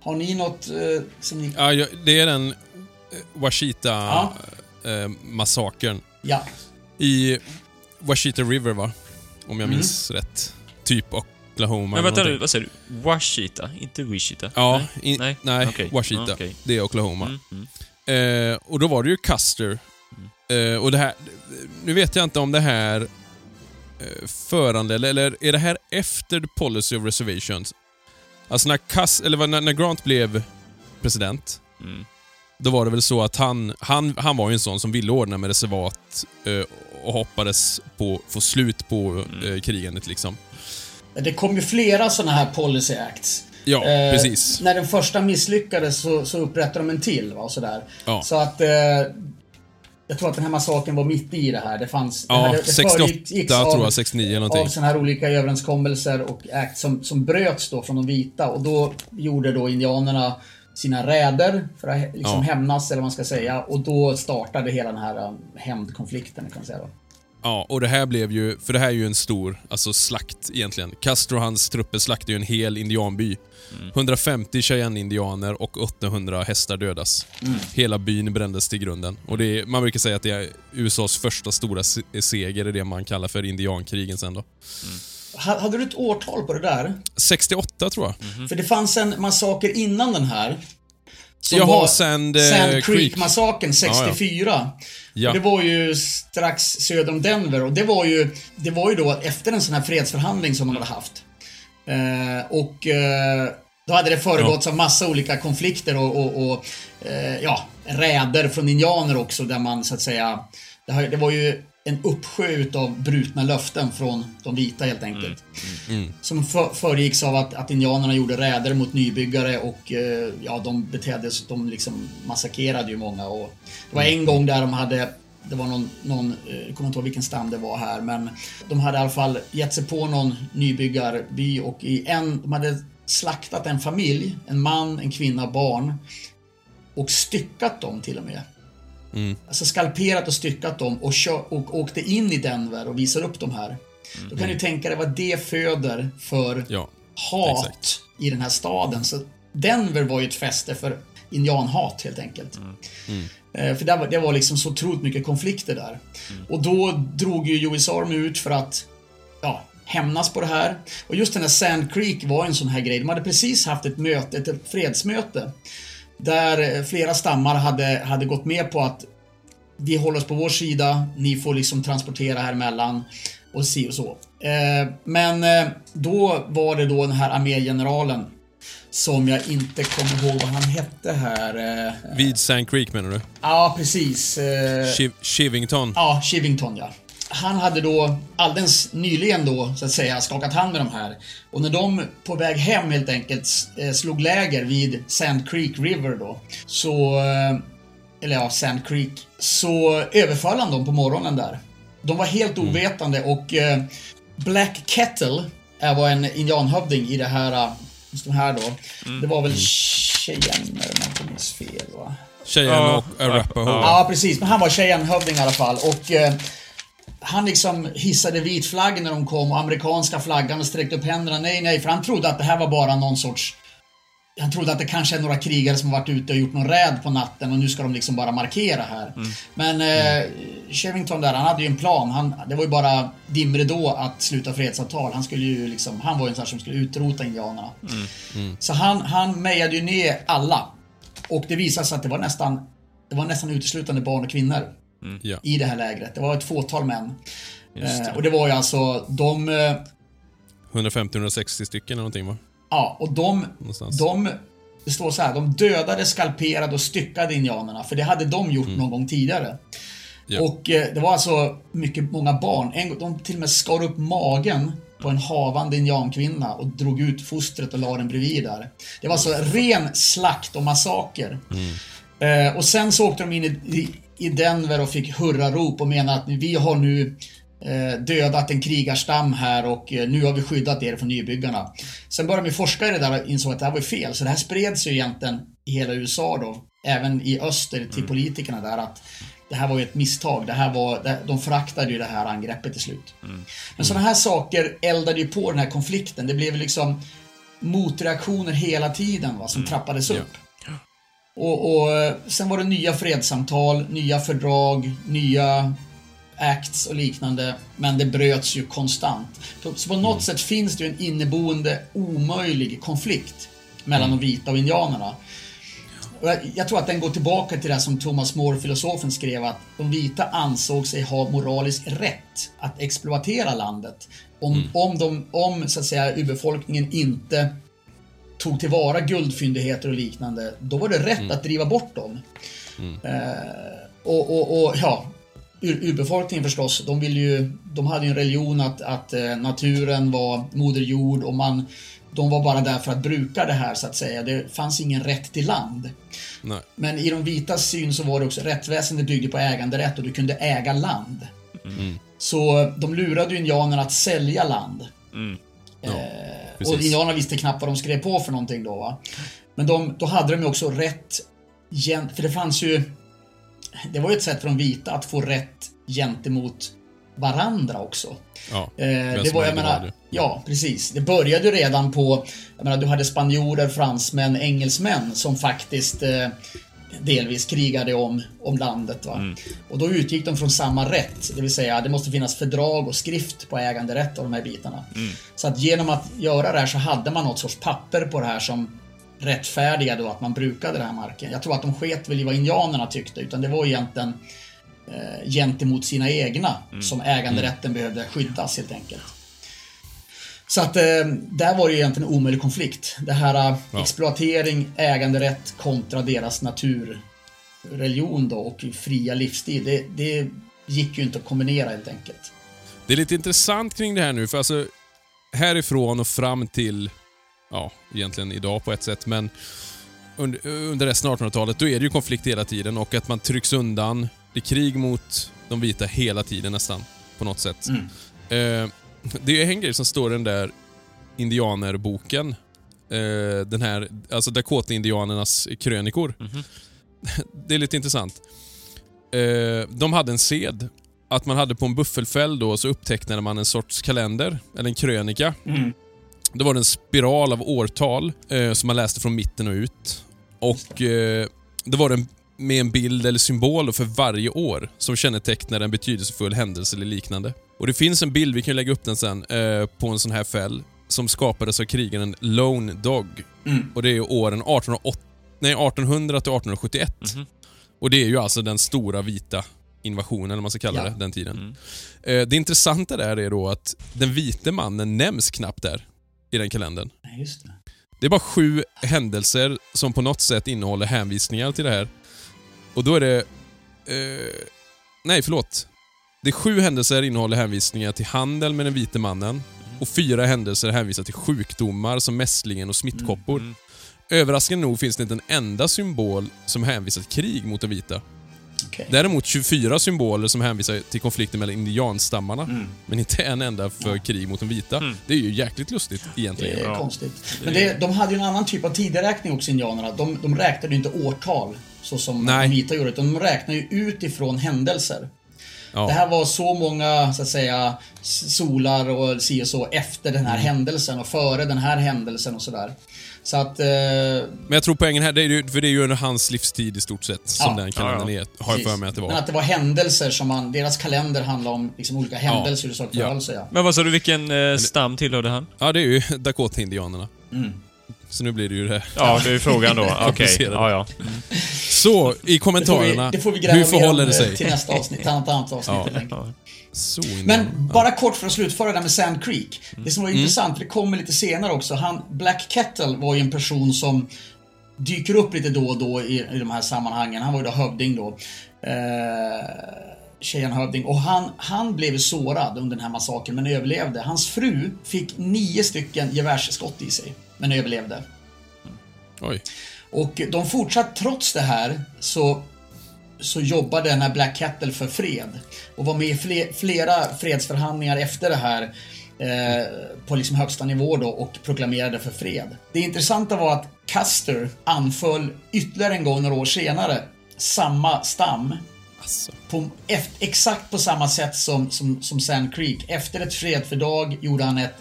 Har ni något eh, som ni... Ja, det är den eh, Washita Ja. eh. Ja. I Washita River, va? Om jag minns rätt. Typ Oklahoma. Men vänta nu, vad säger du? Washita? Inte Wishita? Ja, nej. in, nej, nej. okej. Washita. Okej. Det är Oklahoma. Mm, mm. Eh, och då var det ju Custer. Eh, och det här... Nu vet jag inte om det här eh, föranledde, eller är det här efter the policy of reservations? Alltså när, Cus, eller när, när Grant blev president, Mm. Då var det väl så att han, han, han var ju en sån som ville ordna med reservat eh, och hoppades på få slut på Mm. eh, krigandet liksom. Det kom ju flera sådana här policy acts. Ja, Eh, precis. När den första misslyckades så, så upprättade de en till. Va, och sådär. Ja. Så att... Eh, jag tror att den här massakern var mitt i det här. Det fanns... det Ja, här, det 68 föregicks av- tror jag, 69 eller Av någonting. sådana här olika överenskommelser och act som, som bröts då från de vita. Och då gjorde då indianerna sina räder för att liksom Ja. hämnas, eller vad man ska säga. Och då startade hela den här um, hämndkonflikten, kan man säga då. Ja, och det här blev ju, för det här är ju en stor alltså slakt egentligen. Castro och hans trupper slaktade ju en hel indianby. 150 Cheyenne-indianer och 800 hästar dödas. Hela byn brändes till grunden. Och det är, man brukar säga att det är USAs första stora se- seger, är det man kallar för indiankrigen sen då. Ha- Hade du ett årtal på det där? 68 tror jag. Mm. För det fanns en massaker innan den här. Som Jaha, var Sand, eh, Sand Creek. Creek-massakern 64. Ja. Och det var ju strax söder om Denver och det var ju, det var ju då efter en sån här fredsförhandling som man hade haft. Eh, och eh, då hade det föregåtts av massa olika konflikter och, och, och eh, ja, räder från indianer också där man så att säga, det, har, det var ju en uppsjö utav brutna löften från de vita helt enkelt. Som för, föregicks av att, att indianerna gjorde räder mot nybyggare och eh, ja, de betedde sig, de liksom massakrerade ju många. Och det var en gång där de hade det var någon, någon eh, jag kommer inte ihåg vilken stam det var här, men de hade i alla fall gett sig på någon nybyggarby och i en, de hade slaktat en familj, en man, en kvinna, barn och styckat dem till och med. Alltså skalperat och styckat dem och, och åkte in i Denver och visar upp de här. Då kan du tänka dig vad det föder för Ja. hat exakt. i den här staden. Så Denver var ju ett fäste för indianhat helt enkelt. Eh, För det var, det var liksom så otroligt mycket konflikter där. Och då drog ju US Army ut för att ja, hämnas på det här. Och just den här Sand Creek var en sån här grej. De hade precis haft ett möte, ett fredsmöte. Där eh, flera stammar hade, hade gått med på att vi håller oss på vår sida, ni får liksom transportera här emellan och si och så. Eh, men eh, då var det då den här armégeneralen som jag inte kommer ihåg vad han hette här. Vid Sand Creek menar du? ja, precis. Shiv- Shivington? Ja, Shivington ja. Han hade då alldeles nyligen då, så att säga, skakat hand med de här. Och när de på väg hem helt enkelt eh, slog läger vid Sand Creek River då, så... eh, Eller ja, Sand Creek. Så överföll han dem på morgonen där. De var helt ovetande och eh, Black Kettle är var en indianhövding i det här, just de här då. Det var väl Cheyenne om jag inte minns fel va? Cheyenne och Arapaho? Ja, precis. Men han var Cheyenne-hövding i alla fall. Och eh, han liksom hissade vit flagg när de kom och amerikanska flaggan och sträckte upp händerna. Nej, nej, för han trodde att det här var bara någon sorts... Han trodde att det kanske är några krigare som har varit ute och gjort någon räd på natten och nu ska de liksom bara markera här. Men eh, Chevington där, han hade ju en plan. Han, det var ju bara dimridå att sluta fredsavtal. Han skulle ju liksom, han var ju en sån som skulle utrota indianerna. Så han, han mejade ju ner alla. Och det visade sig att det var nästan, det var nästan uteslutande barn och kvinnor Ja. i det här lägret. Det var ett fåtal män. Just det. Eh, och det var ju alltså, de... eh, 150-160 stycken eller någonting va? Ja, och de... Någonstans. De det står så här, de dödade, skalperade och styckade indianerna, för det hade de gjort någon gång tidigare. Ja. Och eh, det var alltså mycket, många barn. En, gång- de till och med skar upp magen på en havande indiankvinna och drog ut fostret och la den bredvid där. Det var alltså ren slakt och massaker. Eh, och sen så åkte de in i, i, i Denver och fick hurrarop och menade att vi har nu eh, dödat en krigarstam här och eh, nu har vi skyddat er från nybyggarna. Sen började de forska i det där och insåg att det här var fel. Så det här spreds ju egentligen i hela USA då. Även i öster till politikerna där att det här var ju ett misstag. Det här var, de föraktade ju det här angreppet till slut. Men sådana här saker eldade ju på den här konflikten. Det blev liksom motreaktioner hela tiden va, som trappades upp. Och, och eh, sen var det nya fredssamtal, nya fördrag, nya acts och liknande. Men det bröts ju konstant. Så, på något sätt finns det ju en inneboende omöjlig konflikt mellan de vita och indianerna. Och jag, jag tror att den går tillbaka till det som Thomas More, filosofen, skrev att de vita ansåg sig ha moralisk rätt att exploatera landet. Om, om, de, om så att säga, urbefolkningen inte tog tillvara guldfyndigheter och liknande, då var det rätt att driva bort dem. Eh, och, och, och ja, ur, urbefolkningen förstås, de ville ju, de hade ju en religion att, att eh, naturen var moder jord och man, de var bara där för att bruka det här så att säga. Det fanns ingen rätt till land. Nej. Men i de vitas syn så var det också, rättsväsendet byggde på äganderätt och du kunde äga land. Så de lurade ju indianerna att sälja land. Eh, och precis. indianerna visste knappt vad de skrev på för någonting då. Va? Men de, då hade de ju också rätt, för det fanns ju, det var ju ett sätt för de vita att få rätt gentemot varandra också. Ja, Eh, det var, jag menar, ja precis. Det började ju redan på, jag menar du hade spanjorer, fransmän, engelsmän som faktiskt eh, delvis krigade om, om landet. Va? Och då utgick de från samma rätt, det vill säga det måste finnas fördrag och skrift på äganderätt av de här bitarna. Så att genom att göra det här så hade man något sorts papper på det här som rättfärdigade då att man brukade den här marken. Jag tror att de sket väl i vad indianerna tyckte, utan det var egentligen eh, gentemot sina egna som äganderätten behövde skyddas helt enkelt. Så att eh, där var det ju egentligen en omöjlig konflikt. Det här eh, Ja. exploatering, äganderätt kontra deras naturreligion då och fria livsstil. Det, det gick ju inte att kombinera helt enkelt. Det är lite intressant kring det här nu, för alltså härifrån och fram till, ja, egentligen idag på ett sätt, men under, under resten av 1800-talet, då är det ju konflikt hela tiden och att man trycks undan. Det är krig mot de vita hela tiden nästan, på något sätt. Eh, det är en grej som står i den där indianerboken. Eh, den här, alltså Dakota-indianernas krönikor. det är lite intressant. Eh, de hade en sed att man hade på en buffelfäll då så upptecknade man en sorts kalender, eller en krönika. Det var en spiral av årtal eh, som man läste från mitten och ut. Och eh, det var en med en bild eller symbol för varje år som kännetecknar en betydelsefull händelse eller liknande. Och Det finns en bild, vi kan lägga upp den sen, eh, på en sån här fäll som skapades av krigaren Lone Dog. Och Det är åren 1808, nej, 1800 till 1871. Och det är ju alltså den stora vita invasionen, eller man ska kalla Ja. det, den tiden. Eh, det intressanta där är då att den vite mannen nämns knappt där i den kalendern. Just det. Det är bara sju händelser som på något sätt innehåller hänvisningar till det här. Och då är det... Eh, nej, förlåt. Det är sju händelser innehåller hänvisningar till handel med den vite mannen och fyra händelser hänvisar till sjukdomar som mässlingen och smittkoppor. Överraskande nog finns det inte en enda symbol som hänvisar till krig mot de vita. Okej. Däremot 24 symboler som hänvisar till konflikten mellan indianstammarna, men inte en enda för krig mot de vita. Det är ju jäkligt lustigt egentligen. Det är konstigt. Men det, de hade ju en annan typ av tideräkning också, indianerna. De, de räknade ju inte årtal så som Nej. de vita gjorde, utan de räknade ju utifrån händelser. Ja. Det här var så många, så att säga, solar och si och så efter den här Mm. händelsen och före den här händelsen och sådär. Så att... Eh, Men jag tror poängen här, det är ju, för det är ju under hans livstid i stort sett som Ja. den kalendern är, har jag för mig att det Men var. att det var händelser som man... Deras kalender handlar om liksom olika händelser hur saker Ja. sig. Ja. Men vad sa du, vilken eh, stam tillhörde han? Ja, det är ju Dakota-indianerna. Så nu blir det ju det. Ja, det är frågan då. Okej, Komplicerade. ja, ja. Så, i Det får vi, kommentarerna, det får vi gräva hur förhåller det sig? till nästa avsnitt, till ett annat avsnitt Ja. helt enkelt. ja. Så Men bara kort för att slutföra det där med Sand Creek. Det som var Mm. intressant, det kommer lite senare också. Han, Black Kettle var ju en person som dyker upp lite då och då i, i de här sammanhangen. Han var ju då hövding då. Eh, Cheyenne-hövding. Och han, han blev sårad under den här massakern men överlevde. Hans fru fick nio stycken gevärsskott i sig, men överlevde. Oj. Och de fortsatte trots det här så, så jobbade den här Black Cattle för fred. Och var med i fle, flera fredsförhandlingar efter det här eh, på liksom högsta nivå då och proklamerade för fred. Det intressanta var att Custer anföll ytterligare en gång några år senare samma stam. Alltså. På, eft- exakt på samma sätt som, som, som Sand Creek. Efter ett fredfördrag gjorde han ett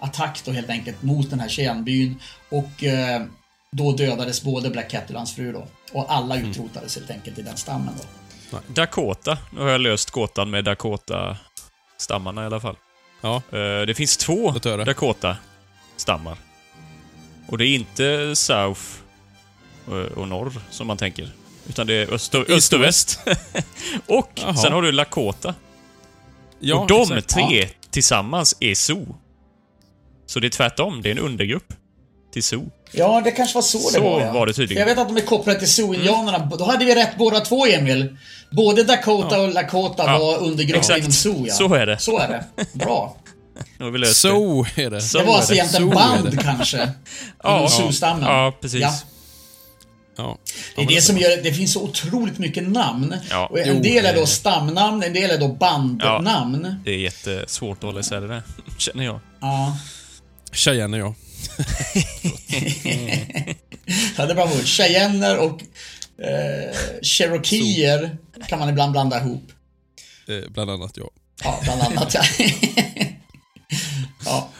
lönnattack då helt enkelt mot den här Cheyenne-byn. Och eh, då dödades både Black Cattle och hans fru då. Och alla utrotades helt enkelt i den stammen då. Dakota. Nu har jag löst gåtan med Dakota-stammarna i alla fall. Ja. Eh, Det finns två. Dakota-stammar. Och det är inte South eh, och norr som man tänker. Utan det är öst och, öst och väst. och Jaha. sen har du Lakota. Ja, och de exakt. tre tillsammans är Zoo. Så det är tvärtom, det är en undergrupp till Zoo. Ja, det kanske var så, Så det var ja. var det tydligen. För jag vet att de är kopplade till Sioux-indianerna. Då hade vi rätt båda två, Emil. Både Dakota och Lakota Ja, var undergrupp inom Sioux, ja. Så är det. Så är det. Bra. Nu Så är det. Så det var är alltså egentligen band kanske. Ja, Inom Sioux-stammen. Ja, precis. Ja. Ja. Det är det som gör det finns så otroligt mycket namn. Ja. Och en del är då stamnamn, en del är då bandnamn. Det är jättesvårt att hålla isär det där, känner jag. Ja. Cheyenne, ja. ja, det är bra ord. Cheyenner och eh, Cherokeer kan man ibland blanda ihop. Eh, bland annat, ja. Ja, bland annat ja. ja.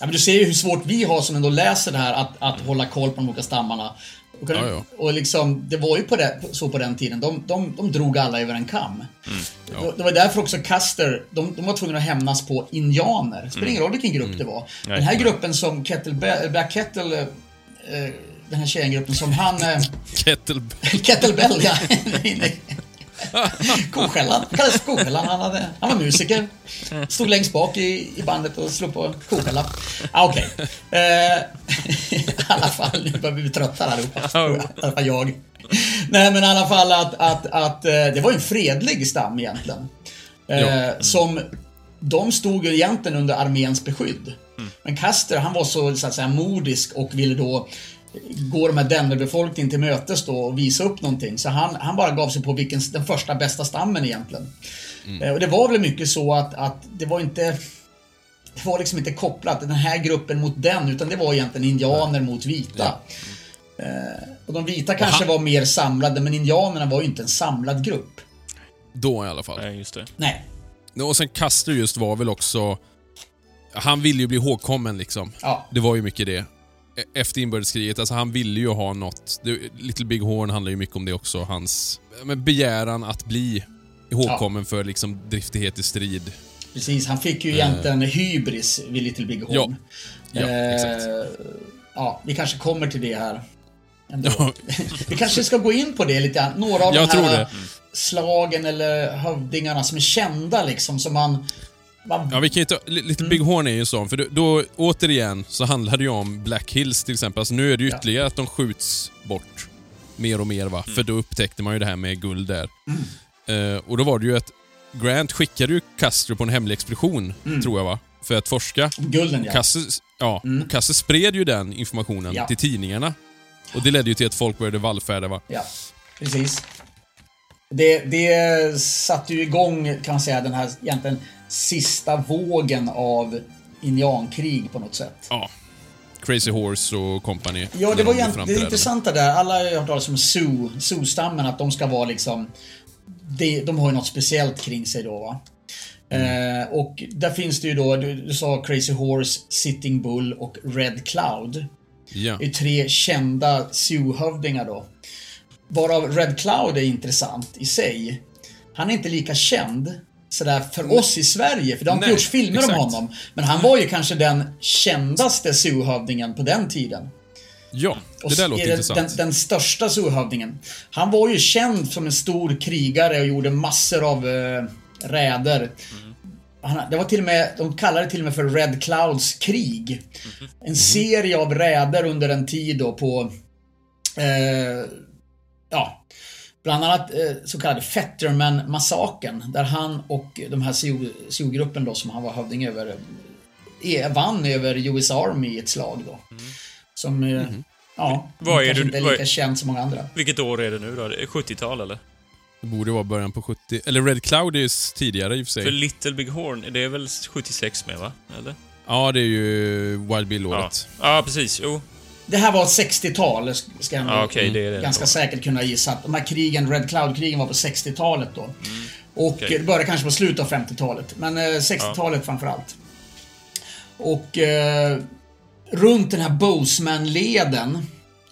ja. men du ser ju hur svårt vi har som ändå läser det här att, att hålla koll på de olika stammarna. Och, Ja, ja. och liksom, det var ju på det, så på den tiden. De, de, de drog alla över en kam. ja. Det var därför också Custer, de, de var tvungna att hämnas på indianer. Det spelar ingen roll vilken grupp det var. Den här gruppen som Kettle, Black Kettle, eh, den här tjejgruppen som han... Eh, Kettlebell. Kettlebell, ja. Koskällan. Han kallades Koskällan. Han, hade, han var musiker. Stod längst bak i, i bandet och slog på koskällan. Ah, Okej. Eh, I alla fall, nu börjar vi bli trötta allihopa. I alla fall jag. Nej, men i alla fall att, att, att eh, det var en fredlig stam egentligen. Eh, Ja. Som de stod ju egentligen under arméns beskydd. Men Custer, han var så, så att säga modisk och ville då gå de här Denverbefolkningen till mötes då och visa upp någonting. Så han, han bara gav sig på vilken, den första bästa stammen egentligen. Eh, Och det var väl mycket så att, att det var inte... Det var liksom inte kopplat, den här gruppen mot den, utan det var egentligen indianer mot vita. Eh, och de vita kanske han- var mer samlade, men indianerna var ju inte en samlad grupp. Då i alla fall. Nej, just det. Nej. Och sen Custer just var väl också... Han ville ju bli ihågkommen liksom. Ja. Det var ju mycket det. E- Efter inbördeskriget, alltså han ville ju ha något. Little Big Horn handlar ju mycket om det också. Hans men begäran att bli ihågkommen för liksom driftighet i strid. Precis, han fick ju egentligen hybris vid Little Big Horn. Ja. Ja, exakt. ja, vi kanske kommer till det här. Ändå. Ja. vi kanske ska gå in på det lite grann. Några av Jag de här slagen eller hövdingarna som är kända liksom, som man... man Ja, vi kan ju ta, Little Big Horn är ju sån, för då, då återigen så handlar det ju om Black Hills till exempel. Alltså, nu är det ju Ja. ytterligare att de skjuts bort mer och mer va. För då upptäckte man ju det här med guld där. Eh, och då var det ju att Grant skickade ju Custer på en hemlig expedition, tror jag va? För att forska. Gulden ja. Custer, ja, och Custer spred ju den informationen Ja. till tidningarna. Och det ledde ju till att folk började vallfärda va. Ja, precis. Det, det satte ju igång, kan man säga, den här egentligen sista vågen av indiankrig på något sätt. Ja. Crazy Horse och company. Ja, det de var egentligen det framträdande. intressanta där. Alla har ju hört talas om Sioux, Sioux-stammen, att de ska vara liksom... De, de har ju något speciellt kring sig då va. Eh, och där finns det ju då, du, du sa Crazy Horse, Sitting Bull och Red Cloud. Ja. Det är tre kända Sioux-hövdingar då. Varav Red Cloud är intressant i sig. Han är inte lika känd sådär för oss i Sverige, för det har inte gjorts filmer exakt. om honom. Men han var ju kanske den kändaste Sioux-hövdingen på den tiden. Ja, Och det där är låter den, intressant. Den, den största Sioux-hövdingen. Han var ju känd som en stor krigare och gjorde massor av eh, räder. Han, det var till och med, de kallade det till och med för Red Clouds krig. En serie av räder under en tid då på eh, ja, bland annat eh, så kallade Fetterman-massakern där han och de här Sioux-gruppen då som han var hövding över eh, vann över US Army i ett slag då. Som, eh, ja, Vad är kanske du- inte är vad lika är- känt som många andra. Vilket år är det nu då? Det är 70-tal eller? Det borde vara början på 70... Eller Red Cloud är ju tidigare i och för För sig. Little Big Horn, det är väl 76 med va? Eller? Ja, det är ju Wild Bill-året. Ja, precis. Jo. Det här var 60-tal, ska jag Ja, nog okej, det det ganska då. säkert kunna gissa. Att de här krigen, Red Cloud-krigen var på 60-talet då. Och Mm, okej. det började kanske på slutet av 50-talet, men eh, 60-talet framför allt. Och eh, runt den här Boseman-leden,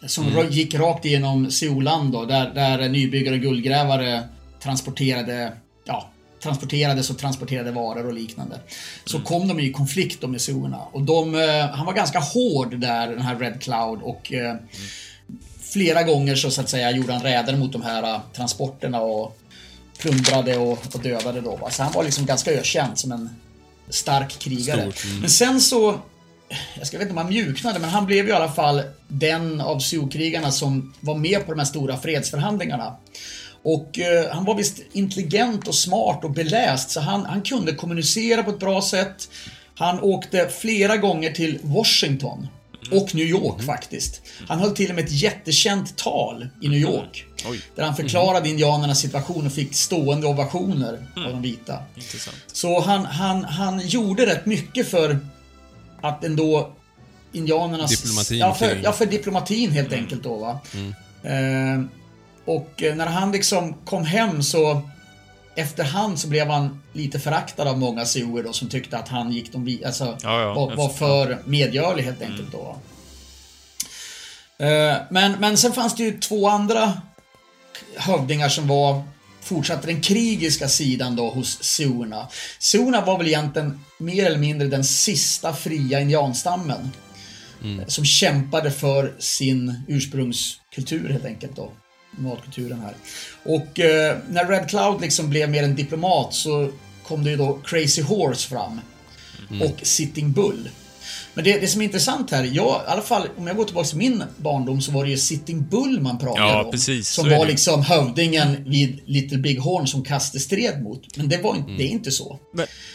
som Mm. gick rakt igenom Seoland då, där, där nybyggare och guldgrävare transporterade, ja, transporterades och transporterade varor och liknande. Så Mm. kom de i konflikt med Siourna. Och de, eh, han var ganska hård där, den här Red Cloud. Och eh, flera gånger så, så att säga gjorde han räder mot de här eh, transporterna och plundrade och, och dödade då. Va? Så han var liksom ganska ökänd som en stark krigare. Stort, mm. Men sen så jag ska vet inte om han mjuknade, men han blev ju i alla fall den av Sioux-krigarna som var med på de här stora fredsförhandlingarna. Och eh, han var visst intelligent och smart och beläst, så han, han kunde kommunicera på ett bra sätt. Han åkte flera gånger till Washington. Och New York faktiskt. Han höll till och med ett jättekänt tal i New York. Oj. Där han förklarade indianernas situation och fick stående ovationer av de vita. Intressant. Så han, han, han gjorde rätt mycket för att ändå indianernas... Diplomatin ja, för, ja, för diplomatin helt enkelt då va. Eh, och eh, när han liksom kom hem så Efterhand så blev han lite föraktad av många sioux då som tyckte att han gick de alltså, Ja, ja, var, var för medgörlig helt enkelt då. Eh, men, men sen fanns det ju två andra hövdingar som var fortsatte den krigiska sidan då hos Siourna. Siourna var väl egentligen mer eller mindre den sista fria indianstammen. eh, Som kämpade för sin ursprungskultur helt enkelt då. Matkulturen här. Och eh, när Red Cloud liksom blev mer en diplomat så kom det ju då Crazy Horse fram. Och Sitting Bull. Men det, det som är intressant här, jag, i alla fall om jag går tillbaka till min barndom så var det ju Sitting Bull man pratade Ja, om. precis, Som var liksom hövdingen vid Little Big Horn som Kaste stred mot. Men det, var inte, det är inte så.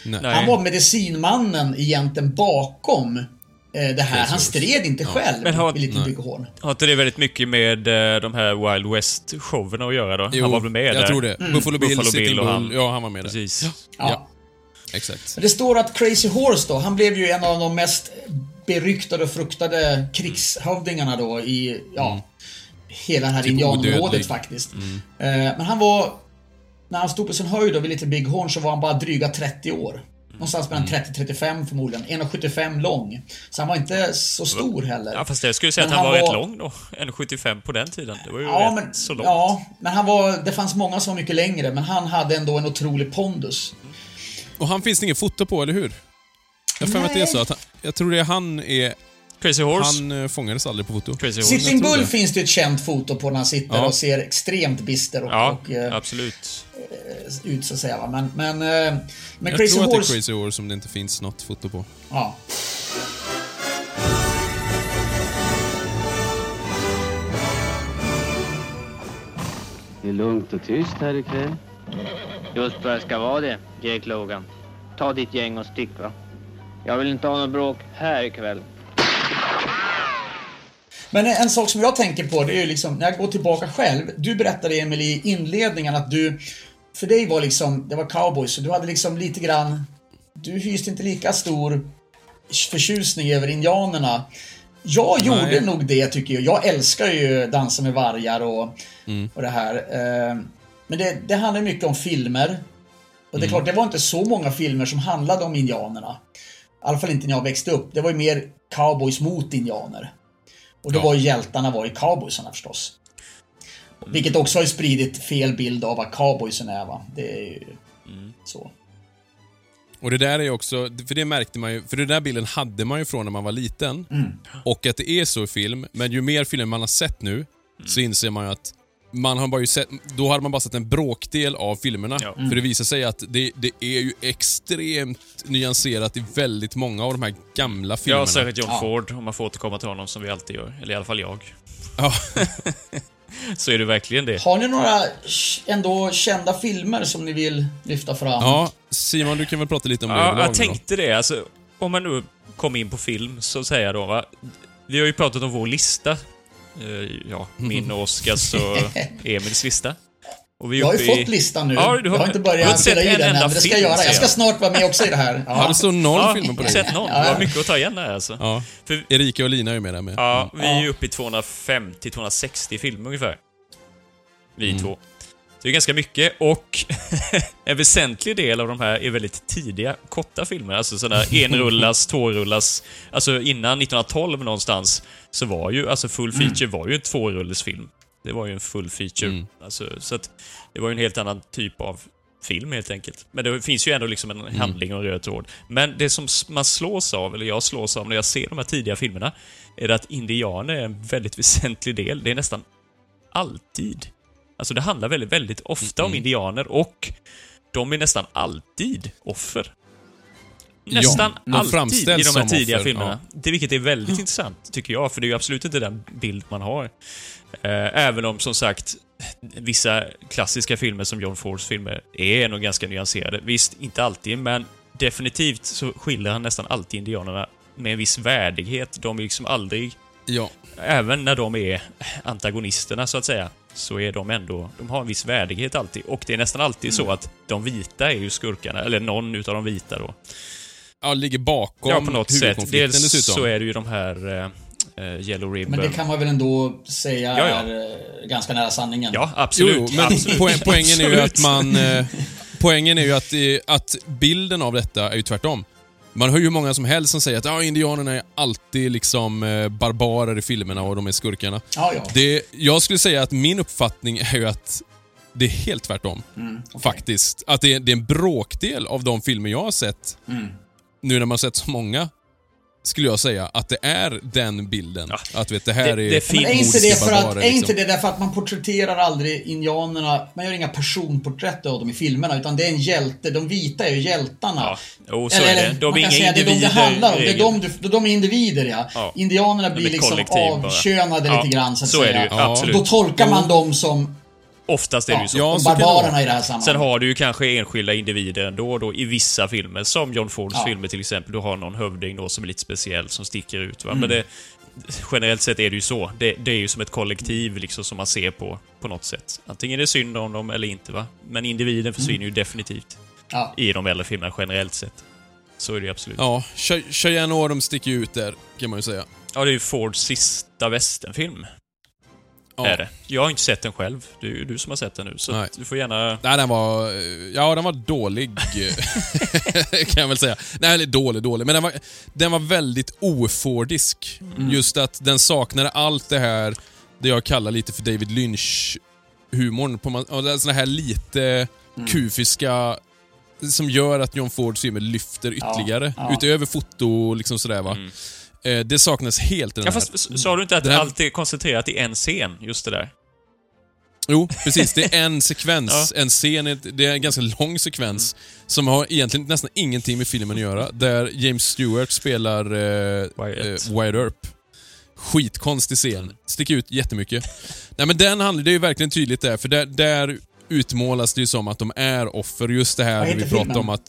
Men. Han var medicinmannen egentligen bakom det här. Han stred inte själv Men har- vid Little Nej. Big Horn. Har inte det väldigt mycket med eh, de här Wild West-showerna att göra då? Jo, han var väl med jag där? tror det. Buffalo Bill, Buffalo Bill och han. Ja, han var med där. Precis. Ja. Exakt. Men Det står att Crazy Horse då, han blev ju en av de mest beryktade och fruktade krigshövdingarna då i, ja, hela det här Typ indianområdet odödlig. faktiskt. Eh, Men han var, när han stod på sin höjd då vid Little Big Horn så var han bara dryga 30 år. Någonstans mellan 30-35 förmodligen. 1,75 lång. Så han var inte så stor heller. Ja, fast jag skulle säga Men att han, han var, var- rätt lång då. 1,75 på den tiden. Det var ju Ja, rätt men, så långt. ja, men han var, det fanns många som var mycket längre, men han hade ändå en otrolig pondus. Och han finns det inget foto på, eller hur? Jag för mig att det är så att han, Jag tror det är han är... Crazy Horse. Han eh, fångades aldrig på foto. Crazy Horse. Sitting jag Bull det. finns det ett känt foto på när han sitter Ja. och ser extremt bister och, Ja, och eh, absolut. ut så att säga. Va? Men, men, eh, men Jag Crazy tror att det är Horse... Crazy Horse som det inte finns något foto på. Ja. Det är lugnt och tyst här ikväll. Just vad det ska vara det, Jake Logan. Ta ditt gäng och stick va. Jag vill inte ha något bråk här ikväll. Men en, en sak som jag tänker på, det är ju liksom, när jag går tillbaka själv. Du berättade Emil i inledningen att du, för dig var liksom, det var cowboys, så du hade liksom lite grann, du hyste inte lika stor förtjusning över indianerna. Jag gjorde Nej. nog det tycker jag. Jag älskar ju Dansa med vargar och, och det här. Eh, Men det, det handlar mycket om filmer. Och det är klart, det var inte så många filmer som handlade om indianerna. I alla fall inte när jag växte upp. Det var ju mer cowboys mot indianer. Och då Ja. var hjältarna var ju cowboysarna förstås. Vilket också har spridit fel bild av vad cowboysen är va. Det är ju så. Och det där är ju också, för det märkte man ju, för den där bilden hade man ju från när man var liten. Och att det är så i film, men ju mer filmer man har sett nu, så inser man ju att man har bara ju sett, då hade man bara sett en bråkdel av filmerna. Ja. För det visar sig att det, det är ju extremt nyanserat i väldigt många av de här gamla filmerna. Ja, särskilt John Ja. Ford, om man får återkomma till honom som vi alltid gör. Eller i alla fall jag. Ja. Så är det verkligen det. Har ni några ändå kända filmer som ni vill lyfta fram? ja, Simon du kan väl prata lite om det Ja, jag nu då? tänkte det. Alltså, om man nu kommer in på film, så säger jag då, va. Vi har ju pratat om vår lista. Eh, Ja, min och Oskars och Emils lista. Och vi är Jag har ju i- fått listan nu. Ja, du har- jag har inte du har börjat spela sett i en den än, men det ska jag göra. Jag ska snart vara med också i det här. Ja, det står noll Ja, filmer på dig. sett. Ja, Du ja. har mycket att ta igen där alltså. Ja. För, Erika och Lina är ju med där med. ja, vi är ju Ja. uppe i 250-260 filmer ungefär. Vi Mm. två. Det är ganska mycket och en väsentlig del av de här är väldigt tidiga, korta filmer. Alltså sådana enrullas, tvårullas. Alltså innan 1912 någonstans så var ju, alltså full Mm. feature var ju en tvårullesfilm. Det var ju en full feature. Mm. Alltså, så att det var ju en helt annan typ av film helt enkelt. Men det finns ju ändå liksom en Mm. handling och en röd tråd. Men det som man slås av, eller jag slås av när jag ser de här tidiga filmerna, är att indianer är en väldigt väsentlig del. Det är nästan alltid. Alltså det handlar väldigt, väldigt ofta om Mm. indianer och de är nästan alltid offer. Ja, Nästan de alltid i de här tidiga offer, filmerna. Det vilket är väldigt intressant, tycker jag, för det är ju absolut inte den bild man har. Eh, Även om, som sagt, vissa klassiska filmer som John Fords filmer är nog ganska nyanserade. Visst, inte alltid, men definitivt så skildrar han nästan alltid indianerna med en viss värdighet. De är liksom aldrig Ja. även när de är antagonisterna, så att säga, så är de ändå... De har en viss värdighet alltid. Och det är nästan alltid så att de vita är ju skurkarna, eller någon utav de vita då. ja, ligger bakom Ja, på något sätt. Dels dessutom. så är det ju de här eh, eh, Yellow Ribbon. Men det kan man väl ändå säga Ja, ja. är eh, ganska nära sanningen? Ja, absolut. Jo, men absolut. poäng, poängen är ju att man... Eh, poängen är ju att, att bilden av detta är ju tvärtom. Man hör ju många som helst som säger att ah, indianerna är alltid liksom eh, barbarer i filmerna och de är skurkarna. Ja, ja. Det, jag skulle säga att min uppfattning är ju att det är helt tvärtom. Mm, okej. Faktiskt. Att det är, det är en bråkdel av de filmer jag har sett, Mm. nu när man har sett så många, skulle jag säga att det är den bilden. Att vet, det här Det- är... det är är inte, det för att, barbarer, är inte liksom. det därför att man porträtterar aldrig indianerna, man gör inga personporträtt av dem i filmerna, utan det är en hjälte, de vita är ju hjältarna. Ja, jo, så är det. De man är kan inga säga, det är de det individer handlar om, det är de, du- de är individer ja. Ja. Indianerna De blir är liksom avkönade Ja, lite grann så att så är säga. det ju, Ja. absolut. Då tolkar man dem som Oftast är det ju så. Ja, så barbarerna i det här sammanhanget. Sen har du ju kanske enskilda individer ändå då i vissa filmer, som John Fords Ja. filmer till exempel. Du har någon hövding då som är lite speciell, som sticker ut. Va? Mm. Men det, generellt sett är det ju så. Det, det är ju som ett kollektiv liksom som man ser på, på något sätt. Antingen är det synd om dem eller inte va. Men individen försvinner Mm. ju definitivt Ja. i de äldre filmerna generellt sett. Så är det ju absolut. Ja, Che- Cheyenne Autumn sticker ju ut där, kan man ju säga. Ja, det är ju Fords sista västernfilm. Ja. Är det. Jag har inte sett den själv. Det är ju du som har sett den nu, så du får gärna... Nej, den var... eh, Ja, den var dålig. kan jag väl säga. Nej, eller dålig, dålig. Men den var, den var väldigt ofordisk. Just att den saknade allt det här, det jag kallar lite för David Lynch-humorn. Och såna här lite kufiska som gör att John Fords filmer lyfter ytterligare. ja. Utöver foto liksom sådär va. Eh, Det saknas helt i den Ja, här. fast s- sa du inte att här- allt är koncentrerat i en scen, just det där? Jo, precis. Det är en sekvens, Ja. en scen, det är en ganska lång sekvens som har egentligen nästan ingenting med filmen att göra. Där James Stewart spelar eh, Wyatt. eh, Wyatt Earp. Skitkonstig scen. Sticker ut jättemycket. Nej men den handlar, det är ju verkligen tydligt där, för där, där utmålas det ju som att de är offer. Just det här vi filmen? om att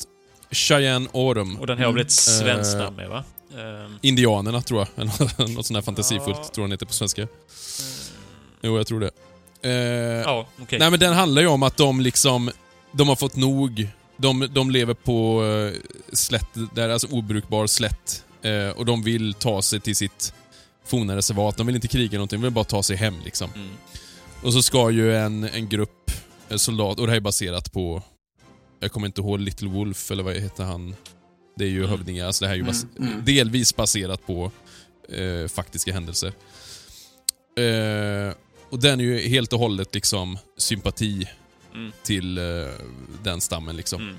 Cheyenne Autumn, Och den här har väl ett svenskt Eh, namn med, va? Ehm, Indianerna tror jag. Något sånt där fantasifullt Ja. tror jag den heter på svenska. Jo, jag tror det. Eh, ja, okej. Nej men den handlar ju om att de liksom, de har fått nog. De, de lever på uh, slätt, där, alltså obrukbar slätt. eh, och de vill ta sig till sitt forna reservat. De vill inte kriga någonting, de vill bara ta sig hem liksom. Mm. Och så ska ju en, en grupp eh, soldater, och det här är baserat på, jag kommer inte ihåg, Little Wolf eller vad heter han? Det är ju Mm. hövdingar, alltså det här är ju bas, Mm, mm. delvis baserat på eh, faktiska händelser. Eh, och den är ju helt och hållet liksom sympati Mm. till eh, den stammen liksom. Mm.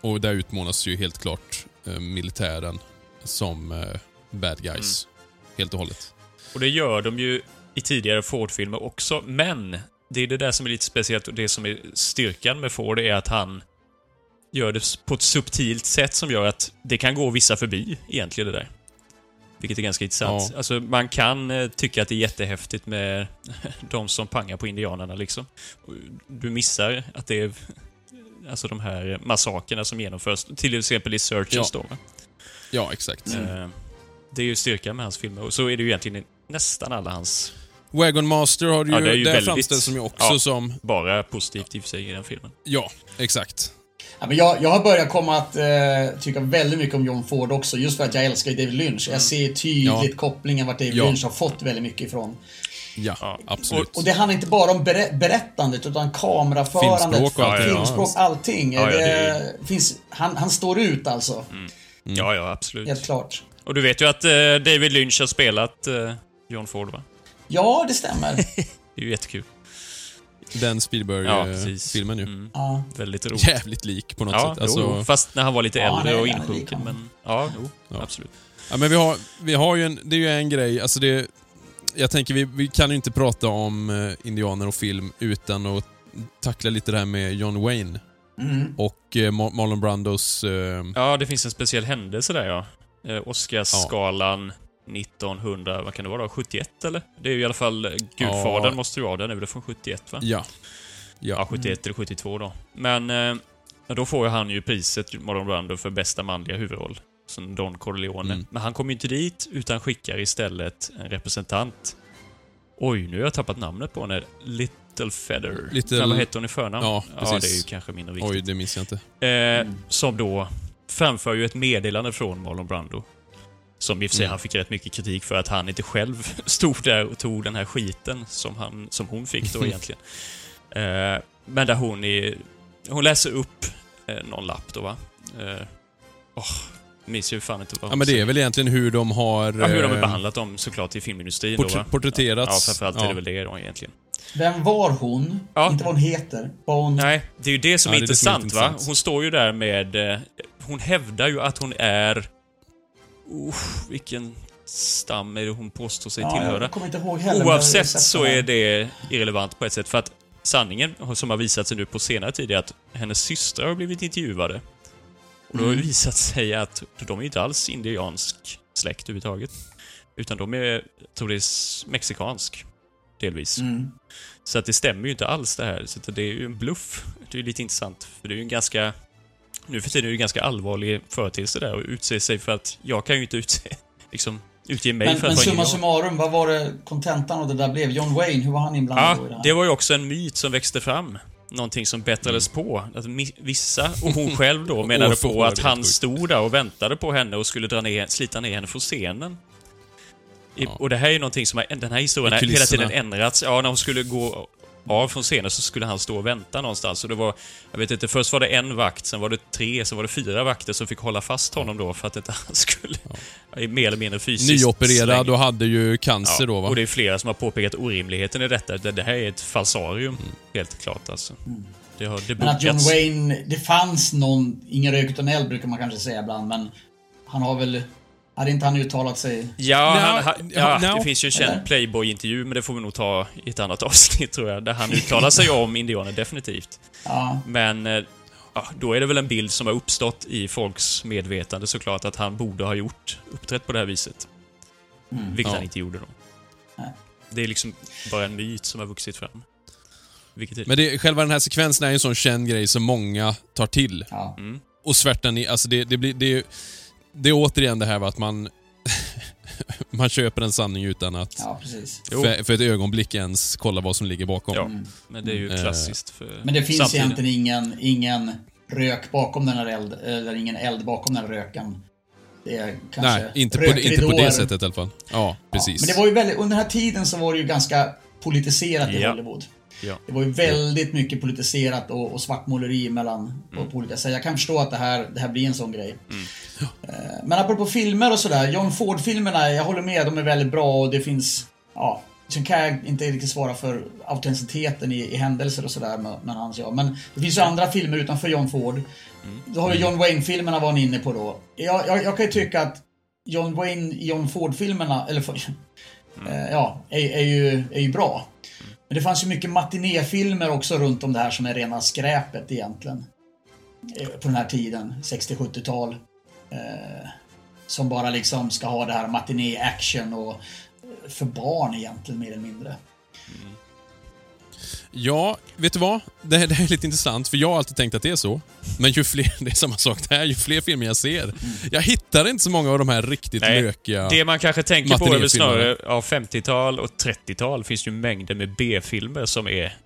Och där utmålas ju helt klart eh, militären som eh, bad guys. Mm. Helt och hållet. Och det gör de ju i tidigare Ford-filmer också, men det är det där som är lite speciellt och det som är styrkan med Ford är att han gör det på ett subtilt sätt som gör att det kan gå vissa förbi egentligen det där. Vilket är ganska intressant. Ja. Alltså, man kan eh, tycka att det är jättehäftigt med de som pangar på indianerna liksom. Du missar att det är alltså de här massakerna som genomförs, till exempel i Searches Ja. då. Ja, exakt. Eh, Det är ju styrkan med hans filmer och så är det ju egentligen nästan alla hans... Wagon Master har du ju, Ja, det är ju där väldigt- framställs som ju också ja. som... Bara positivt i och för sig i den filmen. Ja, exakt. Ja, men jag, jag har börjat komma att eh, tycka väldigt mycket om John Ford också, just för att jag älskar David Lynch. Jag ser tydligt Ja. kopplingen vart David Ja. Lynch har fått väldigt mycket ifrån. Ja, absolut. Och det handlar inte bara om berä berättandet, utan kameraförandet, Filmspråk ja. allting. Ja, ja, det det finns, han, han står ut alltså. Mm. Ja, ja, absolut. Helt klart. Och du vet ju att eh, David Lynch har spelat eh, John Ford, va? Ja, det stämmer. Det är ju jättekul. Den Ja. Spielberg-filmen ju. Mm. Ja. Väldigt roligt. Jävligt lik på något ja, sätt. Alltså, jo, fast när han var lite Ja, äldre och insjunken, men... Ja, jo, Ja. absolut. Ja, men vi har, vi har ju en, det är ju en grej, alltså det... Jag tänker, vi, vi kan ju inte prata om eh, indianer och film utan att tackla lite det här med John Wayne Mm. och eh, Ma- Marlon Brandos... Eh, Ja, det finns en speciell händelse där, ja. Eh, Oscarsgalan 1900, vad kan det vara då? 71 eller? Det är ju i alla fall eh, Gudfadern Ja. måste ju vara, den är väl från 71 va? ja. Ja, Ja. 71 eller 72 då. Men eh, då får ju han ju priset, Marlon Brando, för bästa manliga huvudroll. Som Don Corleone. Mm. Men han kommer ju inte dit, utan skickar istället en representant. Oj, nu har jag tappat namnet på henne. Little Feather. Little- Nej, vad heter hon i förnamn? Ja, ja, precis. det är ju kanske mindre viktigt. Oj, det minns jag inte. Eh, Som då framför ju ett meddelande från Marlon Brando. Som i och för sig Mm. han fick rätt mycket kritik för att han inte själv stod där och tog den här skiten som, han, som hon fick då egentligen. Eh, men där hon är, Hon läser upp eh, någon lapp då va? Eh, åh, minns ju fan inte vad Ja, hon men det är säger. väl egentligen hur de har... Ja, hur de har eh, behandlat dem såklart i filmindustrin portr- då va? porträtterats. Ja, framförallt är Ja. det väl det då egentligen. Vem var hon? Ja. Inte vad hon heter. Vad hon... Nej, det är ju det som Ja, är det är det som är intressant va? intressant. Hon står ju där med... eh, Hon hävdar ju att hon är... Uff, vilken stam är det hon påstår sig Ja, tillhöra? heller, Oavsett sett så är det irrelevant på ett sätt för att sanningen som har visat sig nu på senare tid är att hennes systrar har blivit intervjuade. Och då har det Mm. visat sig att de är inte alls indiansk släkt överhuvudtaget. Utan de är, jag tror det är mexikansk. Delvis. Mm. Så att det stämmer ju inte alls det här. Så det är ju en bluff. Det är ju lite intressant. För det är ju en ganska... Nu för tiden är det ganska allvarlig företeelse där att utse sig för att jag kan ju inte utse, liksom, utge mig Men, för att men summa summarum, vad var det kontentan av det där blev? John Wayne, hur var han inblandad då i det Ja, här? det var ju också en myt som växte fram. Någonting som bättrades på. Att vissa, och hon själv då, menade på att han stod där och väntade på henne och skulle dra ner, slita ner henne från scenen. I, Och det här är ju någonting som har, den här historien har hela tiden ändrats. Ja, när hon skulle gå av från scenen så skulle han stå och vänta någonstans. Och det var, jag vet inte, först var det en vakt, sen var det tre, sen var det fyra vakter som fick hålla fast honom då för att inte han skulle... Ja. Mer eller mindre fysiskt Nyopererad släng. och hade ju cancer Ja, då va? och det är flera som har påpekat orimligheten i detta. Det, det här är ett falsarium, helt klart alltså. Det har det Men att John. Wayne, det fanns någon, ingen rök utan eld brukar man kanske säga ibland, men han har väl, hade inte han uttalat sig? Ja, Nå, han, han, ja no. det finns ju en känd? Playboy-intervju, men det får vi nog ta i ett annat avsnitt tror jag, där han uttalar sig om indianer, definitivt. Ja, Men eh, ja, då är det väl en bild som har uppstått i folks medvetande såklart, att han borde ha gjort, uppträtt på det här viset. Vilket Ja. han inte gjorde då. Nej. Det är liksom bara en myt som har vuxit fram. Vilket är... Men det, själva den här sekvensen är ju en sån känd grej som många tar till. ja. Mm. Och svärtan i, alltså det, det blir, det, är- det är återigen det här med att man man köper en sanning utan att ja för, för ett ögonblick ens kolla vad som ligger bakom. Ja, men det är ju Eh, klassiskt för Men det finns samtiden. egentligen ingen, ingen rök bakom den här eld, eller ingen eld bakom den här röken. Det är kanske Nej, inte på, inte på det sättet i alla fall. Ja, Ja, precis. men det var ju väldigt, under den här tiden så var det ju ganska politiserat i Ja. Hollywood. Ja. Det var ju väldigt mycket politiserat och, och svartmåleri mellan Mm. på olika sätt. Jag kan förstå att det här, det här blir en sån grej. Eh, Men apropå filmer och sådär. John Ford-filmerna, jag håller med, de är väldigt bra och det finns... Ja, sen kan jag inte riktigt svara för autenticiteten i, i händelser och sådär med hans jag. Men det finns ju andra filmer utanför John Ford. Mm. Då har vi John Wayne-filmerna var ni inne på då. Jag, jag, jag kan ju tycka att John Wayne John Ford-filmerna, eller för- eh, ja, är, är, ju, är ju bra. Men det fanns ju mycket matinéfilmer också runt om det här som är rena skräpet egentligen. Eh, på den här tiden, 60-70-tal. Eh, som bara liksom ska ha det här matiné-action och för barn egentligen mer eller mindre. Mm. Ja, vet du vad? Det, här- det här är lite intressant, för jag har alltid tänkt att det är så. Men ju fler, det är samma sak där, ju fler filmer jag ser. Jag hittar inte så många av de här riktigt Nej, lökiga Det man kanske tänker på är väl snarare, ja, 50-tal och 30-tal finns ju mängder med B-filmer som är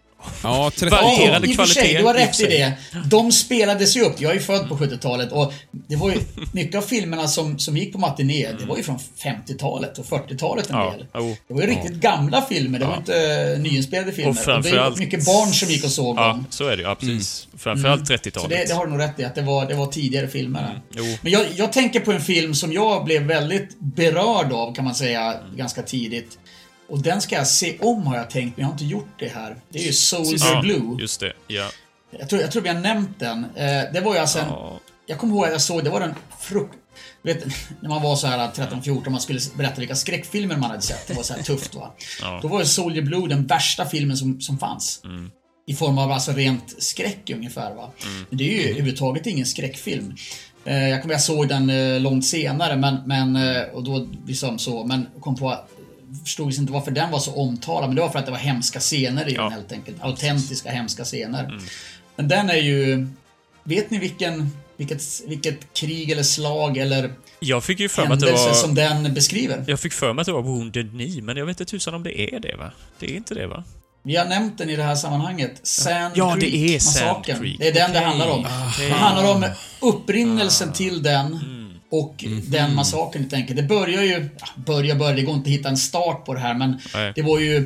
Ja, 30 varierande sig, kvalitet. du har rätt i det. De spelades ju upp. Jag är ju född på 70-talet och det var ju mycket av filmerna som, som gick på matiné, det var ju från 50-talet och 40-talet en Ja, del. Det var ju riktigt gamla filmer, det var inte uh, nyinspelade filmer. Och Och det framförallt- mycket barn som gick och såg Ja, dem. så är det ju. Ja, precis. Framförallt Så 30-talet. det, det har du nog rätt i, att det var, det var tidigare filmer. Mm. Men jag, jag tänker på en film som jag blev väldigt berörd av, kan man säga, ganska tidigt. Och den ska jag se om har jag tänkt, men jag har inte gjort det här. Det är ju Soldier Ja, Blue. just det. Ja. Jag tror, jag tror vi har nämnt den. Eh, det var ju alltså en... Ja. Jag kommer ihåg att jag såg, det var den frukt... Vet, när man var så här 13-14, man skulle berätta vilka skräckfilmer man hade sett. Det var så här tufft va. Ja. Då var ju Soldier Blue den värsta filmen som, som fanns. Mm. I form av alltså rent skräck ungefär va. Men det är ju överhuvudtaget ingen skräckfilm. Eh, jag kommer jag såg den eh, långt senare men, men och då liksom så, men kom på att förstod liksom inte varför den var så omtalad, men det var för att det var hemska scener i den helt enkelt. Autentiska hemska scener. Mm. Men den är ju... Vet ni vilken, vilket, vilket krig eller slag eller Jag fick ju för mig att det var... som den beskriver? Jag fick för mig att det var Wounded Knee, men jag vet inte tusan om det är det va? Det är inte det va? Vi har nämnt den i det här sammanhanget. Sand Ja, det Creek är Sand. Creek. Det är den det Okej. handlar om. Okej. Det handlar om upprinnelsen till den Mm. Och den massakern helt enkelt. Det börjar ju... Ja, börja, börja. Det går inte att hitta en start på det här men Nej. det var ju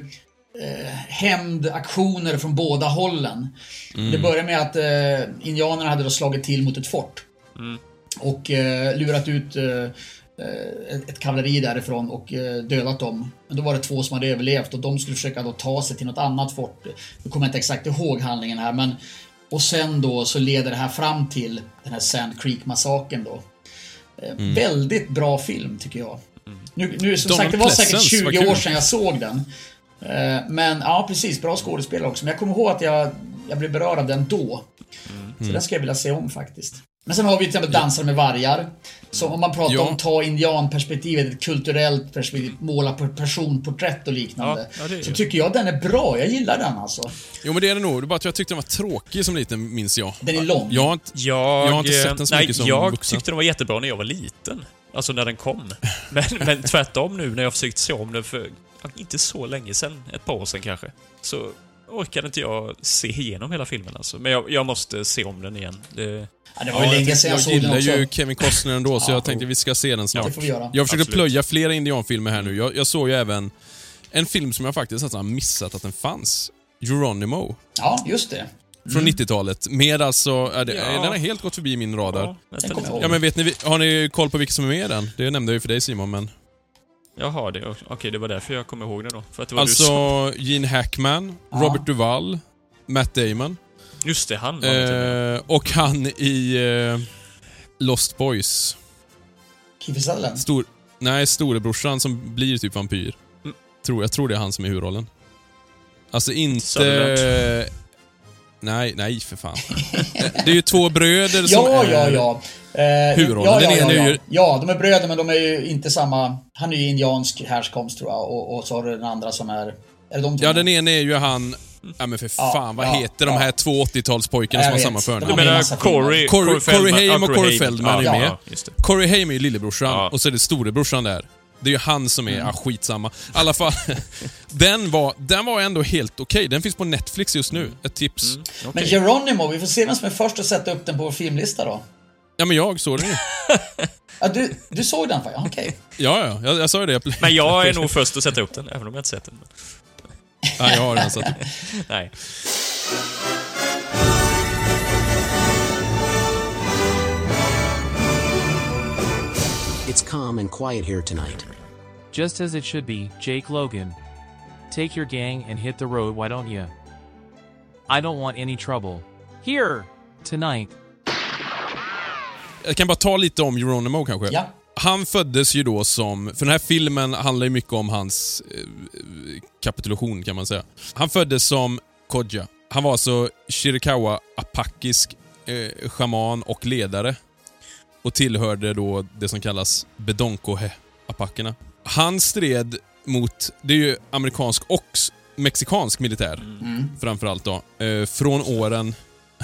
eh, hämndaktioner från båda hållen. Mm. Det började med att eh, indianerna hade då slagit till mot ett fort. Mm. Och eh, lurat ut eh, eh, ett, kavalleri därifrån och eh, dödat dem. Men då var det två som hade överlevt och de skulle försöka då ta sig till något annat fort. Nu kommer jag inte exakt ihåg handlingen här men och sen då så leder det här fram till den här Sand Creek-massakern då. Eh, Väldigt bra film tycker jag. Nu, nu som Donald sagt, det var säkert Pleasence, 20 vad kul. år sedan jag såg den. Eh, Men ja, precis. Bra skådespelare också. Men jag kommer ihåg att jag, jag blev berörd av den då. Så den ska jag vilja se om faktiskt. Men sen har vi till exempel Dansar med vargar. Så om man pratar Ja. om ta indianperspektivet, ett kulturellt perspektiv, måla på personporträtt och liknande. Ja, ja, så ju- tycker jag den är bra. Jag gillar den alltså. Jo men det är det nog. Det är bara att jag tyckte den var tråkig som liten, minns jag. Den är lång. Jag har inte, Jag, jag har inte eh, sett den så nej, mycket som jag vuxen. tyckte den var jättebra när jag var liten. Alltså när den kom. Men, men tvärtom nu när jag försökt se om den för, inte så länge sedan, ett par år sedan kanske, så orkade inte jag se igenom hela filmen alltså. Men jag, jag måste se om den igen. Det, Ja, det var ju Ja, länge jag, sedan jag, jag såg den gillar också. ju Kevin Costner ändå, så Ja, jag tänkte vi ska se den snart. Det får vi göra. Jag försökte Absolut. plöja flera indianfilmer här nu. Jag, jag såg ju även en film som jag faktiskt nästan har missat att den fanns. Geronimo. Ja, just det. Från 90-talet. Med alltså... Ja, det, Ja. Den har helt gått förbi min radar. ja, jag. Ja men vet ni, har ni koll på vilka som är med i den? Det nämnde jag ju för dig Simon, men... Jaha, det, okej, det var därför jag kom ihåg det då. För att det var du som... Alltså, Gene Hackman, Ja. Robert Duvall, Matt Damon. Just det, han var. Eh, och han i eh, Lost Boys. Kiefer Sutherland. Stor, nej, storebrorsan som blir typ vampyr. Mm. Tror, jag tror det är han som är huvudrollen. Alltså inte... Sutherland. Nej, nej för fan. Det är ju två bröder som Ja, är... ja, ja. Eh, huvudrollen. Ja, Den ja, ja, ju- ja, de är bröder men de är ju inte samma... Han är ju indiansk härkomst tror jag och, och så har du den andra som är... Är de två? Ja, den ena är ju han... Ja men för Ja, fan, vad ja, heter de här två 80-talspojkarna Jag som har samma De förnamn? Du menar. Corey, Corey, Corey Haim och Corey Feldman är ju med. Ja, just det. Corey Haim är ju lillebrorsan Ja. och så är det storebrorsan där. Det är ju han som Mm. är, ah, skitsamma. I alla fall, den var, den var ändå helt okej. Den finns på Netflix just nu. Ett tips. Mm. Men Okej. Geronimo, vi får se vem som är först att sätta upp den på vår filmlista då. Ja men jag såg den ju. Ja, du, du såg den? Ja, okej. Ja, ja, jag, jag sa ju det. Men jag är nog först att sätta upp den, även om jag inte sett den. Ja, jag har den satt upp. Nej. It's calm and quiet here tonight. Just as it should be, Jake Logan. Take your gang and hit the road, why don't you? I don't want any trouble. Here! Tonight. Jag kan bara ta lite om Geronimo kanske. Ja. han föddes ju då som... För den här filmen handlar ju mycket om hans eh, kapitulation kan man säga. Han föddes som Kodja. Han var alltså Shirikawa apakisk eh, shaman och ledare. Och tillhörde då det som kallas Bedonkohe-apackerna. Han stred mot, det är ju amerikansk och mexikansk militär. Mm. Framförallt då. Eh, från åren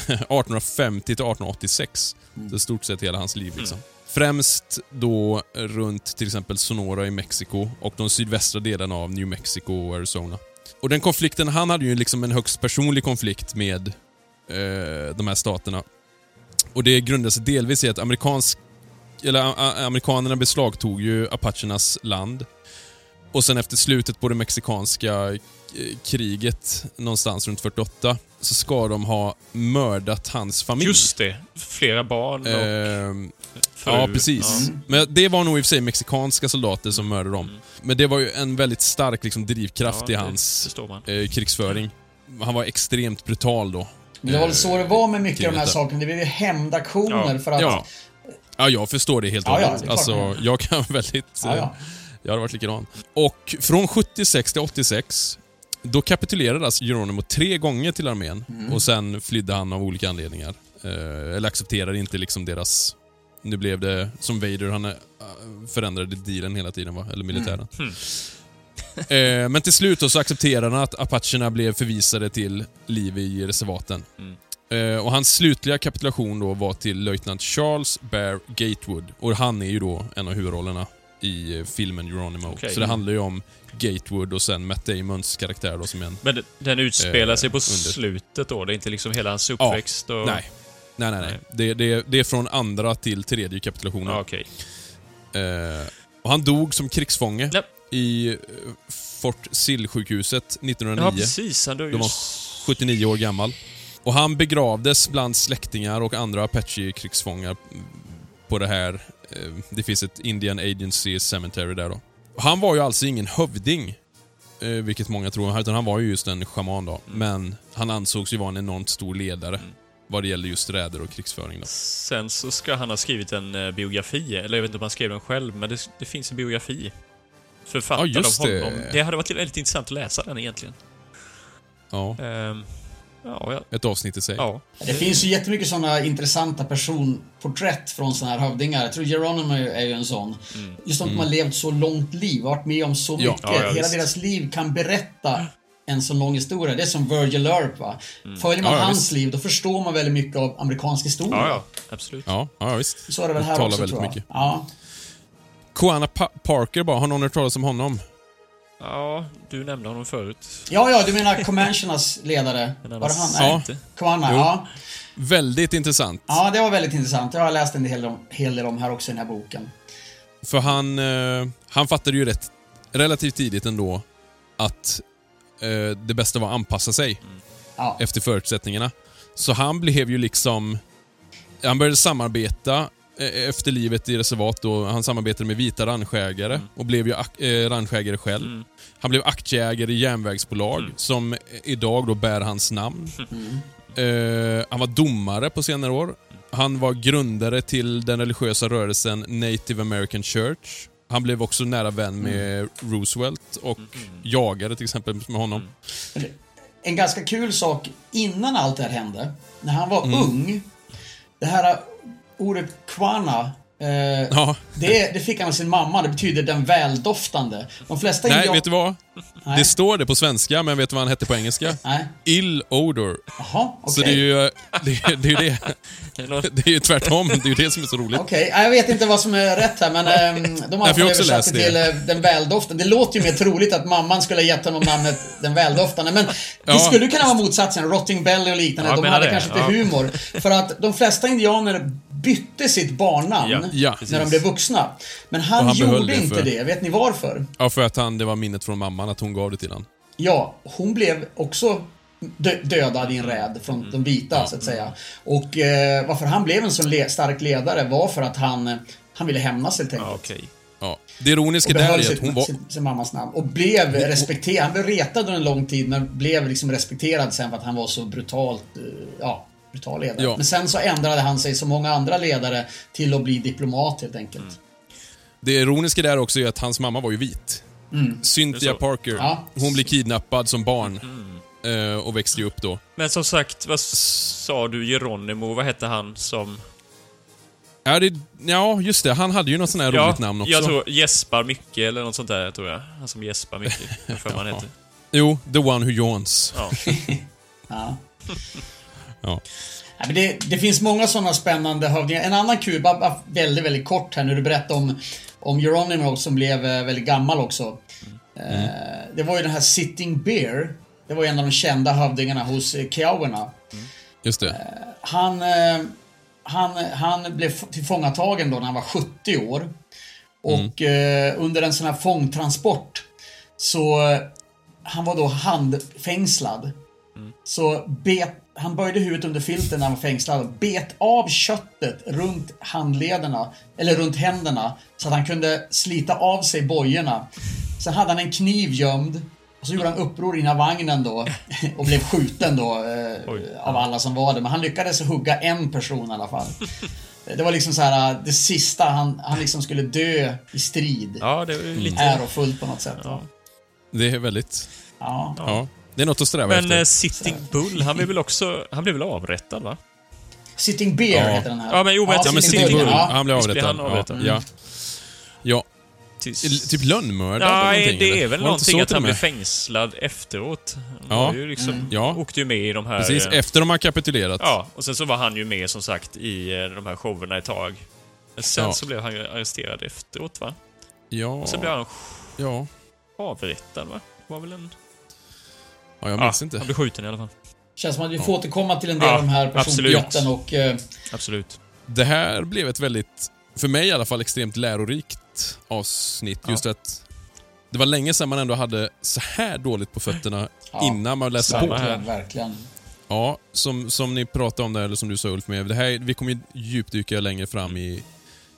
1850 till 1886. Så i stort sett hela hans liv liksom. Främst då runt till exempel Sonora i Mexiko och de sydvästra delarna av New Mexico och Arizona. Och den konflikten, han hade ju liksom en högst personlig konflikt med eh, de här staterna. Och det grundade sig delvis i att amerikansk, eller, a, a, amerikanerna beslagtog ju apachernas land. Och sen efter slutet på det mexikanska eh, kriget, någonstans runt 48, så ska de ha mördat hans familj. Just det. Flera barn och Ehm, fru. ja, precis. Ja. Men det var nog i och för sig mexikanska soldater som mördade dem. Men det var ju en väldigt stark liksom, drivkraft Ja, i hans eh, krigsföring. Han var extremt brutal då. Det var väl så det var med mycket av de här sakerna. Det blev ju hämndaktioner Ja. för att... Ja. Ja, jag förstår det helt och Ja, ja, hållet. klart alltså, jag kan väldigt... Ja, ja. eh, Jag hade varit likadan. Och från 76 till 86, då kapitulerade alltså Geronimo tre gånger till armén Mm. och sen flydde han av olika anledningar. Eh, eller accepterade inte liksom deras... Nu blev det som Vader, han eh, förändrade dealen hela tiden va? Eller militären. Mm. Eh, men till slut då så accepterade han att apacherna blev förvisade till liv i reservaten. Mm. Eh, och hans slutliga kapitulation då var till löjtnant Charles Bear Gatewood. Och han är ju då en av huvudrollerna i eh, filmen Geronimo. Okej. Så det handlar ju om Gatewood och sen Matt Damons karaktär då som är en... Men den- den utspelar Eh, sig på under- slutet då? Det är inte liksom hela hans uppväxt? och... Nej. Nej, nej, nej. Det, det, det är från andra till tredje kapitulationen. Ja, okej. Eh, och han dog som krigsfånge i eh, Fort Sill-sjukhuset 1909. Ja, precis. Han dog Då var han 79 år gammal. Och han begravdes bland släktingar och andra Apache-krigsfångar på det här. eh, Det finns ett Indian Agency Cemetery där då. Han var ju alltså ingen hövding, eh, vilket många tror, utan han var ju just en shaman då. Men han ansågs ju vara en enormt stor ledare vad det gäller just räder och krigsföring. Då. Sen så ska han ha skrivit en eh, biografi, eller jag vet inte om han skrev den själv, men det, det finns en biografi. Författad Ja, av det. honom. Det hade varit väldigt intressant att läsa den egentligen. Ja. Ehm, ja, ja. Ett avsnitt i sig. Ja. Det finns ju jättemycket sådana intressanta personporträtt från sådana här hövdingar. Jag tror Geronimo är ju en sån. Just att de Mm. har levt så långt liv, varit med om så Ja. mycket. Ja, ja, Hela visst. deras liv kan berätta en så lång historia. Det är som Virgil Earp va. Följer man Ja, ja, hans visst. liv, då förstår man väldigt mycket av amerikansk historia. Ja, ja. Absolut. Ja, ja visst. Så är det väl här talar också väldigt tror jag. mycket. Ja. Koana pa Parker bara, har någon hört talas om honom? Ja, du nämnde honom förut. ja, ja, du menar Comanchernas ledare? Var det han? Nej. Comanna, Jo. ja. Väldigt intressant. Ja, det var väldigt intressant. Jag har läst en hel, om, hel del om här också i den här boken. För han, eh, han fattade ju rätt relativt tidigt ändå att eh, det bästa var att anpassa sig Ja. efter förutsättningarna. Så han blev ju liksom... Han började samarbeta efter livet i reservat och han samarbetade med vita ranchägare och blev ju eh, ranchägare själv. Han blev aktieägare i järnvägsbolag som idag då bär hans namn. Eh, han var domare på senare år. Han var grundare till den religiösa rörelsen Native American Church. Han blev också nära vän med Roosevelt och jagade till exempel med honom. En ganska kul sak innan allt det här hände, när han var Mm. ung. Det här ordet kwana, eh, Ja. det, det fick han av sin mamma. Det betyder den väldoftande. De flesta Nej, indian- vet du vad? Nej. Det står det på svenska, men vet du vad han hette på engelska? Nej. Ill odor. Jaha, okej. Så det är ju det. Det, är ju det. det är ju tvärtom. Det är ju det som är så roligt. Okej, jag vet inte vad som är rätt här men ehm, de har Nej, översatt läst det till det. eh, den väldoftande. Det låter ju mer troligt att mamman skulle ha gett honom namnet den väldoftande. Men det Ja. skulle kunna vara motsatsen. Rotting Belly och liknande. Ja, de hade det. kanske inte Ja. humor. För att de flesta indianer bytte sitt barnnamn Ja, ja, när de blev vuxna. Men han, han gjorde det inte för- det. Vet ni varför? Ja, för att han, det var minnet från mamman, att hon gav det till honom. Ja, hon blev också dö- dödad i en räd från de vita, så att säga. Och eh, varför han blev en så le- stark ledare var för att han, han ville hämnas helt enkelt. Ja, okej. Ja. Det ironiska där är att hon var... sin, sin mammas namn. Och blev respekterad. Han blev retad under en lång tid men blev liksom respekterad sen för att han var så brutalt, eh, ja, brutal ledare. Ja. Men sen så ändrade han sig som många andra ledare till att bli diplomat helt enkelt. Det ironiska där också är att hans mamma var ju vit. Mm. Cynthia? Parker. Ja. Hon blir kidnappad som barn. eh, Och växte ju upp då. Men som sagt, vad sa du? Geronimo, vad hette han som... Ja, det, ja, just det. Han hade ju något sånt här roligt namn också. jag tror Gäspar Micke eller något sånt där, tror jag. Han som gäspar mycket. För mig han heter. Jo, the one who yawns. Ja. Ja. Ja. Ja, men det, det finns många sådana spännande hövdingar. En annan kul, bara, väldigt, väldigt kort här när du berättade om, om Geronimo som blev eh, väldigt gammal också. Eh, det var ju den här Sitting Bear. Det var en av de kända hövdingarna hos eh, Kiowarna. Just det. Han, han, han blev tillfångatagen då när han var 70 år. Och eh, under en sån här fångtransport så han var då handfängslad. Så bet, han böjde huvudet under filten när han var fängslad och bet av köttet runt handlederna, eller runt händerna, så att han kunde slita av sig bojorna. Sen hade han en kniv gömd och så gjorde han uppror innan vagnen då och blev skjuten då eh, av alla som var där. Men han lyckades hugga en person i alla fall. Det var liksom så här det sista han, han liksom skulle dö i strid. Ja, det ju lite... Ärofullt på något sätt. Ja. Det är väldigt... Ja. Ja. Det är något att sträva Men efter. eh, Sitting Bull, han blev väl också... Han blev väl avrättad, va? Sitting Bear Ja. heter den här. Ja, men jo, men- Ja, men Sitting Bull, Bull, ja. han blev avrättad. han avrättad? Ja. ja. Tills... ja. Typ lönnmördad eller Nej, någonting, det eller? är väl någonting att han blev fängslad efteråt. Han Ja. ju liksom, Ja. åkte ju med i de här... Precis, efter de har kapitulerat. Ja, och sen så var han ju med som sagt i eh, de här showerna ett tag. Men sen Ja. så blev han ju arresterad efteråt, va? Ja. Och sen blev han Ja. avrättad, va? Det var väl en... ja, jag minns inte. Han blev skjuten i alla fall. Känns som att vi får återkomma till en del av de här absolut. personbrotten och... Eh, Absolut. Det här blev ett väldigt, för mig i alla fall, extremt lärorikt avsnitt. Just att det var länge sedan man ändå hade så här dåligt på fötterna innan man läste på. verkligen, verkligen. Ja, som, som ni pratade om där, eller som du sa Ulf, med, det här, vi kommer ju djupdyka längre fram i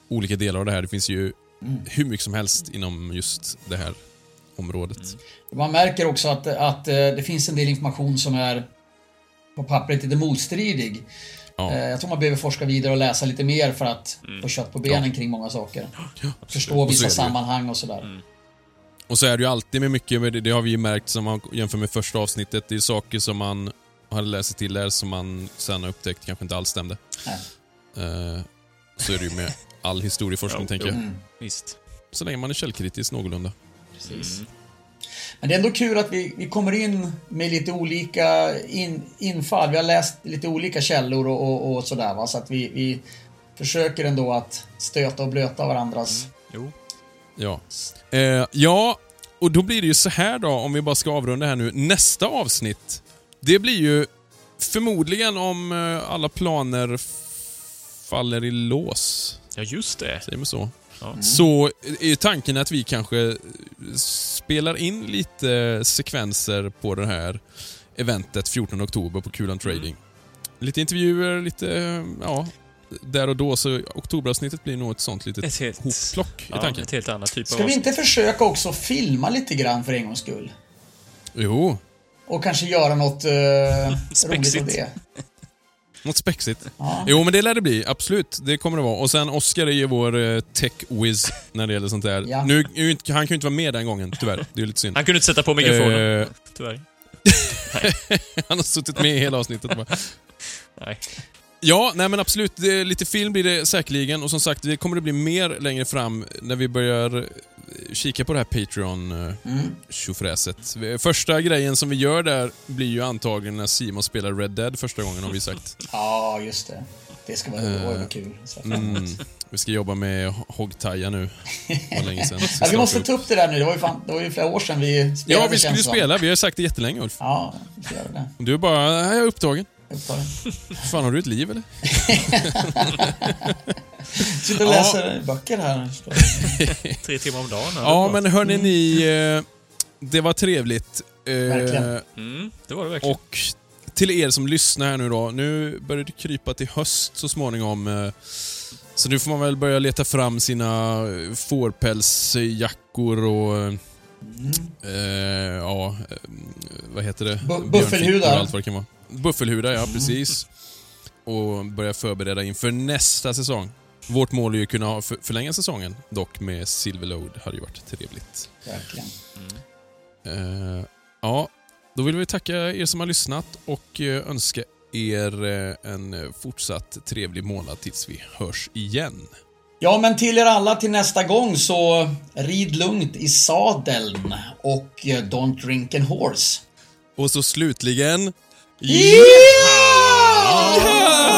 olika delar av det här. Det finns ju hur mycket som helst inom just det här området. Man märker också att, att eh, det finns en del information som är på pappret lite motstridig. Ja. Eh, Jag tror man behöver forska vidare och läsa lite mer för att få kött på benen kring många saker. Förstå Och så vissa sammanhang och sådär. Och så är det ju alltid med mycket, men det, det har vi ju märkt som man jämför med första avsnittet. Det är saker som man hade läst sig till där som man sen har upptäckt kanske inte alls stämde. Nej. Eh, så är det ju med all historieforskning, tänker jag. jo. Visst. Så länge man är källkritisk någorlunda. Precis. Men det är ändå kul att vi, vi kommer in med lite olika in, infall. Vi har läst lite olika källor och, och, och sådär va. Så att vi, vi försöker ändå att stöta och blöta varandras... Jo. Ja. Eh, ja, och då blir det ju så här då, om vi bara ska avrunda här nu. Nästa avsnitt, det blir ju förmodligen om eh, alla planer faller i lås. Ja, just det. Säger man så? Ja. Så är tanken att vi kanske spelar in lite sekvenser på det här eventet 14 oktober på Kulan Trading. Lite intervjuer, lite, ja, där och då. Så oktoberavsnittet blir nog ett sånt litet Ett helt- hopplock i Ja, tanken. ett helt annat typ Ska av vi inte försöka också filma lite grann för en gångs skull? Jo, Och kanske göra något eh, roligt av det. Något spexigt. Ja. Jo, men det lär det bli. Absolut, det kommer det vara. Och sen Oscar är ju vår eh, tech-whiz när det gäller sånt där. Ja. Nu, han kan ju inte vara med den gången, tyvärr. Det är ju lite synd. Han kunde inte sätta på mikrofonen, Eh, tyvärr. han har suttit med i hela avsnittet. Bara. Nej. Ja, nej men absolut. Lite film blir det säkerligen. Och som sagt, det kommer det bli mer längre fram när vi börjar eh, kika på det här Patreon-tjofräset. Första grejen som vi gör där blir ju antagligen när Simon spelar Red Dead första gången, har vi sagt. Ja, just det. Det ska vara, Eh, vad kul. Mm, vi ska jobba med Hogtaja nu. Var länge sedan. Ja, vi måste ta upp det där nu. Det var ju, fan, det var ju flera år sedan vi spelade. Ja, vi skulle ju spela. Vi har sagt det jättelänge, Ulf. Ja, vi det. Du är bara, "Nej, jag är upptagen. Fan, har du ett liv eller? Sitter och Ja. läser böcker här. Tre timmar om dagen. Ja, men hörni ni, eh, det var trevligt. Eh, Verkligen. Mm, det var det verkligen. Och till er som lyssnar här nu då, nu börjar det krypa till höst så småningom. eh, Så nu får man väl börja leta fram sina fårpälsjackor och... eh, Eh, ja, vad heter det? Björnfickor buffelhudar. och allt vad det kan vara. Buffelhudar, ja precis. Och börja förbereda inför nästa säsong. Vårt mål är ju att kunna förlänga säsongen, dock med Silverload hade ju varit trevligt. Verkligen. Eh, ja, då vill vi tacka er som har lyssnat och eh, önska er eh, en fortsatt trevlig månad tills vi hörs igen. Ja, men till er alla till nästa gång så rid lugnt i sadeln och don't drink and horse. Och så slutligen... Yeah! yeah!